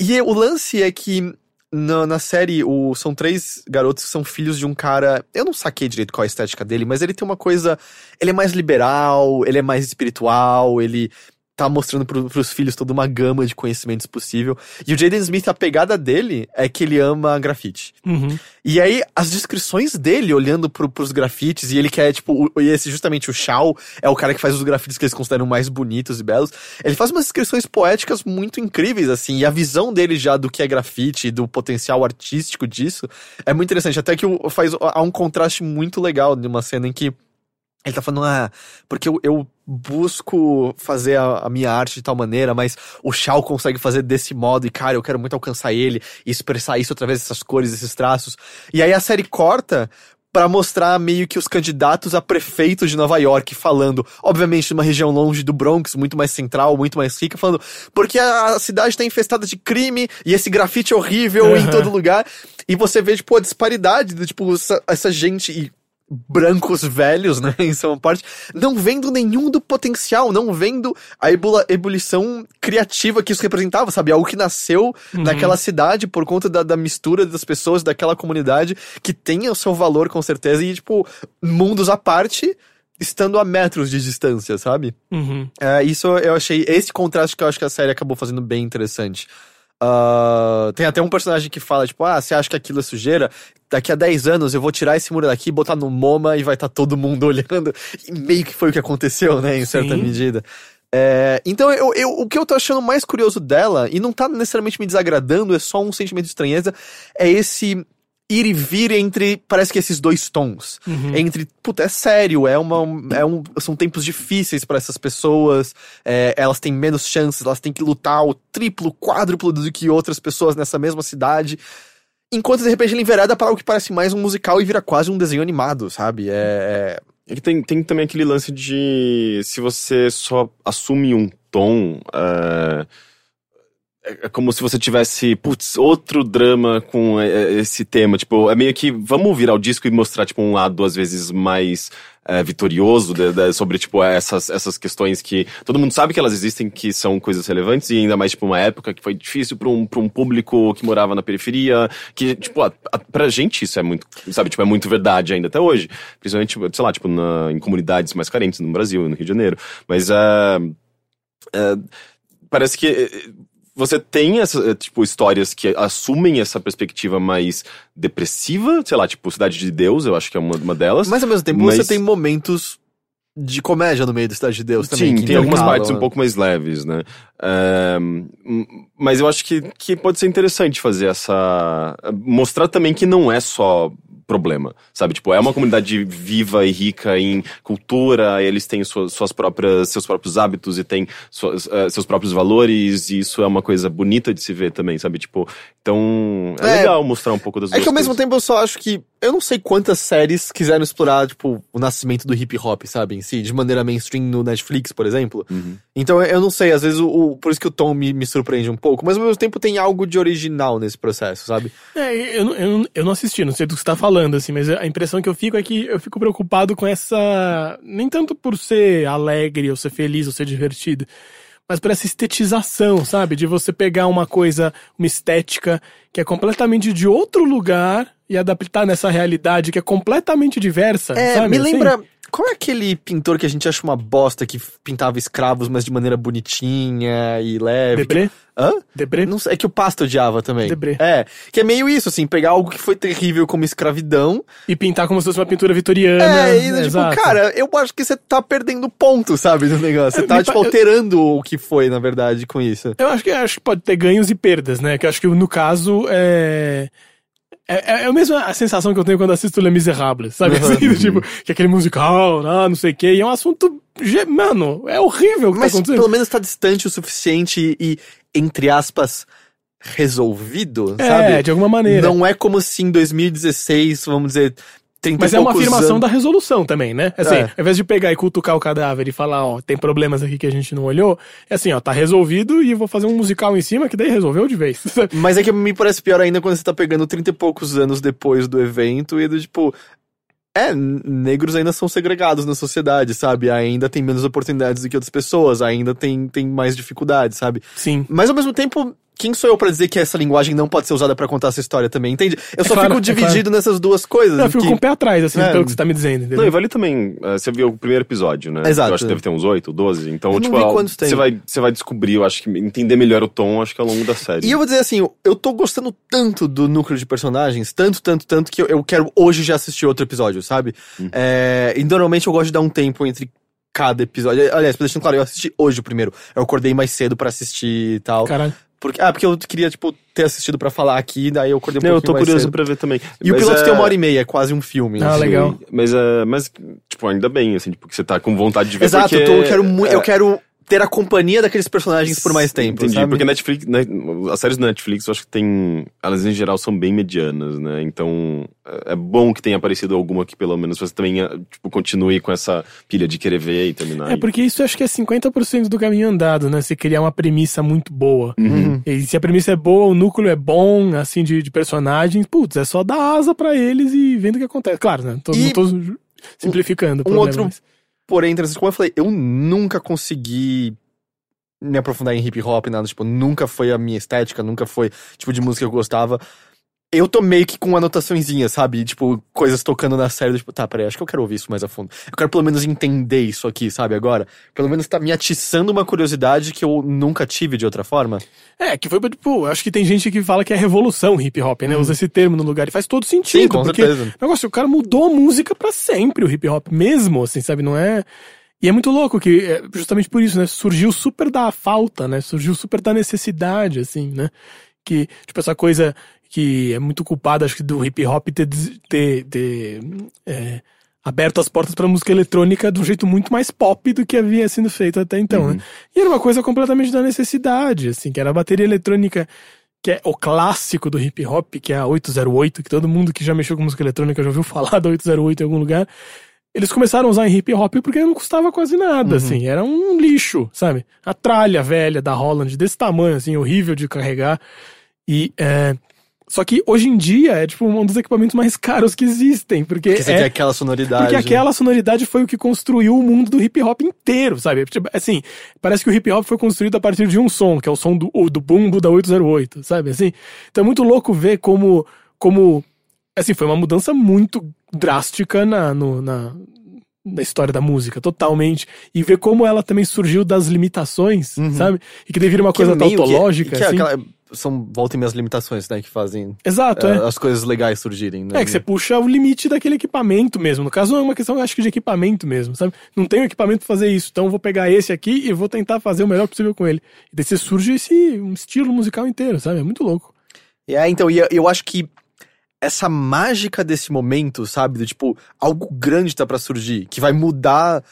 E o lance é que na, na série o, são três garotos que são filhos de um cara. Eu não saquei direito qual a estética dele, mas ele tem uma coisa. Ele é mais liberal, ele é mais espiritual, ele tá mostrando pro, pros filhos toda uma gama de conhecimentos possível. E o Jaden Smith, a pegada dele é que ele ama grafite. Uhum. E aí, as descrições dele olhando pro, pros grafites, e ele quer, tipo, o, e esse justamente o Shao é o cara que faz os grafites que eles consideram mais bonitos e belos. Ele faz umas descrições poéticas muito incríveis, assim, e a visão dele já do que é grafite e do potencial artístico disso é muito interessante. Até que o, faz, há um contraste muito legal de uma cena em que ele tá falando, ah, porque eu, eu busco fazer a, a minha arte de tal maneira, mas o Shao consegue fazer desse modo, e cara, eu quero muito alcançar ele e expressar isso através dessas cores, desses traços. E aí a série corta pra mostrar meio que os candidatos a prefeito de Nova York falando, obviamente numa região longe do Bronx, muito mais central, muito mais rica, falando, porque a, cidade tá infestada de crime e esse grafite horrível em Uhum. todo lugar. E você vê, tipo, a disparidade do, tipo, essa, essa gente e brancos velhos, né, em sua parte, não vendo nenhum do potencial, não vendo a ebula- ebulição criativa que isso representava, sabe? Algo que nasceu naquela cidade por conta da, da mistura das pessoas daquela comunidade que tem o seu valor com certeza e, tipo, mundos à parte, estando a metros de distância, sabe? Uhum. É, isso eu achei. Esse contraste que eu acho que a série acabou fazendo bem interessante. Ah, tem até um personagem que fala, tipo, ah, você acha que aquilo é sujeira? Daqui a 10 anos eu vou tirar esse muro daqui, botar no MoMA e vai estar todo mundo olhando. E meio que foi o que aconteceu, né, em certa Sim. medida. É, então, eu, eu- o que eu tô achando mais curioso dela, e não tá necessariamente me desagradando, é só um sentimento de estranheza, é esse ir e vir entre, parece que esses dois tons. Uhum. Entre, puta, é sério, é uma, é um, são tempos difíceis pra essas pessoas, é, elas têm menos chances, elas têm que lutar o triplo, quádruplo do que outras pessoas nessa mesma cidade. Enquanto de repente ele envereda para o que parece mais um musical e vira quase um desenho animado, sabe? É, É que tem, tem também aquele lance de se você só assume um tom, é, é como se você tivesse, putz, outro drama com é, é, esse tema. Tipo, é meio que vamos virar o disco e mostrar, tipo, um lado às vezes mais é, vitorioso de- de- sobre, tipo, essas, essas questões que todo mundo sabe que elas existem, que são coisas relevantes, e ainda mais, tipo, uma época que foi difícil pra um, pra um público que morava na periferia, que, tipo, a, a, pra gente isso é muito, sabe, tipo, é muito verdade ainda até hoje. Principalmente, sei lá, tipo, na, em comunidades mais carentes no Brasil, no Rio de Janeiro. Mas, é, é, parece que você tem essa, eh, tipo, histórias que assumem essa perspectiva mais depressiva, sei lá, tipo, Cidade de Deus, eu acho que é uma, uma delas. Mas ao mesmo tempo Mas- você tem momentos de comédia no meio da Cidade de Deus também. Sim, tem algumas partes um né? pouco mais leves, né? Mas eu acho que, que pode ser interessante fazer essa. mostrar também que não é só problema, sabe? Tipo, é uma comunidade viva e rica em cultura, eles têm suas, suas próprias, seus próprios hábitos e têm suas, eh, seus próprios valores, e isso é uma coisa bonita de se ver também, sabe? Tipo, então é, É. legal mostrar um pouco das É duas que ao mesmo coisas. tempo eu só acho que. Eu não sei quantas séries quiseram explorar, tipo, o nascimento do hip hop, sabe? Em si, de maneira mainstream no Netflix, por exemplo. Uhum. Então eu não sei, às vezes o, o- Por isso que o tom me, me surpreende um pouco, mas ao mesmo tempo tem algo de original nesse processo, sabe? É, eu, não- eu, eu não assisti, não sei do que você tá falando, assim, mas a impressão que eu fico é que eu fico preocupado com essa. Nem tanto por ser alegre, ou ser feliz, ou ser divertido, mas por essa estetização, sabe? De você pegar uma coisa, uma estética que é completamente de outro lugar e adaptar nessa realidade que é completamente diversa. É, sabe? me assim? lembra. Qual é aquele pintor que a gente acha uma bosta que pintava escravos, mas de maneira bonitinha e leve? Debré? Hã? Debré? Não sei, é que o Pasto odiava também. Debré. É, que é meio isso, assim, pegar algo que foi terrível como escravidão. E pintar como se fosse uma pintura vitoriana. é, e tipo, exato. cara, eu acho que você tá perdendo ponto, sabe, do negócio. Você tá, tipo, alterando o que foi, na verdade, com isso. Eu acho que, acho que pode ter ganhos e perdas, né? Que eu acho que no caso é. É, é a mesma sensação que eu tenho quando assisto Le Misérables, sabe? Assim, tipo, que é aquele musical, ah, não sei o quê. E é um assunto. Mano, é horrível o que Mas tá acontecendo. pelo menos tá distante o suficiente e, entre aspas, resolvido, É, sabe? de alguma maneira. Não é como se em 2016, vamos dizer, 30 Mas é uma afirmação anos... da resolução também, né? Assim, É. ao invés de pegar e cutucar o cadáver e falar, ó, tem problemas aqui que a gente não olhou, é assim, ó, tá resolvido e vou fazer um musical em cima que daí resolveu de vez. Mas é que me parece pior ainda quando você tá pegando 30 e poucos anos depois do evento e do tipo. É, negros ainda são segregados na sociedade, sabe? Ainda tem menos oportunidades do que outras pessoas, ainda tem, tem mais dificuldades, sabe? Sim. Mas ao mesmo tempo, quem sou eu pra dizer que essa linguagem não pode ser usada pra contar essa história também, entende? Eu É só claro, fico é dividido nessas duas coisas. Eu fico que- com o pé atrás, assim, É. pelo que você tá me dizendo, entendeu? Não, e vale também. eh, você viu o primeiro episódio, né? Exato. Eu acho que deve ter uns 8, 12. Então, Eu não tipo, vi ah, quantos tem. você vai, você vai descobrir, eu acho que entender melhor o tom, acho que ao longo da série. E eu vou dizer assim, eu- tô gostando tanto do núcleo de personagens, tanto, tanto, tanto, que eu, eu quero hoje já assistir outro episódio, sabe? É, e normalmente eu gosto de dar um tempo entre cada episódio. Aliás, pra deixar claro, eu assisti hoje o primeiro. Eu acordei mais cedo pra assistir e tal. Caralho. Porque, ah, porque eu queria, tipo, ter assistido pra falar aqui, daí eu acordei um Não, eu tô mais curioso cedo. pra ver também. E o Mas, piloto é, tem uma hora e meia, é quase um filme. Ah, assim. legal. Mas, é, mas, tipo, ainda bem, assim, tipo, que você tá com vontade de ver. Exato, porque, eu, tô- eu quero mu- é, eu quero ter a companhia daqueles personagens por mais tempo, Entendi, sabe? porque Netflix, né, as séries da Netflix, eu acho que tem, elas em geral são bem medianas, né? Então, é é bom que tenha aparecido alguma que pelo menos você também, eh, tipo, continue com essa pilha de querer ver e terminar. É, porque isso eu acho que é 50% do caminho andado, né? Você criar uma premissa muito boa. Uhum. E se a premissa é boa, o núcleo é bom, assim, de, de personagens, putz, é só dar asa pra eles e vendo o que acontece. Claro, né? Tô, E não tô simplificando um problema, outro- mas- Porém, como eu falei, eu nunca consegui me aprofundar em hip hop, nada, tipo, nunca foi a minha estética, nunca foi tipo de música que eu gostava. Eu tô meio que com anotaçõezinhas, sabe? Tipo, coisas tocando na série, tipo, tá, peraí, acho que eu quero ouvir isso mais a fundo. Eu quero pelo menos entender isso aqui, sabe, agora. Pelo menos tá me atiçando uma curiosidade que eu nunca tive de outra forma. É, que foi, tipo, acho que tem gente que fala que é revolução hip hop, né? Usa esse termo no lugar e faz todo sentido. Sim, com porque certeza. o negócio, o cara mudou a música pra sempre, o hip hop mesmo, assim, sabe? Não é. E é muito louco que, é, justamente por isso, né? Surgiu super da falta, né? Surgiu super da necessidade, assim, né? Que, tipo, essa coisa que é muito culpada, acho que, do hip hop ter, ter, ter é, aberto as portas pra música eletrônica de um jeito muito mais pop do que havia sido feito até então, né? E era uma coisa completamente da necessidade, assim, que era a bateria eletrônica que é o clássico do hip hop, que é a 808, que todo mundo que já mexeu com música eletrônica já ouviu falar da 808 em algum lugar. eles começaram a usar em hip hop porque não custava quase nada, assim. Era um lixo, sabe? A tralha velha da Holland, desse tamanho, assim, horrível de carregar. E, é... Só que hoje em dia é, tipo, um dos equipamentos mais caros que existem, porque Porque você é... tem aquela sonoridade. Porque aquela sonoridade foi o que construiu o mundo do hip hop inteiro, sabe? Tipo, Assim, parece que o hip hop foi construído a partir de um som, que é o som do, do bumbo da 808, sabe? Assim, então é muito louco ver como, como, assim, foi uma mudança muito drástica na, no- na, história da música, totalmente. E ver como ela também surgiu das limitações, sabe? E que deveria uma Uhum. Que é coisa que- tautológica, que é assim. aquela- são volta e minhas limitações, né? Que fazem Exato, é, é. as coisas legais surgirem. Né? É que você puxa o limite daquele equipamento mesmo. No caso, é uma questão, acho que de equipamento mesmo, sabe? Não tenho equipamento pra fazer isso, então eu vou pegar esse aqui e vou tentar fazer o melhor possível com ele. E daí você surge esse um estilo musical inteiro, sabe? É muito louco. É, então, e eu- acho que essa mágica desse momento, sabe? Do tipo, algo grande tá pra surgir, que vai mudar,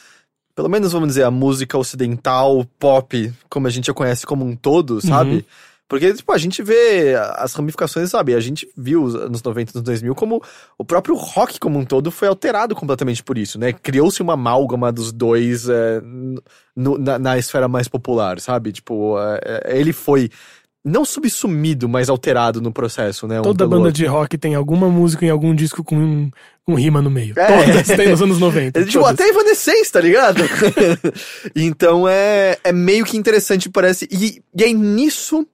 pelo menos vamos dizer, a música ocidental, pop, como a gente a conhece como um todo, sabe? Uhum. Porque, tipo, a gente vê as ramificações, sabe? A gente viu os anos 90 e anos 2000 como o próprio rock como um todo foi alterado completamente por isso, né? Criou-se uma amálgama dos dois é, no- na, na esfera mais popular, sabe? Tipo, é, é, ele foi não subsumido, mas alterado no processo, né? um Toda banda outro. de rock tem alguma música em algum disco com, com rima no meio. É. Todas tem nos anos 90. É, tipo, todas. até Evanescence, tá ligado? então é, é meio que interessante, parece. E, e é nisso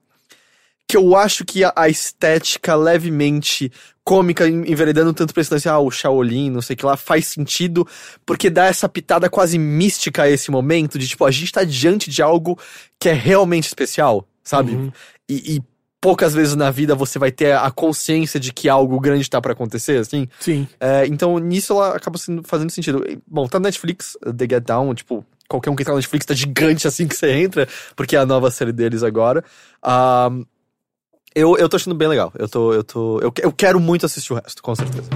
que eu acho que a, a estética levemente cômica, en- enveredando tanto pra esse ah, o Shaolin, não sei o que lá, faz sentido, porque dá essa pitada quase mística a esse momento, de tipo, a gente tá diante de algo que é realmente especial, sabe? Uhum. E, e poucas vezes na vida você vai ter a consciência de que algo grande tá pra acontecer, assim. Sim. É, então, nisso ela acaba sendo, fazendo sentido. Bom, tá na Netflix, The Get Down, tipo, qualquer um que tá na Netflix tá gigante assim que você entra, porque é a nova série deles agora. Ah, eu, eu tô achando bem legal. Eu tô. Eu tô. Eu, eu quero muito assistir o resto, com certeza.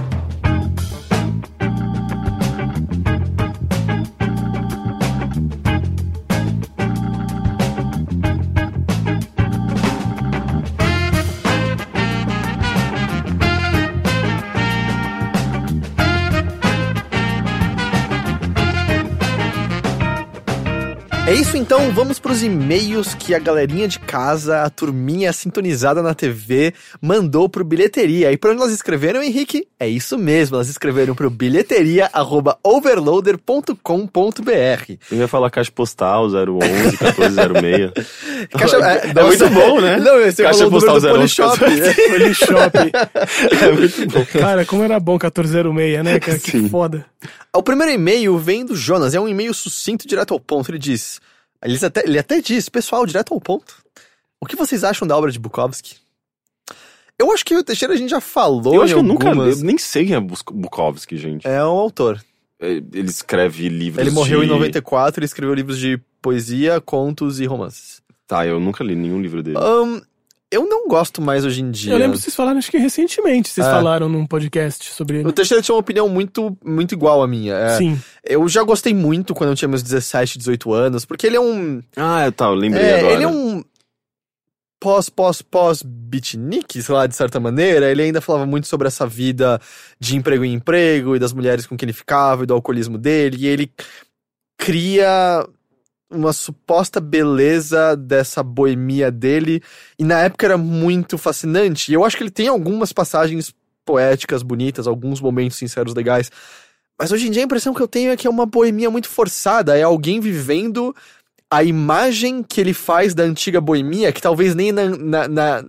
É isso então, vamos pros e-mails que a galerinha de casa, a turminha sintonizada na TV, mandou pro bilheteria. E pra onde elas escreveram, Henrique? É isso mesmo, elas escreveram pro bilheteria.overloader.com.br. Eu ia falar caixa postal 011, 1406. Caixa- é, nossa. muito bom, né? Não, você Caixa falou o postal do 011, Polishop. Polishop. É muito bom. Cara, como era bom 1406, né, cara? Que foda. O primeiro e-mail vem do Jonas, é um e-mail sucinto, direto ao ponto. Ele diz: ele até, ele até diz, pessoal, direto ao ponto. O que vocês acham da obra de Bukowski? Eu acho que o Teixeira a gente já falou Eu acho que eu nunca. algumas. Eu nem sei quem é Bukowski, gente. É um autor. É, Ele escreve livros. Ele morreu de... em 94, ele escreveu livros de poesia, contos e romances. Tá, eu nunca li nenhum livro dele. Ahn, eu não gosto mais hoje em dia. Eu lembro que vocês falaram, acho que recentemente, vocês É. falaram num podcast sobre ele. O Teixeira tinha uma opinião muito, muito igual à minha. É, Sim. Eu já gostei muito quando eu tinha meus 17, 18 anos, porque ele é um. Ah, tá, eu lembrei É, agora. ele é um pós, pós, pós beatnik, sei lá, de certa maneira. Ele ainda falava muito sobre essa vida de emprego em emprego e das mulheres com quem ele ficava e do alcoolismo dele. E ele cria uma suposta beleza dessa boemia dele. E na época era muito fascinante. E eu acho que ele tem algumas passagens poéticas bonitas, alguns momentos sinceros legais. Mas hoje em dia a impressão que eu tenho é que é uma boemia muito forçada. É alguém vivendo a imagem que ele faz da antiga boemia, que talvez nem na, na- na-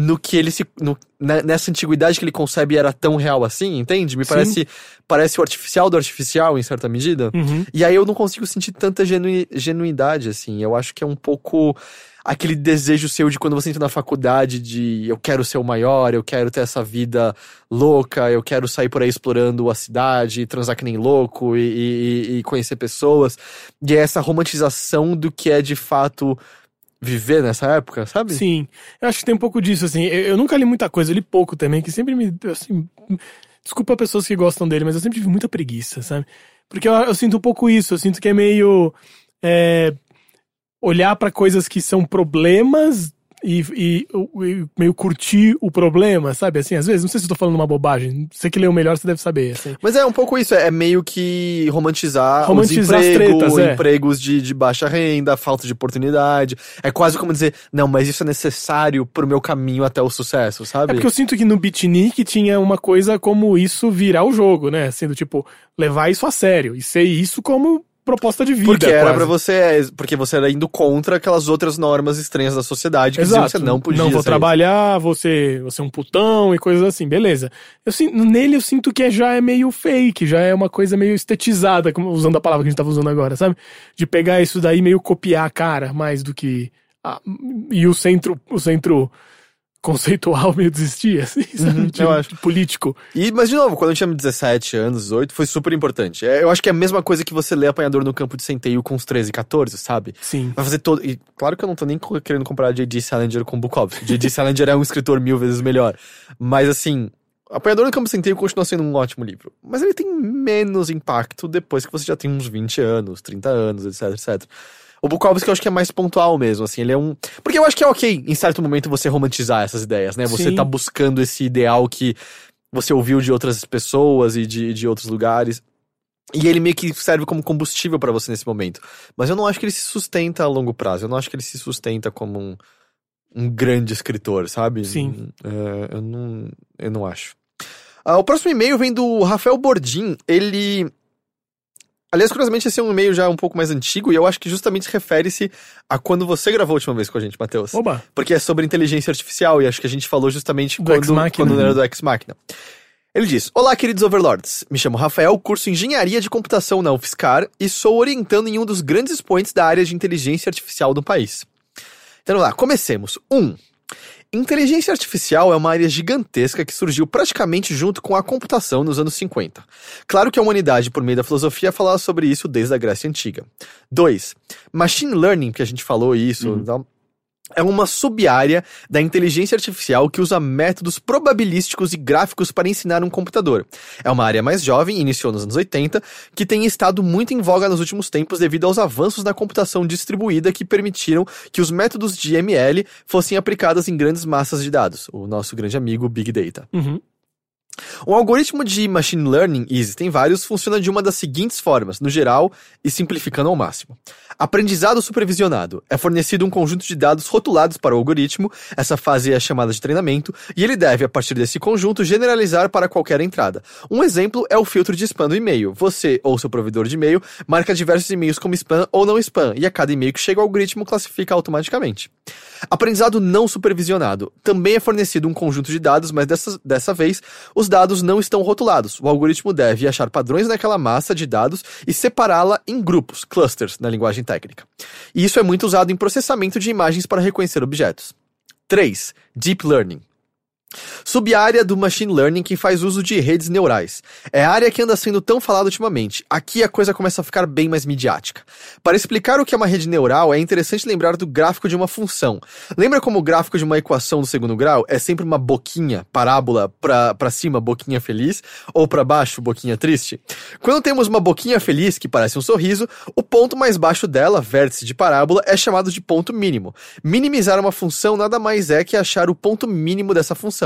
no que ele se. no- na- nessa antiguidade que ele concebe era tão real assim, entende? Me Sim. parece, parece o artificial do artificial, em certa medida. Uhum. E aí eu não consigo sentir tanta genui- genuidade, assim. Eu acho que é um pouco aquele desejo seu de quando você entra na faculdade de eu quero ser o maior, eu quero ter essa vida louca, eu quero sair por aí explorando a cidade, transar que nem louco e, e- e conhecer pessoas. E é essa romantização do que é de fato viver nessa época, sabe? Sim. Eu acho que tem um pouco disso, assim. Eu, eu nunca li muita coisa, eu li pouco também, que sempre me. Assim, desculpa pessoas que gostam dele, mas eu sempre tive muita preguiça, sabe? Porque eu, eu sinto um pouco isso, eu sinto que é meio. é, olhar pra coisas que são problemas e, e- e meio curtir o problema, sabe? Assim, às vezes, não sei se eu tô falando uma bobagem. Você que leu melhor, você deve saber, assim. Mas é um pouco isso, é meio que romantizar, Romantizar os empregos, tretas, é. empregos de, de baixa renda, falta de oportunidade. É quase como dizer, não, mas isso é necessário pro meu caminho até o sucesso, sabe? É porque eu sinto que no Beatnik tinha uma coisa como isso virar o jogo, né? Sendo tipo, levar isso a sério e ser isso como proposta de vida. Porque era quase. pra você, porque você era indo contra aquelas outras normas estranhas da sociedade que diziam que você não podia Não vou trabalhar, você, você é um putão e coisas assim, beleza. Eu sinto, nele eu sinto que é- já é meio fake, já é uma coisa meio estetizada, usando a palavra que a gente tava usando agora, sabe? De pegar isso daí e meio copiar a cara, mais do que. a- e o centro, o centro conceitual meio desistir, assim, sabe? Uhum, eu acho. Político. E, mas de novo, quando eu tinha 17 anos, 18, foi super importante. É, eu acho que é a mesma coisa que você lê Apanhador no Campo de Centeio com os 13, 14, sabe? Sim. Vai fazer todo. E claro que eu não tô nem querendo comparar J.D. Salinger com Bukowski. J.D. Salinger é um escritor mil vezes melhor. Mas assim, Apanhador no Campo de Centeio continua sendo um ótimo livro. Mas ele tem menos impacto depois que você já tem uns 20 anos, 30 anos, etc, etc. O Bukowski eu acho que é mais pontual mesmo, assim, ele é um... Porque eu acho que é ok, em certo momento, você romantizar essas ideias, né? Você Sim. tá buscando esse ideal que você ouviu de outras pessoas e de, de outros lugares. E ele meio que serve como combustível pra você nesse momento. Mas eu não acho que ele se sustenta a longo prazo. Eu não acho que ele se sustenta como um, um grande escritor, sabe? Sim. É, eu, não, eu não acho. Ah, o próximo e-mail vem do Rafael Bordim. Ele. Aliás, curiosamente, esse é um e-mail já um pouco mais antigo e eu acho que justamente refere-se a quando você gravou a última vez com a gente, Matheus. Oba. Porque é sobre inteligência artificial e acho que a gente falou justamente Do quando, quando era do Ex Machina. Ele diz: Olá, queridos overlords. Me chamo Rafael, curso Engenharia de Computação na UFSCar e sou orientando em um dos grandes expoentes da área de inteligência artificial do país. Então vamos lá, comecemos. 1. Um, inteligência artificial é uma área gigantesca que surgiu praticamente junto com a computação nos anos 50. Claro que a humanidade, por meio da filosofia, falava sobre isso desde a Grécia Antiga. 2. Machine Learning, que a gente falou isso, tal, é uma sub-área da inteligência artificial que usa métodos probabilísticos e gráficos para ensinar um computador. É uma área mais jovem, iniciou nos anos 80, que tem estado muito em voga nos últimos tempos devido aos avanços na computação distribuída que permitiram que os métodos de ML fossem aplicados em grandes massas de dados, o nosso grande amigo Big Data. Uhum. Um algoritmo de machine learning, e existem vários, funciona de uma das seguintes formas, no geral e simplificando ao máximo. Aprendizado supervisionado. É fornecido um conjunto de dados rotulados para o algoritmo, essa fase é chamada de treinamento, e ele deve, a partir desse conjunto, generalizar para qualquer entrada. Um exemplo é o filtro de spam do e-mail. Você, ou seu provedor de e-mail, marca diversos e-mails como spam ou não spam, e a cada e-mail que chega, o algoritmo classifica automaticamente. Aprendizado não supervisionado. Também é fornecido um conjunto de dados, mas dessa, dessa vez, os dados não estão rotulados. O algoritmo deve achar padrões naquela massa de dados e separá-la em grupos, clusters, na linguagem técnica. E isso é muito usado em processamento de imagens para reconhecer objetos. 3. Deep Learning. Sub-área do Machine Learning que faz uso de redes neurais. É a área que anda sendo tão falada ultimamente. Aqui a coisa começa a ficar bem mais midiática. Para explicar o que é uma rede neural, é interessante lembrar do gráfico de uma função. Lembra como o gráfico de uma equação do segundo grau é sempre uma boquinha, parábola, pra cima, boquinha feliz, ou para baixo, boquinha triste? Quando temos uma boquinha feliz, que parece um sorriso, o ponto mais baixo dela, vértice de parábola, é chamado de ponto mínimo. Minimizar uma função nada mais é que achar o ponto mínimo dessa função.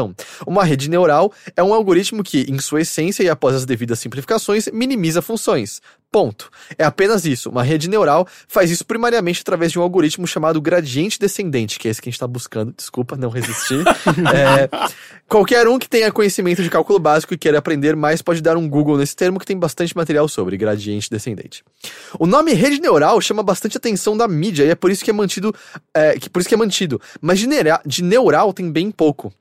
Uma rede neural é um algoritmo que, em sua essência e após as devidas simplificações, minimiza funções. Ponto. É apenas isso. Uma rede neural faz isso primariamente através de um algoritmo chamado gradiente descendente, que é esse que a gente está buscando. Desculpa, não resisti. É, qualquer um que tenha conhecimento de cálculo básico e queira aprender mais pode dar um Google nesse termo que tem bastante material sobre gradiente descendente. O nome rede neural chama bastante atenção da mídia e é por isso que é mantido, é, que por isso que é mantido. Mas de, de neural tem bem pouco.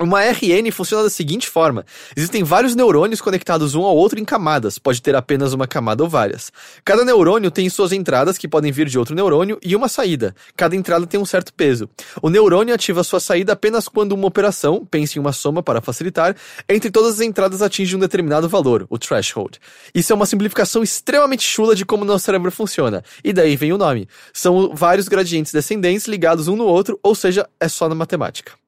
Uma RN funciona da seguinte forma: existem vários neurônios conectados um ao outro em camadas, pode ter apenas uma camada ou várias. Cada neurônio tem suas entradas, que podem vir de outro neurônio, e uma saída. Cada entrada tem um certo peso. O neurônio ativa sua saída apenas quando uma operação, pense em uma soma para facilitar, entre todas as entradas atinge um determinado valor, o threshold. Isso é uma simplificação extremamente chula de como nosso cérebro funciona, e daí vem o nome. São vários gradientes descendentes ligados um no outro, ou seja, é só na matemática.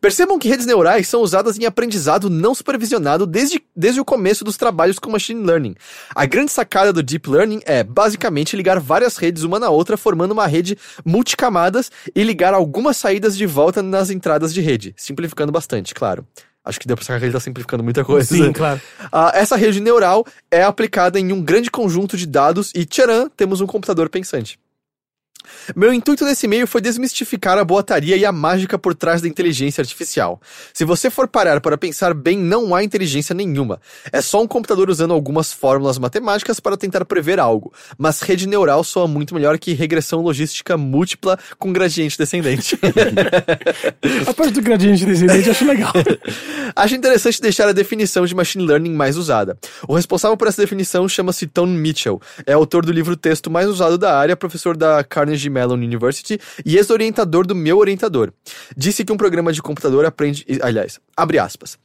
Percebam que redes neurais são usadas em aprendizado não supervisionado desde, desde o começo dos trabalhos com machine learning. A grande sacada do deep learning é, basicamente, ligar várias redes uma na outra, formando uma rede multicamadas e ligar algumas saídas de volta nas entradas de rede, simplificando bastante, claro. Acho que deu pra sacar que ele tá simplificando muita coisa. Sim, claro. Ah, essa rede neural é aplicada em um grande conjunto de dados e, tcharam, temos um computador pensante. Meu intuito nesse e-mail foi desmistificar a boataria e a mágica por trás da inteligência artificial. Se você for parar para pensar bem, não há inteligência nenhuma. É só um computador usando algumas fórmulas matemáticas para tentar prever algo. Mas rede neural soa muito melhor que regressão logística múltipla com gradiente descendente. A parte do gradiente descendente eu acho legal. Acho interessante deixar a definição de machine learning mais usada. O responsável por essa definição chama-se Tone Mitchell. É autor do livro texto mais usado da área, professor da Carnegie Mellon University e ex-orientador do meu orientador. Disse que um programa de computador aprende. Aliás, abre aspas.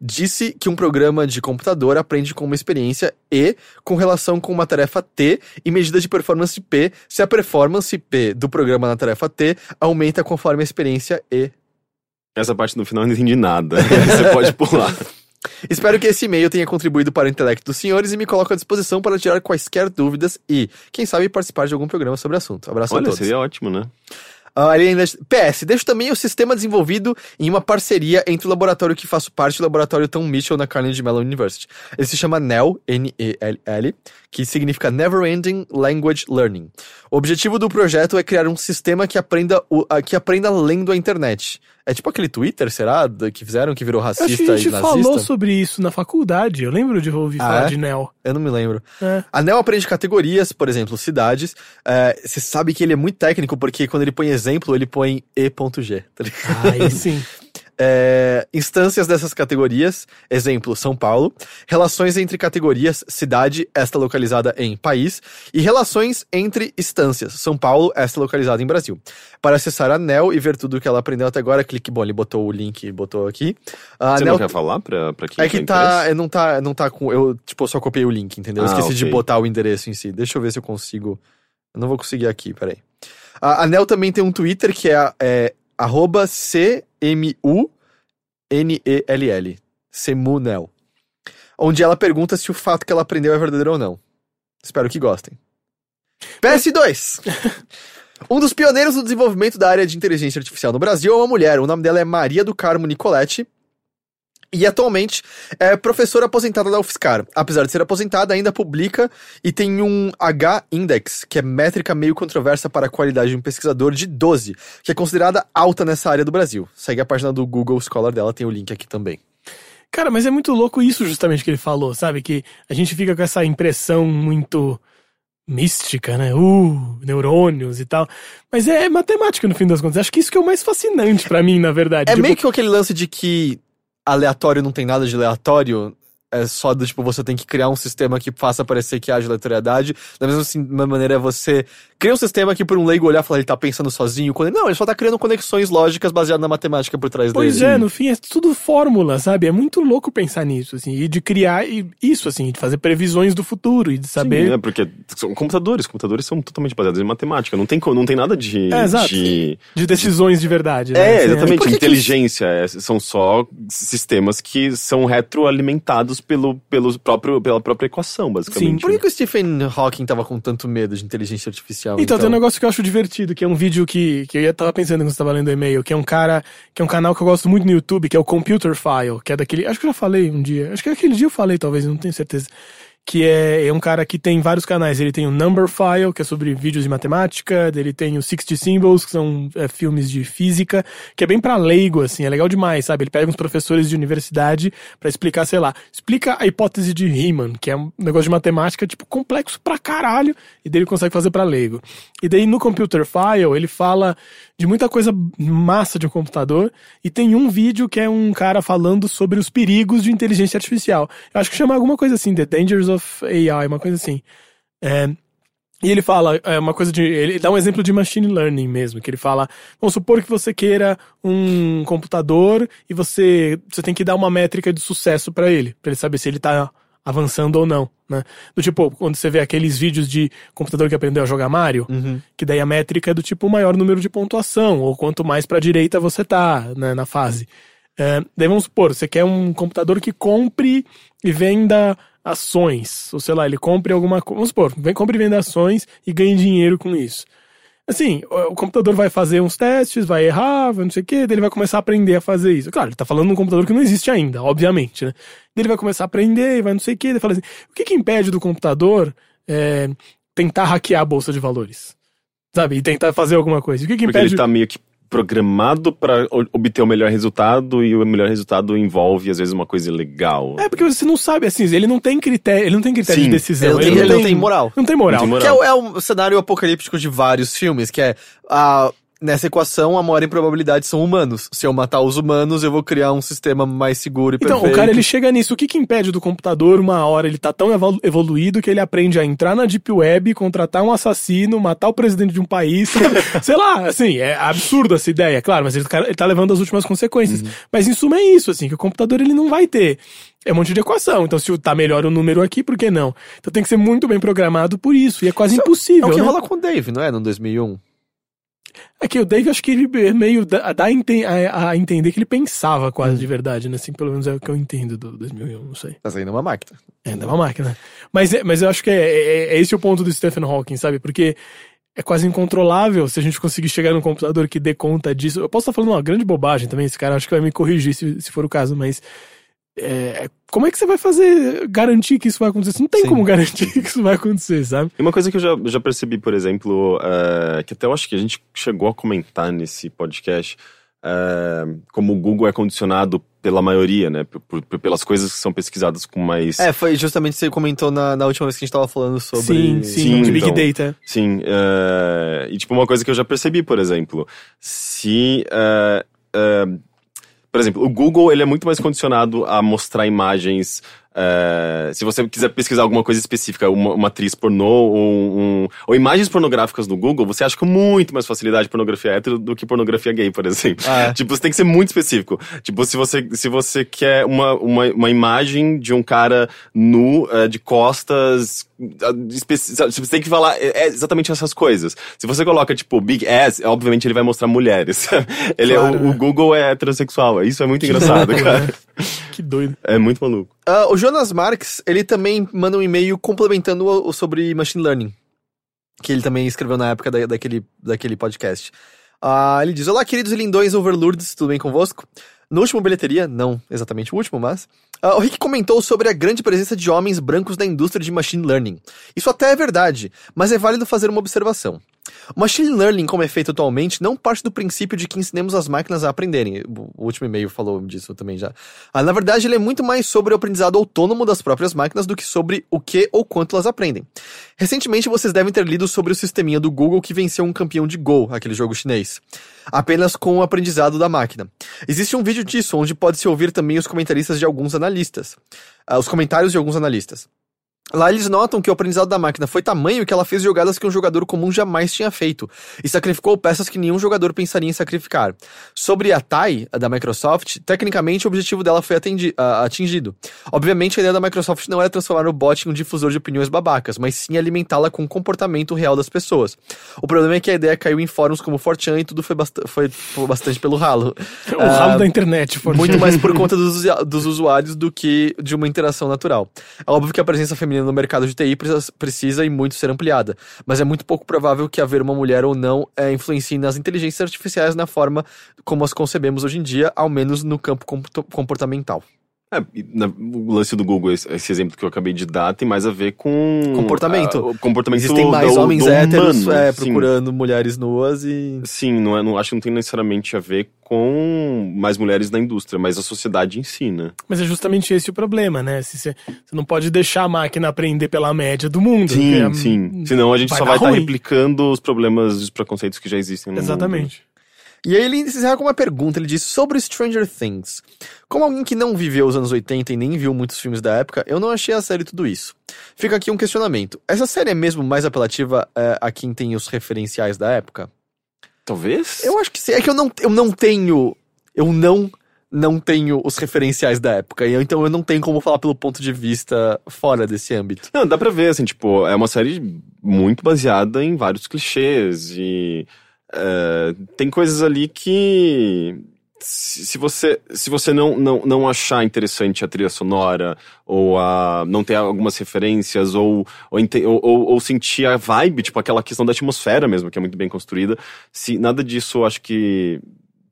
Disse que um programa de computador aprende com uma experiência E com relação com uma tarefa T e medida de performance P se a performance P do programa na tarefa T aumenta conforme a experiência E Essa parte no final eu não entendi nada. Você pode pular. Espero que esse e-mail tenha contribuído para o intelecto dos senhores e me coloco à disposição para tirar quaisquer dúvidas e, quem sabe, participar de algum programa sobre o assunto. Abraço a Olha, todos. seria ótimo, né? Ah, ainda... PS, deixo também o sistema desenvolvido em uma parceria entre o laboratório que faço parte e o laboratório Tom Mitchell na Carnegie Mellon University. Ele se chama NEL, N-E-L-L, que significa Never Ending Language Learning. O objetivo do projeto é criar um sistema que aprenda, o, ah, que aprenda lendo a internet. É tipo aquele Twitter, será? Que fizeram, que virou racista acho que a gente e nazista? falou sobre isso na faculdade. Eu lembro de ouvir Ah, falar é? de Neo. Eu não me lembro. É. A Nel aprende categorias, por exemplo, cidades. É, Você sabe que ele é muito técnico, porque quando ele põe exemplo, ele põe E.G. tá ligado? Aí sim. É, instâncias dessas categorias, exemplo, São Paulo. Relações entre categorias, cidade, esta localizada em país. E relações entre instâncias, São Paulo, esta localizada em Brasil. Para acessar a Nel e ver tudo que ela aprendeu até agora, clique. Bom, ele botou o link, botou aqui. A Você Nel não quer falar pra, pra quem é que tá, é, não tá, não tá com, eu, tipo, só copiei o link, entendeu? Eu Ah, esqueci de ok. botar o endereço em si. Deixa eu ver se eu consigo. Eu não vou conseguir aqui, peraí. A, a Nel também tem um Twitter que é, é arroba C-M-U-N-E-L-L. Semunel. Onde ela pergunta se o fato que ela aprendeu é verdadeiro ou não. Espero que gostem. PS2! Um dos pioneiros do desenvolvimento da área de inteligência artificial no Brasil é uma mulher. O nome dela é Maria do Carmo Nicoletti. E atualmente é professora aposentada da UFSCar. Apesar de ser aposentada, ainda publica e tem um H-Index, que é métrica meio controversa para a qualidade de um pesquisador de 12, que é considerada alta nessa área do Brasil. Segue a página do Google Scholar dela, tem o link aqui também. Cara, mas é muito louco isso justamente que ele falou, sabe? Que a gente fica com essa impressão muito mística, né? Uh, neurônios e tal. Mas é matemática no fim das contas. Acho que isso que é o mais fascinante pra mim, na verdade. É Tipo, meio que aquele lance de que aleatório não tem nada de aleatório. É só do tipo, você tem que criar um sistema que faça parecer que haja aleatoriedade. Da mesma assim, maneira, você cria um sistema que por um leigo olhar e falar, ele tá pensando sozinho. Quando... Não, ele só tá criando conexões lógicas baseadas na matemática por trás Pois dele. é, no fim é tudo fórmula, sabe? É muito louco pensar nisso, assim, e de criar e- isso, assim, de fazer previsões do futuro e de saber. Sim, é porque são computadores, computadores são totalmente baseados em matemática, não tem, não tem nada de... É, exato. de... De decisões de verdade. né? É, Assim, exatamente. por que Inteligência é- são só sistemas que são retroalimentados pelo, pelo próprio, pela própria equação, basicamente. Por que, que o Stephen Hawking tava com tanto medo de inteligência artificial? Então, tem um negócio que eu acho divertido, que é um vídeo que, que eu ia tava pensando quando você tava lendo o e-mail, que é um cara, que é um canal que eu gosto muito no YouTube, que é o Computer File, que é daquele. Acho que eu já falei um dia. Acho que aquele dia eu falei, talvez, não tenho certeza. Que é, é um cara que tem vários canais. Ele tem o Number File, que é sobre vídeos de matemática. Ele tem o 60 Symbols, que são é, filmes de física, que é bem pra leigo, assim, é legal demais, sabe? Ele pega uns professores de universidade pra explicar, sei lá, explica a hipótese de Riemann, que é um negócio de matemática, tipo, complexo pra caralho, e daí ele consegue fazer pra leigo. E daí no Computer File, ele fala de muita coisa massa de um computador, e tem um vídeo que é um cara falando sobre os perigos de inteligência artificial. Eu acho que chama alguma coisa assim, The Dangers of AI, uma coisa assim. É, e ele fala, é uma coisa de. Ele dá um exemplo de machine learning mesmo, que ele fala: vamos supor que você queira um computador e você, você tem que dar uma métrica de sucesso pra ele, pra ele saber se ele tá avançando ou não, né? Do tipo, quando você vê aqueles vídeos de computador que aprendeu a jogar Mario, que daí a métrica é do tipo o maior número de pontuação, ou quanto mais pra direita você tá, né, na fase. É, daí vamos supor, você quer um computador que compre e venda ações, ou sei lá, ele compre alguma coisa, vamos supor, vem, compre e venda ações e ganhe dinheiro com isso. Assim, o, computador vai fazer uns testes, vai errar, vai não sei o quê, daí ele vai começar a aprender a fazer isso. Claro, ele tá falando de um computador que não existe ainda, obviamente, né? Daí ele vai começar a aprender, vai não sei o quê, daí fala assim, o que que impede do computador é, tentar hackear a bolsa de valores? Sabe? E tentar fazer alguma coisa. O que que Porque impede... ele tá meio que programado pra o- obter o melhor resultado e o melhor resultado envolve às vezes uma coisa ilegal. É, porque você não sabe, assim, ele não tem critério, ele não tem critério Sim, de decisão. ele não tem- ele não tem moral. Não tem moral. Não tem moral. Que é, o- é um cenário apocalíptico de vários filmes, que é a. Nessa equação, a maior improbabilidade são humanos. Se eu matar os humanos, eu vou criar um sistema mais seguro e Então, perfeito. o cara ele chega nisso. O que que impede do computador, uma hora, ele tá tão evolu- evoluído que ele aprende a entrar na Deep Web, contratar um assassino, matar o presidente de um país. Sei lá, assim, é absurdo essa ideia, claro, mas ele, cara- ele tá levando as últimas consequências. Mas em suma é isso, assim, que o computador ele não vai ter. É um monte de equação. Então, se tá melhor o número aqui, por que não? Então tem que ser muito bem programado por isso. E é quase Isso É impossível. o que né? rola com o Dave, não é? No 2001. É que o Dave, acho que ele é meio dá, dá a, enten- a- a entender que ele pensava quase de verdade, né? Assim, pelo menos é o que eu entendo do 2001, não sei. Tá saindo uma máquina. É, ainda é uma máquina. Mas, é- mas eu acho que é, é- é esse o ponto do Stephen Hawking, sabe? Porque é quase incontrolável se a gente conseguir chegar num computador que dê conta disso. Eu posso estar falando uma grande bobagem também, esse cara acho que vai me corrigir se, se for o caso, mas. É, como é que você vai fazer, garantir que isso vai acontecer? Você não tem Sim. como garantir que isso vai acontecer, sabe? E uma coisa que eu já, já percebi, por exemplo, é, que até eu acho que a gente chegou a comentar nesse podcast, é, como o Google é condicionado pela maioria, né? por- por- pelas coisas que são pesquisadas com mais. É, foi justamente você comentou na, na última vez que a gente tava falando sobre. sim, sim, Sim, de Big então. Data. Sim, é, e tipo, uma coisa que eu já percebi, por exemplo, se. Por exemplo, o Google ele é muito mais condicionado a mostrar imagens. É, se você quiser pesquisar alguma coisa específica, uma, uma atriz pornô ou, um- ou imagens pornográficas no Google, você acha com muito mais facilidade pornografia hétero do que pornografia gay, por exemplo. Ah, é. Tipo, você tem que ser muito específico. Tipo, se você, se você quer uma, uma, uma imagem de um cara nu, eh, de costas. ah, Você tem que falar é, é exatamente essas coisas. Se você coloca, tipo, Big Ass, obviamente ele vai mostrar mulheres. Ele é- Claro, o, né? o Google é heterossexual. Isso é muito engraçado, cara. Que doido. É muito maluco. Ah, o Jonas Marques, ele também manda um e-mail complementando o, o sobre machine learning. Que ele também escreveu na época da- daquele, daquele podcast. Ah, ele diz: Olá, queridos lindões overlords, tudo bem convosco? No último bilheteria, não exatamente o último, mas. ah, o Rick comentou sobre a grande presença de homens brancos na indústria de machine learning. Isso até é verdade, mas é válido fazer uma observação. O machine learning, como é feito atualmente, não parte do princípio de que ensinemos as máquinas a aprenderem. O último e-mail falou disso também já. Ah, na verdade, ele é muito mais sobre o aprendizado autônomo das próprias máquinas do que sobre o que ou quanto elas aprendem. Recentemente, vocês devem ter lido sobre o sisteminha do Google que venceu um campeão de Go, aquele jogo chinês. Apenas com o aprendizado da máquina. Existe um vídeo disso, onde pode-se ouvir também os comentaristas de alguns analistas. Ah, os comentários de alguns analistas. Lá eles notam que o aprendizado da máquina foi tamanho que ela fez jogadas que um jogador comum jamais tinha feito e sacrificou peças que nenhum jogador pensaria em sacrificar. Sobre a TAI, a da Microsoft, tecnicamente o objetivo dela foi atendi- ah, atingido. Obviamente a ideia da Microsoft não era transformar o bot em um difusor de opiniões babacas, mas sim alimentá-la com o comportamento real das pessoas. O problema é que a ideia caiu em fóruns como 4chan e tudo foi, basta- foi bastante pelo ralo. O Ah, ralo da internet, por muito mais por conta dos, dos usuários do que de uma interação natural. É óbvio que a presença feminina no mercado de TI precisa, precisa e muito ser ampliada, mas é muito pouco provável que haver uma mulher ou não é, influencie nas inteligências artificiais na forma como as concebemos hoje em dia, ao menos no campo comportamental. É, na- o lance do Google, esse, esse exemplo que eu acabei de dar, tem mais a ver com. Comportamento. ah, o comportamento Existem mais do, homens do héteros humano, é, sim. procurando mulheres nuas e. Sim, não, é, não acho que não tem necessariamente a ver com mais mulheres na indústria, mas a sociedade ensina. Mas é justamente esse o problema, né? Se você, não pode deixar a máquina aprender pela média do mundo. Sim, porque, sim. hum, Senão a gente vai só vai estar ruim. replicando os problemas e os preconceitos que já existem no mundo. Exatamente. E aí ele encerra com uma pergunta, ele diz sobre Stranger Things. Como alguém que não viveu os anos 80 e nem viu muitos filmes da época, eu não achei a série tudo isso. Fica aqui um questionamento. Essa série é mesmo mais apelativa é, a quem tem os referenciais da época? Talvez? Eu acho que sim. É que eu não, eu não tenho... Eu não não tenho os referenciais da época. E então eu não tenho como falar pelo ponto de vista fora desse âmbito. Não, dá pra ver, assim, tipo, é uma série muito baseada em vários clichês e é, tem coisas ali que se, você, se você não, não, não achar interessante a trilha sonora ou a, não ter algumas referências ou, ou, ou, ou- sentir a vibe, tipo aquela questão da atmosfera mesmo, que é muito bem construída, se nada disso acho que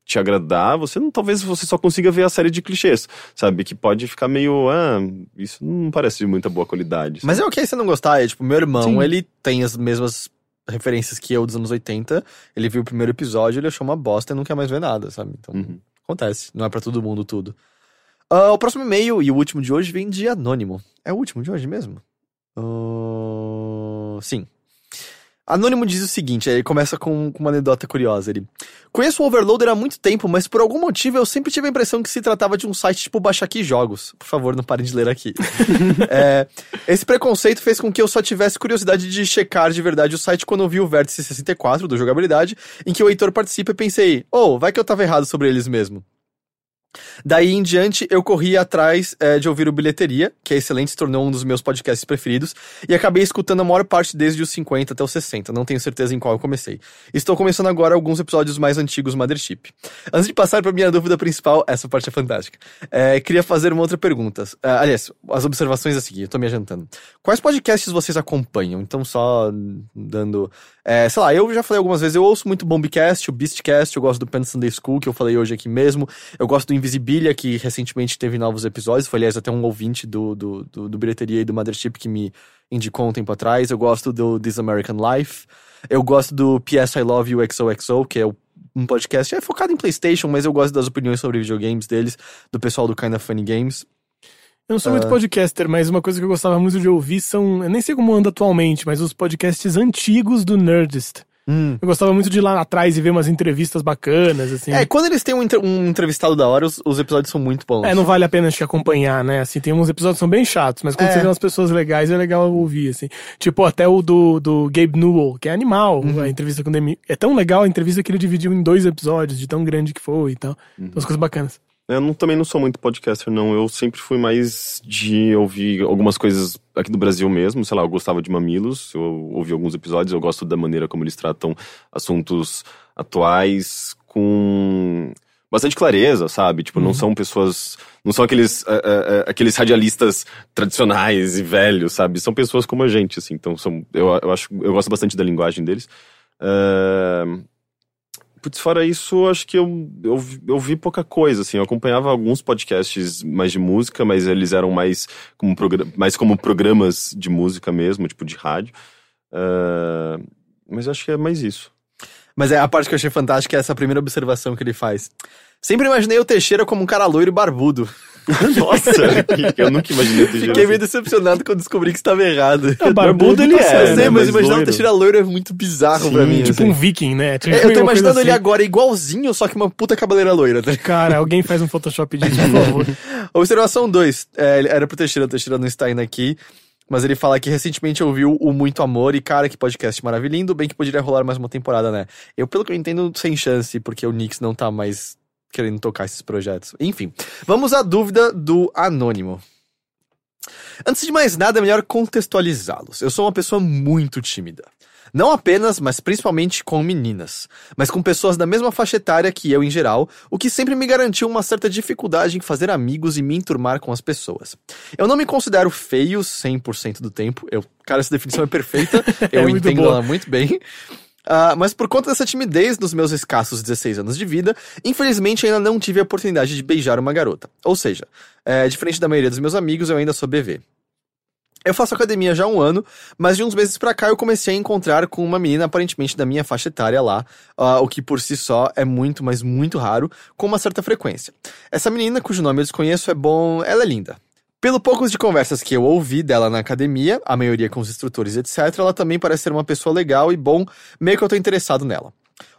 te agradar, você não, talvez você só consiga ver a série de clichês, sabe? Que pode ficar meio, ah, isso não parece de muita boa qualidade. Mas é ok você não gostar. É, tipo, meu irmão, Sim. ele tem as mesmas referências que eu dos anos 80. Ele viu o primeiro episódio, ele achou uma bosta e não quer mais ver nada, sabe? Então, Uhum. acontece. Não é pra todo mundo tudo. Ah, o próximo e-mail e o último de hoje vem de Anônimo. É o último de hoje mesmo? Ah, sim. Anônimo diz o seguinte, ele começa com, com uma anedota curiosa. Ele Conheço o Overloader há muito tempo, mas por algum motivo eu sempre tive a impressão que se tratava de um site tipo Baixa Aqui Jogos. Por favor, não parem de ler aqui. É, esse preconceito fez com que eu só tivesse curiosidade de checar de verdade o site quando eu vi o Vértice 64 do Jogabilidade, em que o Heitor participa e pensei, oh, vai que eu tava errado sobre eles mesmo. Daí em diante, eu corri atrás é, de ouvir o Bilheteria, que é excelente, se tornou um dos meus podcasts preferidos, e acabei escutando a maior parte desde os 50 até os 60, não tenho certeza em qual eu comecei. Estou começando agora alguns episódios mais antigos Mothership. Antes de passar para minha dúvida principal, essa parte é fantástica. É, queria fazer uma outra pergunta. Ah, aliás, as observações a seguir, eu tô me adiantando. Quais podcasts vocês acompanham? Então, só dando. É, sei lá, eu já falei algumas vezes, eu ouço muito Bombcast, o Beastcast, eu gosto do Pen Sunday School, que eu falei hoje aqui mesmo. Eu gosto do Invisibilia, que recentemente teve novos episódios. Foi, aliás, até um ouvinte do, do, do, do Bilheteria e do Mothership que me indicou um tempo atrás. Eu gosto do This American Life. Eu gosto do PS I Love You XOXO, que é um podcast é focado em PlayStation, mas eu gosto das opiniões sobre videogames deles, do pessoal do Kinda Funny Games. Eu não sou Ah. muito podcaster, mas uma coisa que eu gostava muito de ouvir são. Eu nem sei como anda atualmente, mas os podcasts antigos do Nerdist. Hum. Eu gostava muito de ir lá atrás e ver umas entrevistas bacanas, assim. É, quando eles têm um, um entrevistado da hora, os, os episódios são muito bons. É, não vale a pena te acompanhar, né? Assim, tem uns episódios que são bem chatos, mas quando É. você vê umas pessoas legais, é legal ouvir, assim. Tipo, até o do, do Gabe Newell, que é animal, Uhum. a entrevista com o Demi. É tão legal a entrevista que ele dividiu em dois episódios, de tão grande que foi e tal. Uhum. Então, as coisas bacanas. Eu não- também não sou muito podcaster, não. Eu sempre fui mais de ouvir algumas coisas aqui do Brasil mesmo. Sei lá, eu gostava de Mamilos, eu ouvi alguns episódios, eu gosto da maneira como eles tratam assuntos atuais com bastante clareza, sabe? Tipo, não são pessoas. Não são aqueles, eh, eh, eh, aqueles radialistas tradicionais e velhos, sabe? São pessoas como a gente, assim. Então, são, eu, eu acho eu gosto bastante da linguagem deles. Eh, Putz, fora isso, acho que eu, eu, eu vi pouca coisa, assim. Eu acompanhava alguns podcasts mais de música, mas eles eram mais como, mais como programas de música mesmo, tipo de rádio. Ah, mas acho que é mais isso. Mas é a parte que eu achei fantástica é essa primeira observação que ele faz. Sempre imaginei o Teixeira como um cara loiro e barbudo. Nossa, eu nunca imaginei ter Fiquei meio decepcionado quando descobri que estava errado. É, barbudo ele é, eu sei, né? mas Mas imaginar o. Teixeira loiro é muito bizarro pra Sim, mim. Tipo assim. um viking, né? Tipo, É, eu tô imaginando ele assim. agora igualzinho, só que uma puta cabeleira loira. tá? Cara, alguém faz um Photoshop disso, por favor. Observação 2. era pro Teixeira, o Teixeira não está indo aqui. Mas ele fala que recentemente ouviu o Muito Amor e, cara, que podcast maravilhoso. Bem que poderia rolar mais uma temporada, né? Eu, pelo que eu entendo, sem chance, porque o Knicks não tá mais querendo tocar esses projetos. Enfim, vamos à dúvida do Anônimo. Antes de mais nada, é melhor contextualizá-los. Eu sou uma pessoa muito tímida. Não apenas, mas principalmente com meninas, mas com pessoas da mesma faixa etária que eu em geral, o que sempre me garantiu uma certa dificuldade em fazer amigos e me enturmar com as pessoas. Eu não me considero feio 100% do tempo. Eu, cara, essa definição é perfeita. Eu muito entendo boa. ela muito bem. Ah, mas por conta dessa timidez nos meus escassos 16 anos de vida, infelizmente ainda não tive a oportunidade de beijar uma garota. Ou seja, é, diferente da maioria dos meus amigos, eu ainda sou BV. Eu faço academia já há um ano, mas de uns meses pra cá eu comecei a encontrar com uma menina aparentemente da minha faixa etária lá, ah, o que por si só é muito, mas muito raro, com uma certa frequência. Essa menina, cujo nome eu desconheço, é bom. Ela é linda. Pelo poucos de conversas que eu ouvi dela na academia, a maioria com os instrutores, etc., ela também parece ser uma pessoa legal e bom, meio que eu tô interessado nela.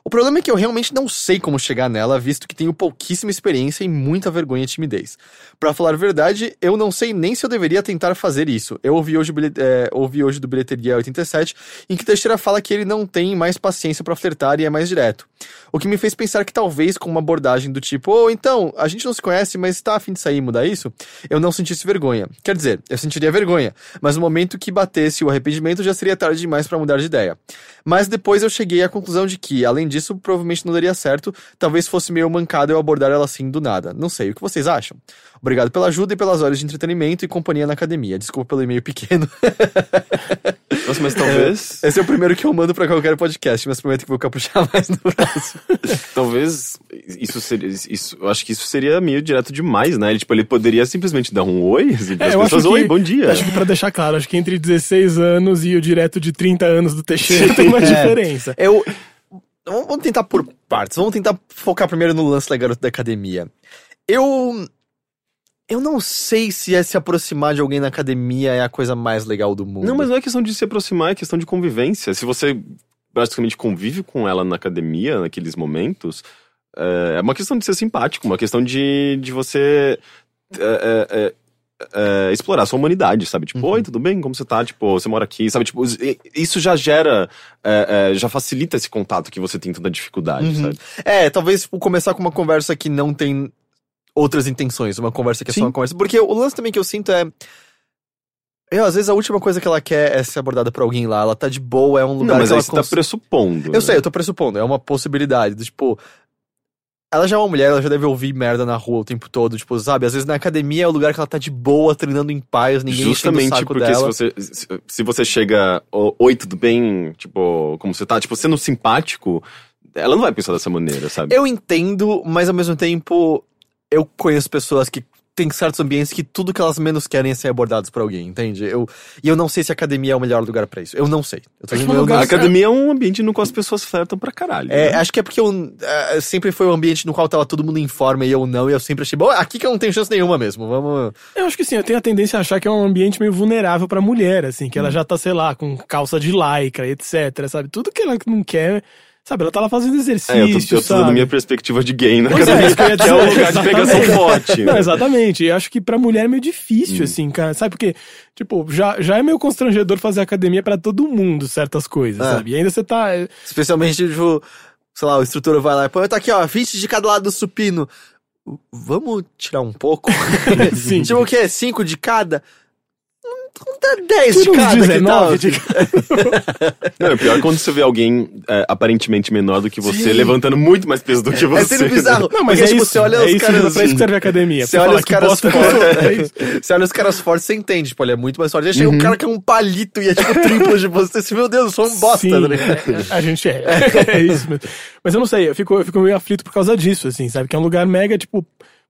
O problema é que eu realmente não sei como chegar nela, visto que tenho pouquíssima experiência e muita vergonha e timidez. Pra falar a verdade, eu não sei nem se eu deveria tentar fazer isso. Eu ouvi hoje, é, ouvi hoje do Bilheteria 87, em que Teixeira fala que ele não tem mais paciência pra flertar e é mais direto. O que me fez pensar que talvez com uma abordagem do tipo, ô, então, a gente não se conhece, mas tá afim de sair e mudar isso? Eu não sentisse vergonha. Quer dizer, eu sentiria vergonha, mas no momento que batesse o arrependimento já seria tarde demais pra mudar de ideia. Mas depois eu cheguei à conclusão de que, além disso, provavelmente não daria certo, talvez fosse meio mancado eu abordar ela assim do nada. Não sei, o que vocês acham? Obrigado pela ajuda e pelas horas de entretenimento e companhia na academia. Desculpa pelo e-mail pequeno. Nossa, mas talvez. Esse é o primeiro que eu mando pra qualquer podcast, mas prometo que vou caprichar mais no próximo. Talvez isso seria. Isso, eu acho que isso seria meio direto demais, né? Ele, tipo, ele poderia simplesmente dar um oi, assim, É, as pessoas, que, oi, bom dia. Acho que pra deixar claro, acho que entre 16 anos e o direto de 30 anos do Teixeira tem uma É. diferença. Eu. Vamos tentar por partes. Vamos tentar focar primeiro no lance da garota da academia. Eu. Eu não sei se é se aproximar de alguém na academia é a coisa mais legal do mundo. Não, mas não é questão de se aproximar, é questão de convivência. Se você basicamente convive com ela na academia, naqueles momentos, é é uma questão de ser simpático, uma questão de, de você é, é, é, é, explorar a sua humanidade, sabe? Tipo, Uhum. oi, tudo bem? Como você tá? Tipo, você mora aqui, sabe? Tipo, isso já gera, é, é, já facilita esse contato que você tem toda a dificuldade, Uhum. sabe? É, talvez tipo, começar com uma conversa que não tem outras intenções, uma conversa que é Sim. só uma conversa. Porque o lance também que eu sinto é. Eu, às vezes a última coisa que ela quer é ser abordada por alguém lá. Ela tá de boa, é um lugar Não, mas que aí ela você tá cons- pressupondo. Eu né? sei, eu tô pressupondo, é uma possibilidade. do Tipo, ela já é uma mulher, ela já deve ouvir merda na rua o tempo todo. Tipo, sabe? Às vezes na academia é o lugar que ela tá de boa, treinando em paz, ninguém o Justamente saco porque dela. se você, se, se você chega, "Ô, oi, tudo bem? Tipo, como você tá? Tipo, sendo simpático, ela não vai pensar dessa maneira, sabe? Eu entendo, mas ao mesmo tempo, eu conheço pessoas que têm certos ambientes que tudo que elas menos querem é ser abordadas por alguém, entende? Eu, e eu não sei se a academia é o melhor lugar pra isso. Eu não sei. Eu tô eu lugar- não A academia é um ambiente no qual as pessoas flertam pra caralho. É, né? acho que é porque eu, é, sempre foi um ambiente no qual tava todo mundo em forma e eu não, e eu sempre achei, bom, aqui que eu não tenho chance nenhuma mesmo, vamos... Eu acho que sim, eu tenho a tendência a achar que é um ambiente meio vulnerável pra mulher, assim, que ela já tá, sei lá, com calça de lycra, etc, sabe? Tudo que ela não quer, sabe? Ela tá lá fazendo exercício, É, eu tô, eu tô dando minha perspectiva de gay na Pois é, academia, isso que eu ia que é um lugar de pegação forte. Não, né? exatamente. Eu acho que pra mulher é meio difícil, Hum. assim, cara. Sabe porque, tipo, já, já é meio constrangedor fazer academia pra todo mundo, certas coisas, É. sabe? E ainda você tá. Especialmente, tipo, sei lá, o instrutor vai lá e põe, tá aqui, ó, 20 de cada lado do supino. Vamos tirar um pouco? Sim. tipo o quê? 5 de cada? Não dá 10 de cada, que tal? 19 de Não, é pior quando você vê alguém é, aparentemente menor do que você, Sim. levantando muito mais peso do que É você. sempre bizarro. Não, mas porque, é tipo, isso. você olha é os isso, caras... pra isso que serve a academia. Você olha falar os que caras que fortes. É. Você olha os caras fortes, você entende, tipo, ele é muito mais forte. Aí chega um cara que é um palito e é tipo triplo de você. Você, meu Deus, eu sou um bosta, Sim, tá ligado? é, a gente é. É isso mesmo. Mas eu não sei, eu fico, eu fico meio aflito por causa disso, assim, sabe? Que é um lugar mega, tipo,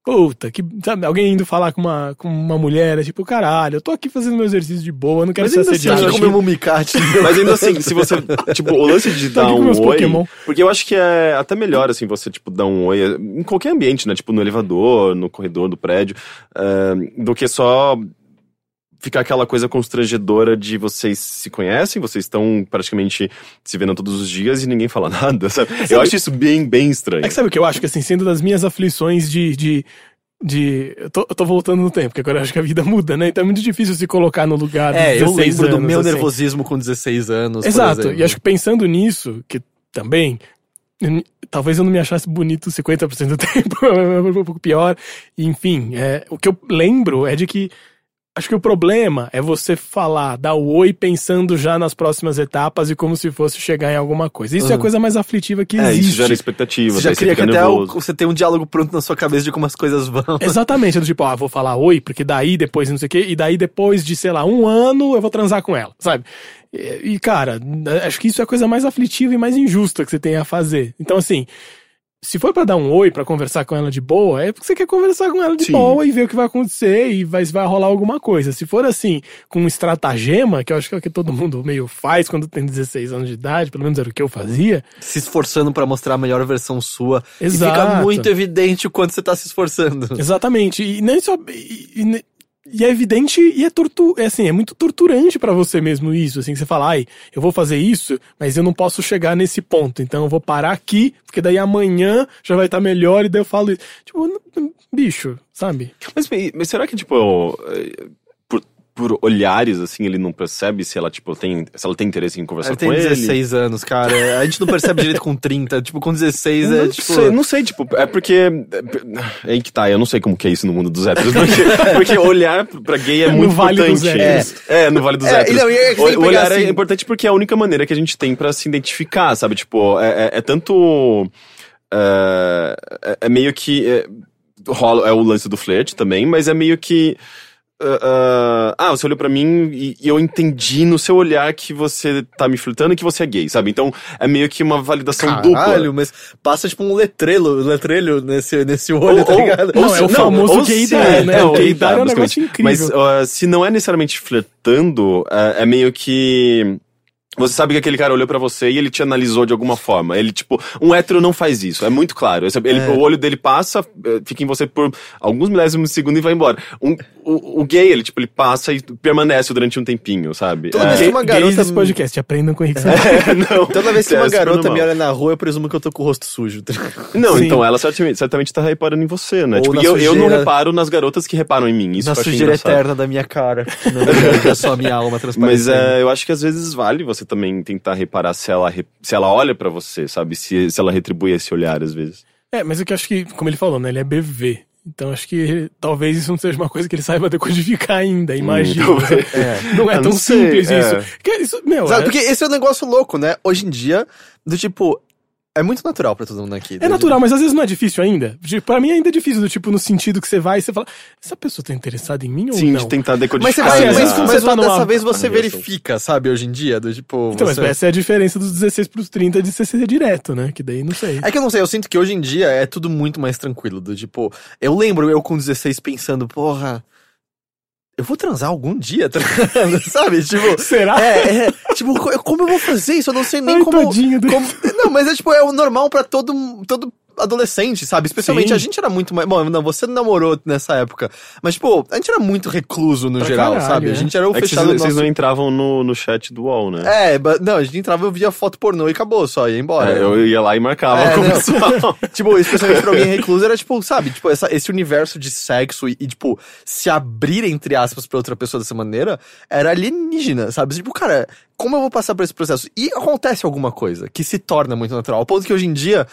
puta, que, sabe? Alguém indo falar com uma, com uma mulher, é tipo, caralho, eu tô aqui fazendo meu exercício de boa, eu não quero Mas ser assim, assediado. eu Acho acho que comer um mumicate. Mas ainda assim, se você. Tipo, o lance de Tô dar um oi. Pokémon. Porque eu acho que é até melhor, assim, você, tipo, dar um oi em qualquer ambiente, né? Tipo, no elevador, no corredor do prédio, eh, do que só ficar aquela coisa constrangedora de vocês se conhecem, vocês estão praticamente se vendo todos os dias e ninguém fala nada, sabe? Eu acho isso bem, bem estranho. É que sabe o que eu acho? Que assim, sendo das minhas aflições de. de de eu, tô, eu tô voltando no tempo, porque agora eu acho que a vida muda, né? Então é muito difícil se colocar no lugar É, eu 16 lembro do anos, meu assim. nervosismo com 16 anos. Exato, e acho que pensando nisso, que também, talvez eu não me achasse bonito 50% do tempo, é um pouco pior. Enfim, é, o que eu lembro é de que acho que o problema é você falar, dar o oi pensando já nas próximas etapas e como se fosse chegar em alguma coisa. Isso é a Uhum. coisa mais aflitiva que É, existe. isso gera expectativa, Você já queria que até o- você tenha um diálogo pronto na sua cabeça de como as coisas vão. Exatamente, do tipo, ah, vou falar oi, porque daí depois não sei o quê, e daí depois de, sei lá, um ano eu vou transar com ela, sabe? E, e, cara, acho que isso é a coisa mais aflitiva e mais injusta que você tem a fazer. Então, assim, se for pra dar um oi, pra conversar com ela de boa, é porque você quer conversar com ela de Sim. boa e ver o que vai acontecer e vai, vai rolar alguma coisa. Se for assim, com um estratagema, que eu acho que é o que todo mundo meio faz quando tem 16 anos de idade, pelo menos era o que eu fazia, Se esforçando pra mostrar a melhor versão sua. E Exato. fica muito evidente o quanto você tá se esforçando. Exatamente. E nem só. E, e e é evidente e é tortu é assim, é muito torturante pra você mesmo isso, assim, você fala, ai, eu vou fazer isso, mas eu não posso chegar nesse ponto, então eu vou parar aqui, porque daí amanhã já vai estar melhor e daí eu falo isso. Tipo, bicho, sabe? Mas, mas será que, tipo, eh, por, olhares, assim, ele não percebe se ela, tipo, tem, se ela tem interesse em conversar Ela tem com ele? 16 anos, cara. A gente não percebe direito com 30. Tipo, com 16 é não tipo. sei, não sei, tipo, é porque. É aí que tá, eu não sei como que é isso no mundo dos héteros, porque, porque olhar pra gay é No muito Vale dos importante. É, é, no Vale dos É, héteros. não, é o, tem olhar assim- é importante porque é a única maneira que a gente tem pra se identificar, sabe? Tipo, é, é- é tanto. É, é- é meio que. É, rola, é o lance do flerte também, mas é meio que. Ah, ah, ah, você olhou pra mim e, e eu entendi no seu olhar que você tá me flertando e que você é gay, sabe? Então é meio que uma validação dupla. Caralho, mas passa tipo um letrelo, letreiro nesse, nesse olho, tá ligado? Não, é o famoso ou gaydar, se- né? É, O gaydar é um negócio basicamente. incrível. Mas ah, se não é necessariamente flertando, ah, é meio que. Você sabe que aquele cara olhou pra você e ele te analisou de alguma forma. Ele, tipo, um hétero não faz isso, é muito claro. Ele, O olho dele passa, eh, fica em você por alguns milésimos de segundo e vai embora. Um- o, o gay, ele, tipo, ele passa e permanece durante um tempinho, sabe? Toda É, vez que uma Gays garota. desse podcast, aprendam com o Henrique é, não, Toda vez que é uma garota me olha na rua, eu presumo que eu tô com o rosto sujo. tá? Não, Sim. então ela certamente, certamente tá reparando em você, né? Ou Tipo, na e eu, eu não sujeira. reparo nas garotas que reparam em mim. Isso na eu sujeira eterna da minha cara. Verdade, é só a minha alma Mas transparecendo. é, eu acho que às vezes vale você também tentar reparar se ela, se ela olha pra você, sabe? Se, se ela retribui esse olhar às vezes. É, mas o que eu acho que, como ele falou, né? Ele é BV. Então acho que talvez isso não seja uma coisa que ele saiba decodificar ainda, imagina. Hum, É. Não é tão não sei, simples é. isso. Que isso. Meu, Sabe, é, porque esse é um negócio louco, né? Hoje em dia, do tipo. É muito natural pra todo mundo aqui. é natural, mas às vezes não é difícil ainda. Pra mim ainda é difícil, do tipo, no sentido que você vai e você fala, essa pessoa tá interessada em mim ou Sim, não? de tentar Mas, decodificar. você Assim, vai, às mas, vezes quando mas você tá dessa vez você verifica, sabe, hoje em dia, do tipo. Então, você... mas essa é a diferença dos 16 pros 30 de você ser direto, né? Que daí não sei. É que eu não sei, eu sinto que hoje em dia é tudo muito mais tranquilo. Do tipo, eu lembro eu com 16 pensando, porra, eu vou transar algum dia, tá? Sabe? Tipo. Será? É, é, tipo, co- como eu vou fazer isso? Eu não sei nem Ai, como, como- Não, mas é tipo, é o normal pra todo, todo adolescente, sabe? Especialmente Sim. a gente era muito mais. Bom, não, você não namorou nessa época. Mas, tipo, a gente era muito recluso no Pra geral, caralho, sabe? A é. gente era o É que fechado vocês, no vocês nosso... não entravam no, no chat do UOL, né? É, não, a gente entrava, eu via foto pornô e acabou, só ia embora. É, eu ia lá e marcava É, com o pessoal. Tipo, especialmente pra alguém recluso, era tipo, sabe, tipo, essa, esse universo de sexo e, e, tipo, se abrir, entre aspas, pra outra pessoa dessa maneira, era alienígena, sabe? Tipo, cara, como eu vou passar por esse processo? E acontece alguma coisa que se torna muito natural, ao ponto que hoje em dia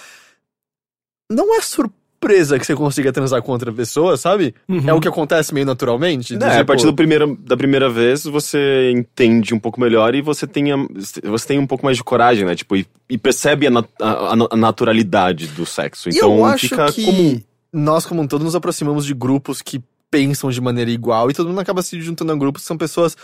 não é surpresa que você consiga transar com outra pessoa, sabe? Uhum. É o que acontece meio naturalmente. do É, a tipo- partir do primeiro, da primeira vez, você entende um pouco melhor e você tem, a- você tem um pouco mais de coragem, né? Tipo, e, e percebe a, nat- a- a naturalidade do sexo. E Então eu acho fica que comum. nós, como um todo, nos aproximamos de grupos que pensam de maneira igual e todo mundo acaba se juntando a grupos que são pessoas.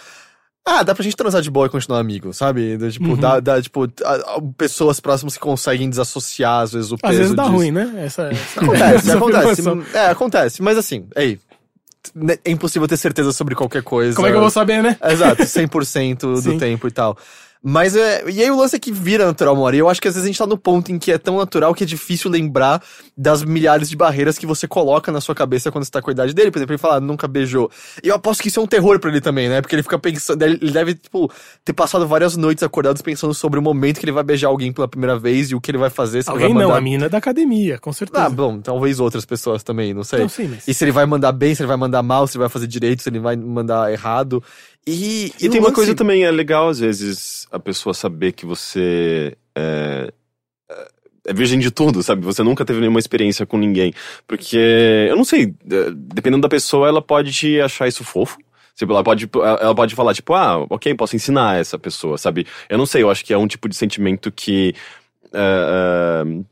Ah, dá pra gente transar de boa e continuar amigo, sabe? Tipo, Uhum. dá, dá, tipo, a- a- pessoas próximas que conseguem desassociar, às vezes, o peso Às vezes dá disso. ruim, né? Essa, essa Acontece, acontece. É, acontece. Mas assim, ei, né, é impossível ter certeza sobre qualquer coisa. Como é que eu vou saber, né? Exato, 100% do tempo e tal. Mas é. E aí o lance é que vira natural, uma hora. E eu acho que às vezes a gente tá no ponto em que é tão natural que é difícil lembrar das milhares de barreiras que você coloca na sua cabeça quando você tá com a idade dele. Por exemplo, ele fala, "Ah, nunca beijou. E eu aposto que isso é um terror pra ele também, né? Porque ele fica pensando. Ele deve, tipo, ter passado várias noites acordados pensando sobre o momento que ele vai beijar alguém pela primeira vez e o que ele vai fazer. Se ele Alguém vai não, mandar... a mina da academia, com certeza. Ah, bom, talvez outras pessoas também, não sei. Não, sim, mas- E se ele vai mandar bem, se ele vai mandar mal, se ele vai fazer direito, se ele vai mandar errado. E, E o tem uma lance- coisa também, é legal às vezes a pessoa saber que você é, é- é virgem de tudo, sabe? Você nunca teve nenhuma experiência com ninguém. Porque, eu não sei, é, dependendo da pessoa, ela pode achar isso fofo. Tipo, ela pode, ela pode falar, tipo, ah, ok, posso ensinar essa pessoa, sabe? Eu não sei, eu acho que é um tipo de sentimento que. é, é,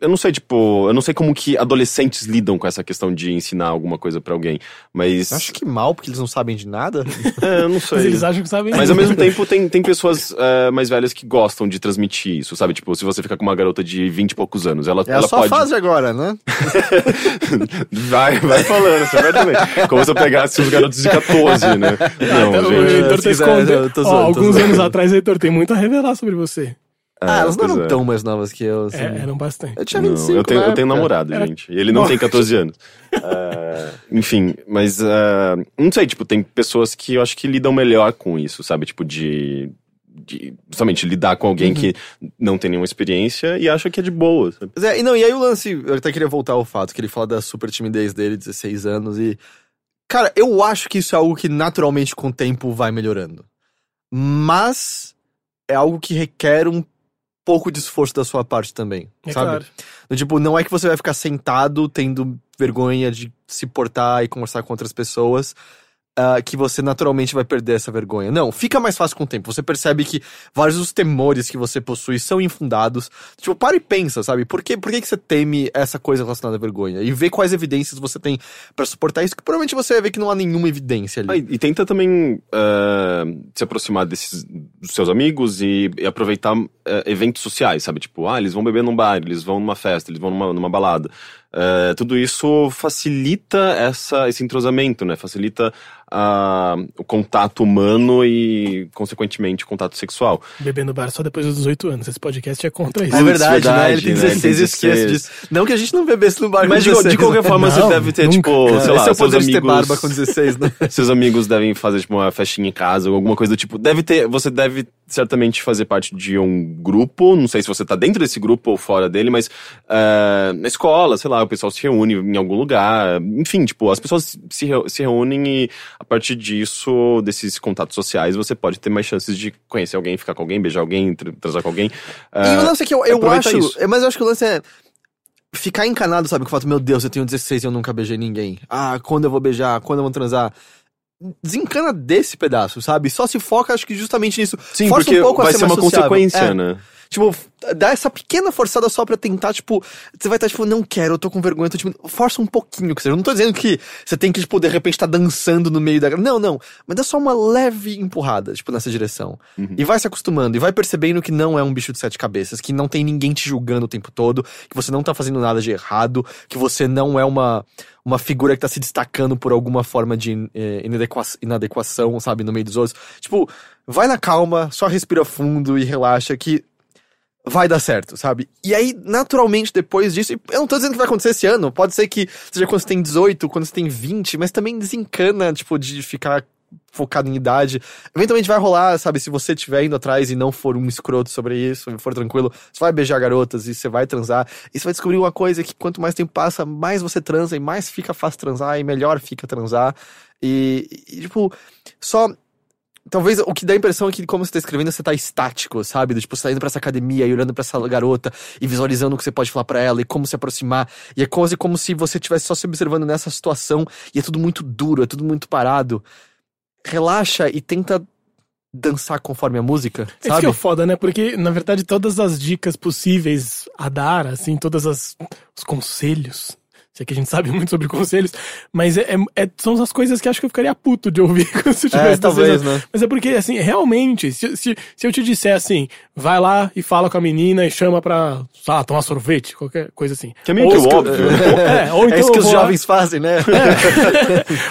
eu não sei, tipo, eu não sei como que adolescentes lidam com essa questão de ensinar alguma coisa pra alguém, mas. Acho que mal, porque eles não sabem de nada. É, eu não sei. Mas eles acham que sabem. Mas ao mesmo tempo tem, tem pessoas é, mais velhas que gostam de transmitir isso, sabe? Tipo, se você ficar com uma garota de 20 e poucos anos, ela, É a ela sua pode. fase agora, né? vai, vai falando, você vai também. Como se eu pegasse os garotos de 14, né? Não, Então, o gente. Heitor se tá quiser, eu Ó, zoando, tô alguns anos atrás, Heitor, tem muito a revelar sobre você. Ah, elas não eram é. tão mais novas que eu, assim. É, eram bastante. Eu tinha Não, 25 eu, tenho, eu tenho namorado, Era- gente. E ele não tem 14 anos. É, enfim, mas é, não sei, tipo, tem pessoas que eu acho que lidam melhor com isso, sabe? Tipo, de. de justamente lidar com alguém que não tem nenhuma experiência e acha que é de boa. sabe? É, e não, e aí o lance, eu até queria voltar ao fato que ele fala da super timidez dele, 16 anos, e. Cara, eu acho que isso é algo que naturalmente com o tempo vai melhorando. Mas é algo que requer um pouco de esforço da sua parte também. É sabe? claro. Tipo, não é que você vai ficar sentado tendo vergonha de se portar e conversar com outras pessoas. Ah, que você naturalmente vai perder essa vergonha. Não, fica mais fácil com o tempo. Você percebe que vários dos temores que você possui são infundados. Tipo, para e pensa, sabe? Por que, por que, que você teme essa coisa relacionada à vergonha? E vê quais evidências você tem pra suportar isso, que provavelmente você vai ver que não há nenhuma evidência ali. Ah, e, e tenta também é, se aproximar desses dos seus amigos e, e aproveitar é, eventos sociais, sabe? Tipo, ah, eles vão beber num bar, eles vão numa festa, eles vão numa, numa balada. É, tudo isso facilita essa, esse entrosamento, né? Facilita ah, o contato humano e, consequentemente, o contato sexual. Beber no bar só depois dos 18 anos. Esse podcast é contra isso. É verdade, né? verdade, Ele tem né? 16 e Tem esquece 16. disso. Não que a gente não bebesse no bar Mas com de, 16. de qualquer forma, Não, você deve ter, nunca. tipo, É, sei lá, é o seus de ter amigos... barba com 16, né? Seus amigos devem fazer, tipo, uma festinha em casa ou alguma coisa do tipo. Deve ter, você deve certamente fazer parte de um grupo, não sei se você tá dentro desse grupo ou fora dele, mas eh, na escola, sei lá, o pessoal se reúne em algum lugar, enfim, tipo, as pessoas se, se reúnem e a partir disso, desses contatos sociais, você pode ter mais chances de conhecer alguém, ficar com alguém, beijar alguém, tr- transar com alguém. E o lance é que eu, eu acho. isso. é, Mas eu acho que o lance é. Ficar encanado, sabe? Com o fato, meu Deus, eu tenho 16 e eu nunca beijei ninguém. Ah, quando eu vou beijar? Quando eu vou transar? Desencana desse pedaço, sabe? Só se foca, acho que justamente nisso. Sim, Força porque um pouco a vai ser ser mais uma sociável. consequência, É. né? Tipo, dá essa pequena forçada só pra tentar, tipo, você vai estar, tipo, não quero, eu tô com vergonha, tô, tipo, força um pouquinho, que seja. Eu não tô dizendo que você tem que, tipo, de repente tá dançando no meio da. Não, não. Mas dá só uma leve empurrada, tipo, nessa direção. E vai se acostumando, e vai percebendo que não é um bicho de sete cabeças, que não tem ninguém te julgando o tempo todo, que você não tá fazendo nada de errado, que você não é uma. Uma figura que tá se destacando por alguma forma de eh, inadequa- inadequação, sabe, no meio dos outros. Tipo, vai na calma, só respira fundo e relaxa, que vai dar certo, sabe? E aí, naturalmente, depois disso, eu não tô dizendo que vai acontecer esse ano, pode ser que seja quando você tem 18, quando você tem 20, mas também desencana, tipo, de ficar focado em idade. Eventualmente vai rolar, sabe? Se você estiver indo atrás e não for um escroto sobre isso, for tranquilo, você vai beijar garotas e você vai transar. E você vai descobrir uma coisa que quanto mais tempo passa, mais você transa e mais fica fácil transar e melhor fica transar. E, e, tipo, só Talvez o que dá a impressão é que, como você tá escrevendo, você tá estático, sabe? Do, tipo, você tá indo pra essa academia e olhando pra essa garota e visualizando o que você pode falar pra ela e como se aproximar. E é quase como se você estivesse só se observando nessa situação e é tudo muito duro, é tudo muito parado. Relaxa e tenta dançar conforme a música, Isso sabe? que é foda, né? Porque, na verdade, todas as dicas possíveis a dar, assim, todas as os conselhos. Sei que a gente sabe muito sobre conselhos, mas é, é- é- são as coisas que acho que eu ficaria puto de ouvir se eu tivesse É, talvez, 16 anos. né? Mas é porque, assim, realmente, se, se, se eu te disser assim, vai lá e fala com a menina e chama pra, sei lá, tomar sorvete, qualquer coisa assim. Que é meio Ou que óbvio. né? É, ou então é isso que os vou lá- jovens fazem, né?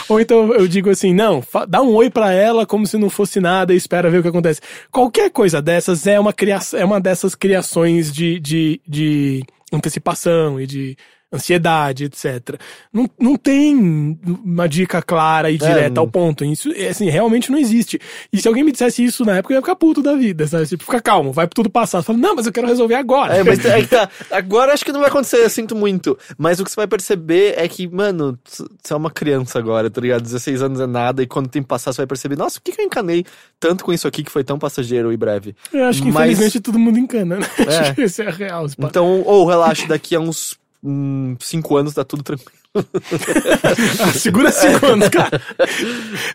ou então eu digo assim, não, dá um oi pra ela como se não fosse nada e espera ver o que acontece. Qualquer coisa dessas é uma criação, é uma dessas criações de, de, de antecipação e de ansiedade, etc. Não, não tem uma dica clara e direta não. ao ponto. Isso, é, assim, realmente não existe. E se alguém me dissesse isso na época, eu ia ficar puto da vida, sabe? Tipo, fica calmo, vai tudo passar. Você fala, não, mas eu quero resolver agora. É, mas é tá. Agora acho que não vai acontecer, eu sinto muito. Mas o que você vai perceber é que, mano, você é uma criança agora, tá ligado? 16 anos é nada, e quando o tempo passar, você vai perceber, nossa, por que, que eu encanei tanto com isso aqui que foi tão passageiro e breve? Eu acho que, Mas- infelizmente, todo mundo encana, né? É. Acho que esse é real. Então, ou relaxa, daqui a uns 5 anos tá tudo tranquilo. Ah, segura cinco anos, cara.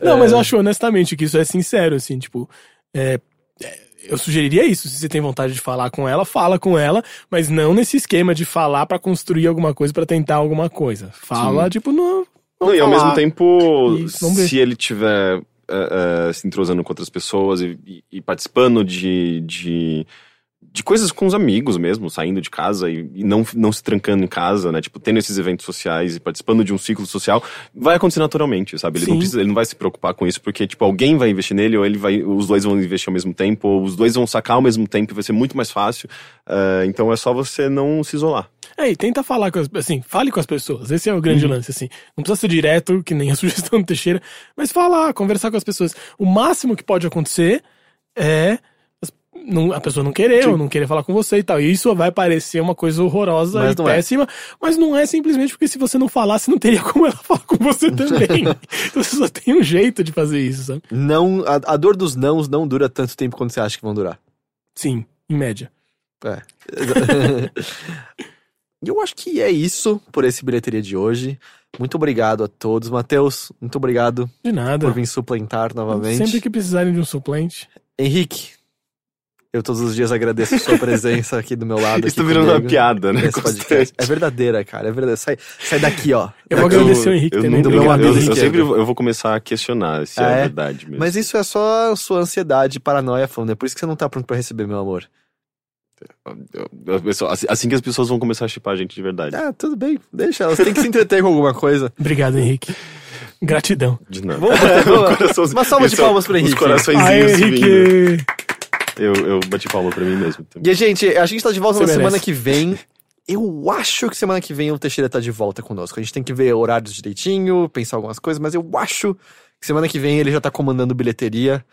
Não, mas eu acho honestamente que isso é sincero, assim, tipo. é, é, eu sugeriria isso. Se você tem vontade de falar com ela, fala com ela, mas não nesse esquema de falar pra construir alguma coisa, pra tentar alguma coisa. Fala, tipo, no. Não, e ao mesmo tempo, Isso, se ele tiver é, é, se entrosando com outras pessoas e, e- e participando de, de, de coisas com os amigos mesmo, saindo de casa e, e não, não se trancando em casa, né? Tipo, tendo esses eventos sociais e participando de um ciclo social, vai acontecer naturalmente, sabe? Ele não, precisa, ele não vai se preocupar com isso, porque, tipo, alguém vai investir nele, ou ele vai, os dois vão investir ao mesmo tempo, ou os dois vão sacar ao mesmo tempo e vai ser muito mais fácil. Ah, então é só você não se isolar. É, e tenta falar com as assim, fale com as pessoas. Esse é o grande lance, assim. Não precisa ser direto, que nem a sugestão do Teixeira, mas falar, conversar com as pessoas. O máximo que pode acontecer é não- a pessoa não querer ou não querer falar com você e tal. E isso vai parecer uma coisa horrorosa Mas e é. péssima, mas não é simplesmente porque se você não falasse, não teria como ela falar com você também. então você só tem um jeito de fazer isso, sabe? Não, a, a dor dos nãos não dura tanto tempo quanto você acha que vão durar. Sim, em média. É. E eu acho que é isso por esse bilheteria de hoje. Muito obrigado a todos. Matheus, muito obrigado De nada. por vir suplentar novamente. Sempre que precisarem de um suplente. Henrique, eu todos os dias agradeço a sua presença aqui do meu lado. Isso tá virando uma piada, né? É verdadeira, cara. É verdadeira. Sai, sai daqui, ó. Eu vou Daqui. agradecer o Henrique eu também. não- do eu, meu eu- amigo eu sempre vou- eu vou começar a questionar se é, é? verdade mesmo. Mas isso é só a sua ansiedade, paranoia falando. É por isso que você não tá pronto pra receber, meu amor. Eu- eu- eu- assim- assim que as pessoas vão começar a chipar a gente de verdade. Ah, tudo bem. Deixa, elas têm que se entreter com alguma coisa. Obrigado, Henrique. Gratidão. De nada. Vamos vamos Uma salva de é palmas pro Henrique. Os corações Aê, vindo. Eu, eu bati palma pra mim mesmo. também. E, gente, a gente tá de volta Você na semana merece. que vem. Eu acho que semana que vem o Teixeira tá de volta conosco. A gente tem que ver horários direitinho, pensar algumas coisas, mas eu acho que semana que vem ele já tá comandando bilheteria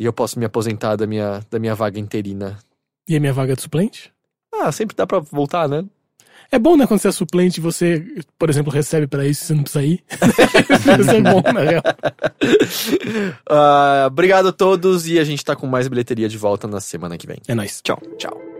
e eu posso me aposentar da minha, da minha vaga interina. E a minha vaga de suplente? Ah, sempre dá pra voltar, né? É bom, né, quando você é suplente e você, por exemplo, recebe pra isso e você não precisa ir. isso é bom, na real. Ah, obrigado a todos e a gente tá com mais bilheteria de volta na semana que vem. É nóis. Tchau, tchau.